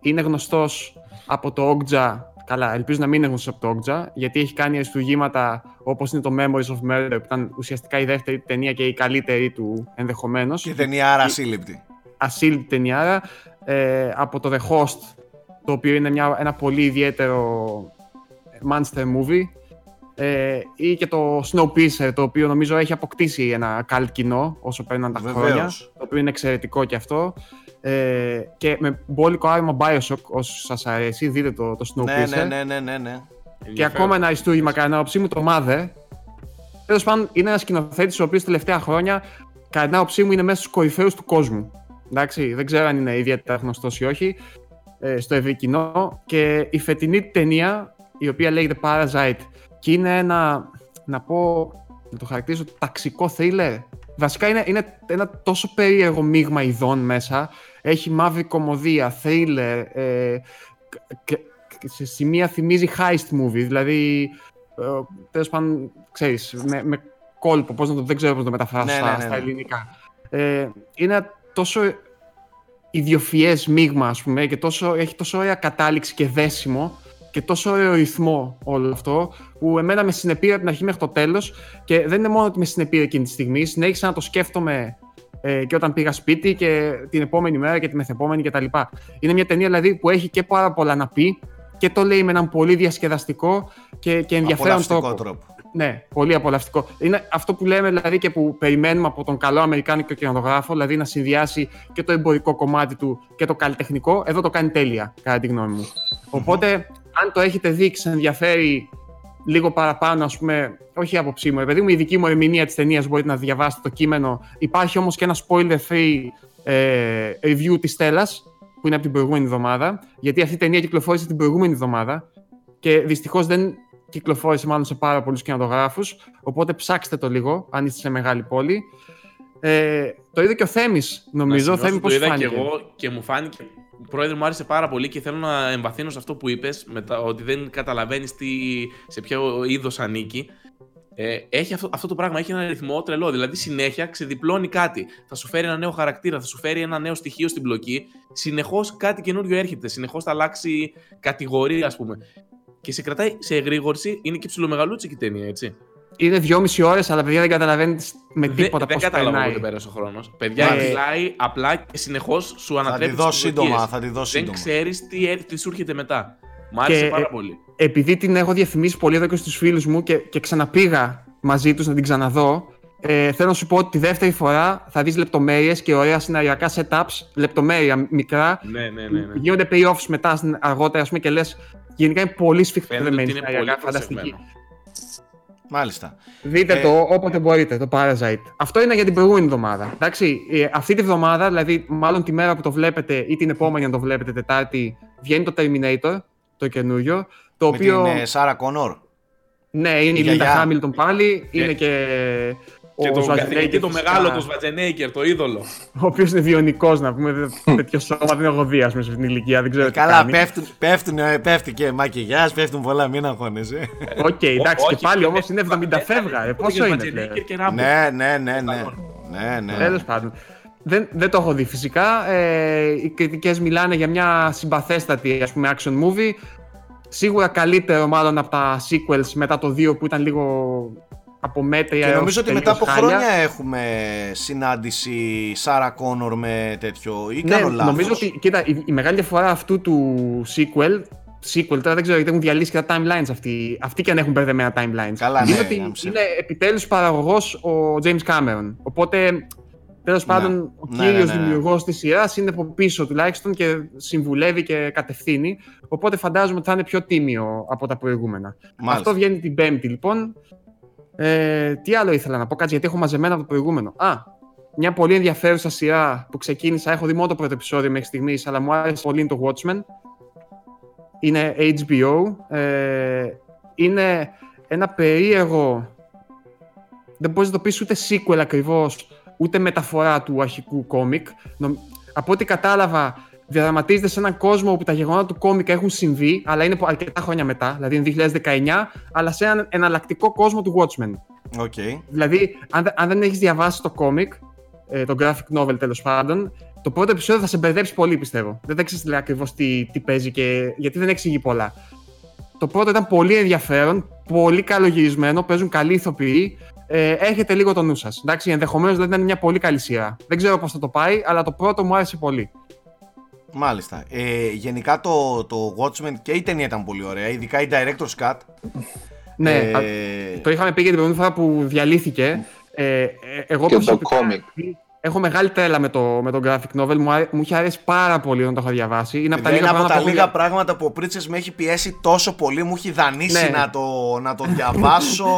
Speaker 3: είναι γνωστός από το Okja. Καλά, ελπίζω να μην είναι γνωστός από το Okja, γιατί έχει κάνει αριστουργήματα όπως είναι το Memories of Murder, που ήταν ουσιαστικά η δεύτερη ταινία και η καλύτερη του ενδεχομένως.
Speaker 1: Και ταινία άρα ασύλληπτη.
Speaker 3: ασύλληπτη ταινιάρα ε, από το The Host το οποίο είναι μια, ένα πολύ ιδιαίτερο monster movie ε, ή και το Snowpiercer το οποίο νομίζω έχει αποκτήσει ένα καλ κοινό όσο παίρνουν τα
Speaker 1: Βεβαίως.
Speaker 3: χρόνια το οποίο είναι εξαιρετικό και αυτό ε, και με μπόλικο άρωμα Bioshock όσους σας αρέσει δείτε το, το Snowpiercer
Speaker 1: Ναι, ναι, ναι, ναι, ναι, ναι.
Speaker 3: και ακόμα ένα αριστούργημα κατά την άποψή μου, το Mother. Τέλος πάντων, είναι ένας σκηνοθέτης ο οποίος τελευταία χρόνια, κατά την άποψή μου, είναι μέσα στου κορυφαίου του κόσμου. Εντάξει, δεν ξέρω αν είναι ιδιαίτερα γνωστός ή όχι ε, στο ευρύ κοινό. Και η φετινή ταινία, η οποία λέγεται Parasite, και είναι ένα, να πω, να το χαρακτηρίσω, ταξικό thriller. Βασικά είναι, είναι ένα τόσο περίεργο μείγμα ειδών μέσα. Έχει μαύρη κομμωδία, thriller, ε, και- και σε σημεία θυμίζει heist movie, δηλαδή ε, τέλος πάντων, ξέρεις, με, με κόλπο, πώς να το, δεν ξέρω πώς να το μεταφράσω
Speaker 1: Ναι,
Speaker 3: στα,
Speaker 1: ναι, ναι,
Speaker 3: στα
Speaker 1: ναι.
Speaker 3: ελληνικά. Ε, είναι ένα τόσο ιδιοφιές μείγμα, ας πούμε, και τόσο, έχει τόσο ωραία κατάληξη και δέσιμο και τόσο ωραίο ρυθμό όλο αυτό, που εμένα με συνεπήρε από την αρχή μέχρι το τέλος και δεν είναι μόνο ότι με συνεπήρε εκείνη τη στιγμή, συνέχισα να το σκέφτομαι ε, και όταν πήγα σπίτι και την επόμενη μέρα και τη μεθεπόμενη κτλ. Είναι μια ταινία δηλαδή που έχει και πάρα πολλά να πει και το λέει με έναν πολύ διασκεδαστικό και, και ενδιαφέρον
Speaker 1: Απολαυστικό
Speaker 3: τρόπο.
Speaker 1: τρόπο.
Speaker 3: Ναι, πολύ απολαυστικό. Είναι αυτό που λέμε δηλαδή και που περιμένουμε από τον καλό Αμερικάνικο κινηματογράφο, δηλαδή να συνδυάσει και το εμπορικό κομμάτι του και το καλλιτεχνικό. Εδώ το κάνει τέλεια, κατά τη γνώμη μου. Οπότε, αν το έχετε δει και σε ενδιαφέρει λίγο παραπάνω, ας πούμε, όχι η άποψή μου, επειδή μου η δική μου ερμηνεία της ταινίας μπορείτε να διαβάσετε το κείμενο. Υπάρχει όμως και ένα spoiler free ε, review της Στέλλας, που είναι από την προηγούμενη εβδομάδα, γιατί αυτή η ταινία κυκλοφόρησε την προηγούμενη εβδομάδα και δυστυχώς δεν κυκλοφόρησε μάλλον σε πάρα πολλούς κινηματογράφους, οπότε ψάξτε το λίγο, αν είστε σε μεγάλη πόλη. Ε, το είδε και ο Θέμης, νομίζω.
Speaker 2: Να
Speaker 3: Θέμη,
Speaker 2: σημειώσω,
Speaker 3: πώς
Speaker 2: το είδα
Speaker 3: φάνηκε.
Speaker 2: και εγώ και μου φάνηκε. Πρόεδρε, μου άρεσε πάρα πολύ και θέλω να εμβαθύνω σε αυτό που είπες, ότι δεν καταλαβαίνεις σε ποιο είδος ανήκει. Ε, έχει αυτό, αυτό το πράγμα έχει ένα ρυθμό τρελό. Δηλαδή, συνέχεια ξεδιπλώνει κάτι. Θα σου φέρει ένα νέο χαρακτήρα, θα σου φέρει ένα νέο στοιχείο στην μπλοκή. Συνεχώς κάτι καινούριο έρχεται. Συνεχώς θα αλλάξει κατηγορία, ας πούμε. Και σε κρατάει σε εγρήγορση. Είναι και ψιλομεγαλούτσικη η ταινία, έτσι.
Speaker 3: Είναι δυόμιση ώρες, αλλά παιδιά δεν καταλαβαίνει με
Speaker 2: Δεν,
Speaker 3: τίποτα
Speaker 2: δεν
Speaker 3: πώς
Speaker 2: κατάλαβα
Speaker 3: περνάει.
Speaker 2: πότε πέρασε ο χρόνος. Παιδιά,
Speaker 3: Ναι.
Speaker 2: μιλάει απλά και συνεχώς σου
Speaker 1: Θα
Speaker 2: ανατρέπει.
Speaker 1: τη δω
Speaker 2: τις
Speaker 1: σύντομα,
Speaker 2: προσδοκίες.
Speaker 1: θα τη δω
Speaker 2: Δεν
Speaker 1: σύντομα.
Speaker 2: ξέρεις τι, έ- τι σου έρχεται μετά. Μ' άρεσε
Speaker 3: Και,
Speaker 2: πάρα
Speaker 3: ε,
Speaker 2: πολύ.
Speaker 3: Επειδή την έχω διαφημίσει πολύ εδώ και στους φίλους μου και, και ξαναπήγα μαζί τους να την ξαναδώ, ε, θέλω να σου πω ότι τη δεύτερη φορά θα δεις λεπτομέρειες και ωραία σεναριακά setups, λεπτομέρεια μικρά.
Speaker 2: Ναι, ναι, ναι. ναι.
Speaker 3: Γίνονται payoffs μετά στην- αργότερα, ας πούμε, και λες. Γενικά είναι πολύ
Speaker 2: Φαίνεται
Speaker 3: σφιχτεδεμένη
Speaker 2: ότι είναι πολύ
Speaker 3: σεναριακά, φανταστική.
Speaker 2: προσεγμένο.
Speaker 1: Μάλιστα.
Speaker 3: Δείτε
Speaker 1: Ε,
Speaker 3: το όποτε μπορείτε, το Parasite. Αυτό είναι για την προηγούμενη εβδομάδα. Εντάξει, ε, αυτή τη βδομάδα, δηλαδή μάλλον τη μέρα που το βλέπετε ή την επόμενη αν το βλέπετε Τετάρτη, βγαίνει το Terminator, το καινούριο. Το
Speaker 1: Με
Speaker 3: οποίο,
Speaker 1: την Σάρα Κόνορ.
Speaker 3: ναι, είναι η
Speaker 1: γιαγιά.
Speaker 3: Λίντα Χάμιλτον πάλι,
Speaker 2: Και-
Speaker 3: είναι και
Speaker 2: Και
Speaker 3: ο
Speaker 2: το,
Speaker 3: Schwarzenegger
Speaker 2: καθηγητή, το
Speaker 3: φυσικά,
Speaker 2: μεγάλο, το Σβατζενέικερ, το είδωλο.
Speaker 3: ο οποίος είναι βιονικός, να πούμε, δεν- τέτοιο σώμα δεν έχω δει, ας πούμε, σε αυτήν την ηλικία, δεν ξέρω τι
Speaker 1: Ε, Καλά,
Speaker 3: κάνει.
Speaker 1: πέφτουν, πέφτουν, ε, πέφτει και μακιγιάς, πέφτουν πολλά, μην αγχώνεσαι.
Speaker 3: Οκ, εντάξει,
Speaker 2: Ό-
Speaker 3: και
Speaker 2: όχι,
Speaker 3: πάλι
Speaker 2: ε,
Speaker 3: όμως είναι 70
Speaker 2: ε,
Speaker 3: φεύγα, ε,
Speaker 2: ε,
Speaker 3: πόσο είναι
Speaker 2: Schwarzenegger
Speaker 3: πλέον.
Speaker 2: και Rambo.
Speaker 1: ναι, ναι, ναι, ναι. Ναι, ναι.
Speaker 3: Τέλος πάντων. Δεν, δεν το έχω δει φυσικά. Ε, οι κριτικές μιλάνε για μια συμπαθέστατη ας πούμε, action movie. Σίγουρα καλύτερο μάλλον από τα sequels μετά το 2 που ήταν λίγο από μέτρια.
Speaker 1: Και
Speaker 3: έως
Speaker 1: νομίζω ότι μετά
Speaker 3: τελείως
Speaker 1: από
Speaker 3: χάλια.
Speaker 1: χρόνια έχουμε συνάντηση Σάρα Κόνορ με τέτοιο. Ή
Speaker 3: Ναι,
Speaker 1: κάνω λάθος.
Speaker 3: νομίζω ότι κοίτα, η, η μεγάλη διαφορά αυτού του sequel. Sequel, τώρα δεν ξέρω γιατί έχουν διαλύσει και τα timelines αυτοί. Αυτοί και αν έχουν μπερδεμένα timelines.
Speaker 1: Καλά,
Speaker 3: είναι
Speaker 1: ναι,
Speaker 3: ότι
Speaker 1: άμψε.
Speaker 3: είναι επιτέλους παραγωγός ο James Cameron. Οπότε τέλος πάντων ο
Speaker 1: Ναι,
Speaker 3: κύριος
Speaker 1: ναι, ναι, ναι.
Speaker 3: δημιουργός της σειράς είναι από πίσω τουλάχιστον και συμβουλεύει και κατευθύνει. Οπότε φαντάζομαι ότι θα είναι πιο τίμιο από τα προηγούμενα.
Speaker 1: Μάλιστα.
Speaker 3: Αυτό βγαίνει την Πέμπτη λοιπόν. Ε, τι άλλο ήθελα να πω, κάτι γιατί έχω μαζεμένα από το προηγούμενο. Α, μια πολύ ενδιαφέρουσα σειρά που ξεκίνησα. Έχω δει μόνο το πρώτο επεισόδιο μέχρι στιγμής, αλλά μου άρεσε πολύ είναι το Watchmen. Είναι HBO. Ε, είναι ένα περίεργο. Δεν μπορείς να το πεις ούτε sequel ακριβώς, ούτε μεταφορά του αρχικού κόμικ. Νομ- Από ό,τι κατάλαβα, διαδραματίζεται σε έναν κόσμο όπου τα γεγονότα του κόμικ έχουν συμβεί, αλλά είναι πο- αρκετά χρόνια μετά, δηλαδή είναι 2019, αλλά σε έναν εναλλακτικό κόσμο του Watchmen.
Speaker 1: Οκ.
Speaker 3: Δηλαδή, αν, δε- αν δεν έχεις διαβάσει το κόμικ, ε, το graphic novel τέλος πάντων, το πρώτο επεισόδιο θα σε μπερδέψει πολύ, πιστεύω. Δεν θα ξέρεις ακριβώς τι, τι παίζει και γιατί δεν εξηγεί πολλά. Το πρώτο ήταν πολύ ενδιαφέρον, πολύ καλογυρισμένο, παίζουν καλοί ηθοποιοί. Ε, έχετε λίγο το νου σας. Εντάξει, ενδεχομένως δηλαδή να είναι μια πολύ καλή σειρά. Δεν ξέρω πώς θα το πάει, αλλά το πρώτο μου άρεσε πολύ.
Speaker 1: Μάλιστα. Ε, γενικά το, το Watchmen και η ταινία ήταν πολύ ωραία, ειδικά η Director's Cut.
Speaker 3: Ναι,
Speaker 1: Ε,
Speaker 3: α- το είχαμε πει και την προηγούμενη φορά που διαλύθηκε. Ε, ε, εγώ
Speaker 4: Και το
Speaker 3: προσωπικά
Speaker 4: κόμικ.
Speaker 3: Έχω μεγάλη τρέλα με το, με το graphic novel. Μου, άρε- μου είχε αρέσει πάρα πολύ όταν το είχα διαβάσει. Είναι από τα
Speaker 1: είναι
Speaker 3: λίγα
Speaker 1: από τα
Speaker 3: πράγματα που έχω
Speaker 1: λίγα
Speaker 3: δια-
Speaker 1: πράγματα που ο Πρίτσες με έχει πιέσει τόσο πολύ, μου έχει δανείσει
Speaker 3: Ναι.
Speaker 1: να, το, να το διαβάσω.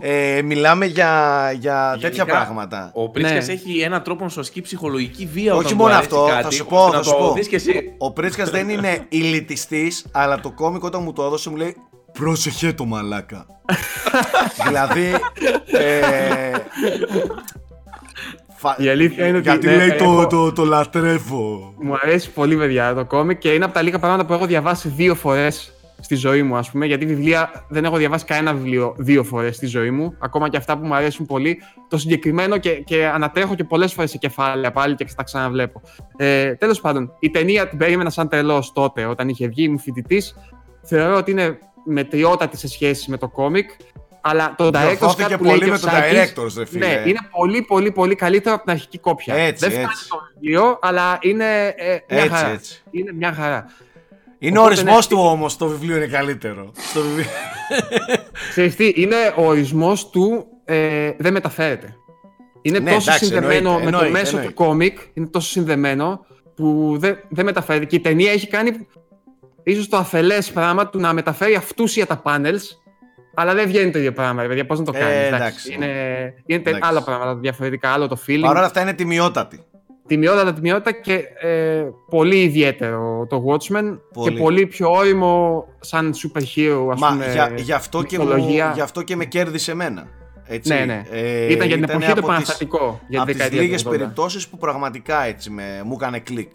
Speaker 1: ε, μιλάμε για, για τέτοια
Speaker 2: Γενικά,
Speaker 1: πράγματα.
Speaker 2: Ο Πρίτσκα
Speaker 3: Ναι.
Speaker 2: έχει έναν τρόπο να σου ασκεί ψυχολογική βία
Speaker 1: Όχι
Speaker 2: όταν
Speaker 1: μόνο
Speaker 2: του αρέσει
Speaker 1: αυτό,
Speaker 2: κάτι,
Speaker 1: θα σου πω,
Speaker 2: ώστε
Speaker 1: θα
Speaker 2: να
Speaker 1: σου
Speaker 2: το
Speaker 1: πω.
Speaker 2: δεις και εσύ.
Speaker 1: Ο Πρίτσκας δεν είναι ηλιτιστής, αλλά το κόμικ όταν μου το έδωσε μου λέει Πρόσεχε το μαλάκα. δηλαδή. Ε, φα-
Speaker 3: Η αλήθεια είναι ότι,
Speaker 1: Γιατί
Speaker 3: ναι,
Speaker 1: λέει το,
Speaker 3: έχω-
Speaker 1: το, το λατρεύω.
Speaker 3: Μου αρέσει πολύ, παιδιά, το κόμικ και είναι από τα λίγα πράγματα που έχω διαβάσει δύο φορές στη ζωή μου, ας πούμε. Γιατί βιβλία δεν έχω διαβάσει κανένα βιβλίο δύο φορές στη ζωή μου. Ακόμα και αυτά που μου αρέσουν πολύ. Το συγκεκριμένο και, και ανατρέχω και πολλές φορές σε κεφάλαια πάλι και τα ξαναβλέπω. Ε, Τέλος πάντων, η ταινία την περίμενα σαν τρελός τότε όταν είχε βγει, ήμουν φοιτητής. Θεωρώ ότι είναι μετριότατη σε σχέση με το κόμικ. Αλλά το director's
Speaker 1: Διορθώθηκε
Speaker 3: cut που λέει
Speaker 1: πολύ
Speaker 3: και
Speaker 1: με
Speaker 3: ο
Speaker 1: το
Speaker 3: Σάκης,
Speaker 1: director's, ρε φίλε.
Speaker 3: Ναι, είναι πολύ πολύ πολύ καλύτερο από την αρχική κόπια.
Speaker 1: Έτσι,
Speaker 3: δεν φτάνει
Speaker 1: έτσι.
Speaker 3: το βιβλίο, αλλά είναι ε, μια
Speaker 1: Έτσι,
Speaker 3: χαρά.
Speaker 1: έτσι.
Speaker 3: Είναι μια χαρά.
Speaker 1: Είναι ο
Speaker 3: Οπότε,
Speaker 1: ορισμός
Speaker 3: ναι.
Speaker 1: του όμως, το βιβλίο είναι καλύτερο. Στο βιβλίο...
Speaker 3: Ξέρεις τι, είναι ο ορισμός του ε, δεν μεταφέρεται. Είναι
Speaker 1: Ναι,
Speaker 3: τόσο
Speaker 1: εντάξει,
Speaker 3: συνδεμένο
Speaker 1: εννοείται,
Speaker 3: με το
Speaker 1: εννοείται,
Speaker 3: μέσο
Speaker 1: εννοείται.
Speaker 3: του κόμικ, είναι τόσο συνδεμένο που δεν, δεν μεταφέρεται. Και η ταινία έχει κάνει ίσως το αφελές πράγμα του να μεταφέρει αυτούσια τα panels, αλλά δεν βγαίνει το ίδιο πράγμα, ρε παιδιά. Πώς να το
Speaker 1: Ε,
Speaker 3: κάνεις.
Speaker 1: εντάξει.
Speaker 3: Είναι, είναι τε-
Speaker 1: Εντάξει.
Speaker 3: άλλα πράγματα διαφορετικά, άλλο το feeling.
Speaker 1: Παρ' όλα αυτά είναι τιμιότατη.
Speaker 3: τιμιότατα τιμιότητα και ε, πολύ ιδιαίτερο το Watchmen
Speaker 1: Πολύ.
Speaker 3: και πολύ πιο όριμο σαν super hero ας
Speaker 1: Μα
Speaker 3: πούμε
Speaker 1: για, γι, αυτό και μου,
Speaker 3: μυθολογία.
Speaker 1: γι' αυτό και με κέρδισε εμένα. Έτσι.
Speaker 3: Ναι, ναι.
Speaker 1: Ε,
Speaker 3: Ήταν για την εποχή
Speaker 1: από
Speaker 3: το
Speaker 1: τις-
Speaker 3: επαναστατικό για
Speaker 1: από
Speaker 3: τη
Speaker 1: τις
Speaker 3: δεκαετία
Speaker 1: λίγες
Speaker 3: του 80.
Speaker 1: περιπτώσεις που πραγματικά έτσι με, μου έκανε κλικ.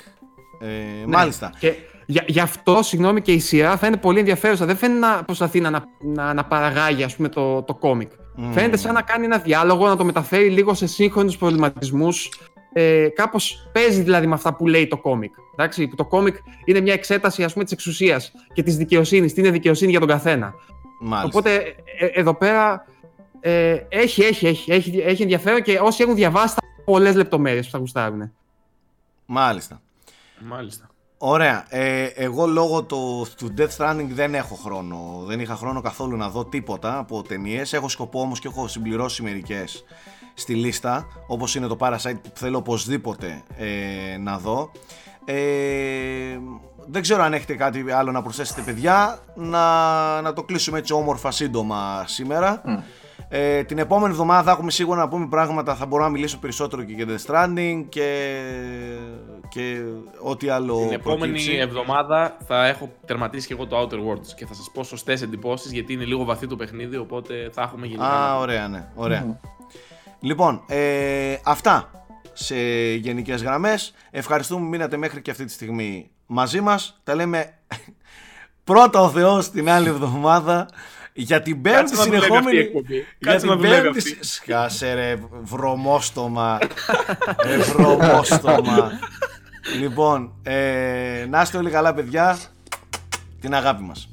Speaker 1: Ε, Μάλιστα.
Speaker 3: Και για, γι' αυτό, συγγνώμη, και η σειρά φαίνεται πολύ ενδιαφέρουσα. Δεν φαίνεται να προσπαθεί να, να, να, να παραγάγει ας πούμε, το, το κόμικ.
Speaker 1: Μμμ.
Speaker 3: Φαίνεται σαν να κάνει ένα διάλογο, να το μεταφέρει λίγο σε σύγχρονους προβληματισμούς. Ε, κάπως παίζει δηλαδή με αυτά που λέει το κόμικ. Εντάξει, που το κόμικ είναι μια εξέταση ας πούμε, της εξουσίας και της δικαιοσύνης. Τι είναι δικαιοσύνη για τον καθένα.
Speaker 1: Μάλιστα.
Speaker 3: Οπότε ε, εδώ πέρα ε, έχει, έχει, έχει, έχει, έχει ενδιαφέρον και όσοι έχουν διαβάσει θα πολλές λεπτομέρειες που θα γουστάρουν.
Speaker 1: Μάλιστα.
Speaker 2: Μάλιστα.
Speaker 1: Ωραία. Ε, εγώ λόγω του, του Death Stranding δεν έχω χρόνο. Δεν είχα χρόνο καθόλου να δω τίποτα από ταινίες. Έχω σκοπό όμως και έχω συμπληρώσει μερικές στη λίστα. Όπως είναι το Parasite που θέλω οπωσδήποτε ε, να δω. Ε, δεν ξέρω αν έχετε κάτι άλλο να προσθέσετε παιδιά να, να το κλείσουμε έτσι όμορφα σύντομα σήμερα ε, την επόμενη εβδομάδα έχουμε σίγουρα να πούμε πράγματα θα μπορώ να μιλήσω περισσότερο και για The Stranding και, και ό,τι άλλο
Speaker 2: Την επόμενη
Speaker 1: προκύψει.
Speaker 2: εβδομάδα θα έχω τερματίσει και εγώ το Outer Worlds και θα σας πω σωστές εντυπώσεις γιατί είναι λίγο βαθύ το παιχνίδι οπότε θα έχουμε γενικά.
Speaker 1: Α,
Speaker 2: να-
Speaker 1: ωραία, ναι. Ωραία. Λοιπόν, ε, αυτά σε γενικές γραμμές. Ευχαριστούμε που μείνατε μέχρι και αυτή τη στιγμή μαζί μας. Τα λέμε πρώτα ο Θεός την άλλη εβδομάδα για την πέμπτη
Speaker 2: Κάτσε να δουλεύει αυτή η
Speaker 1: συνεχόμενη...
Speaker 2: εκπομπή.
Speaker 1: Για
Speaker 2: Κάτσε να
Speaker 1: την
Speaker 2: δουλεύει
Speaker 1: πέμπτη...
Speaker 2: αυτή.
Speaker 1: συ- Σκάσε ρε βρωμόστομα. ρε βρωμόστομα. λοιπόν, ε, να είστε όλοι καλά παιδιά. Την αγάπη μας.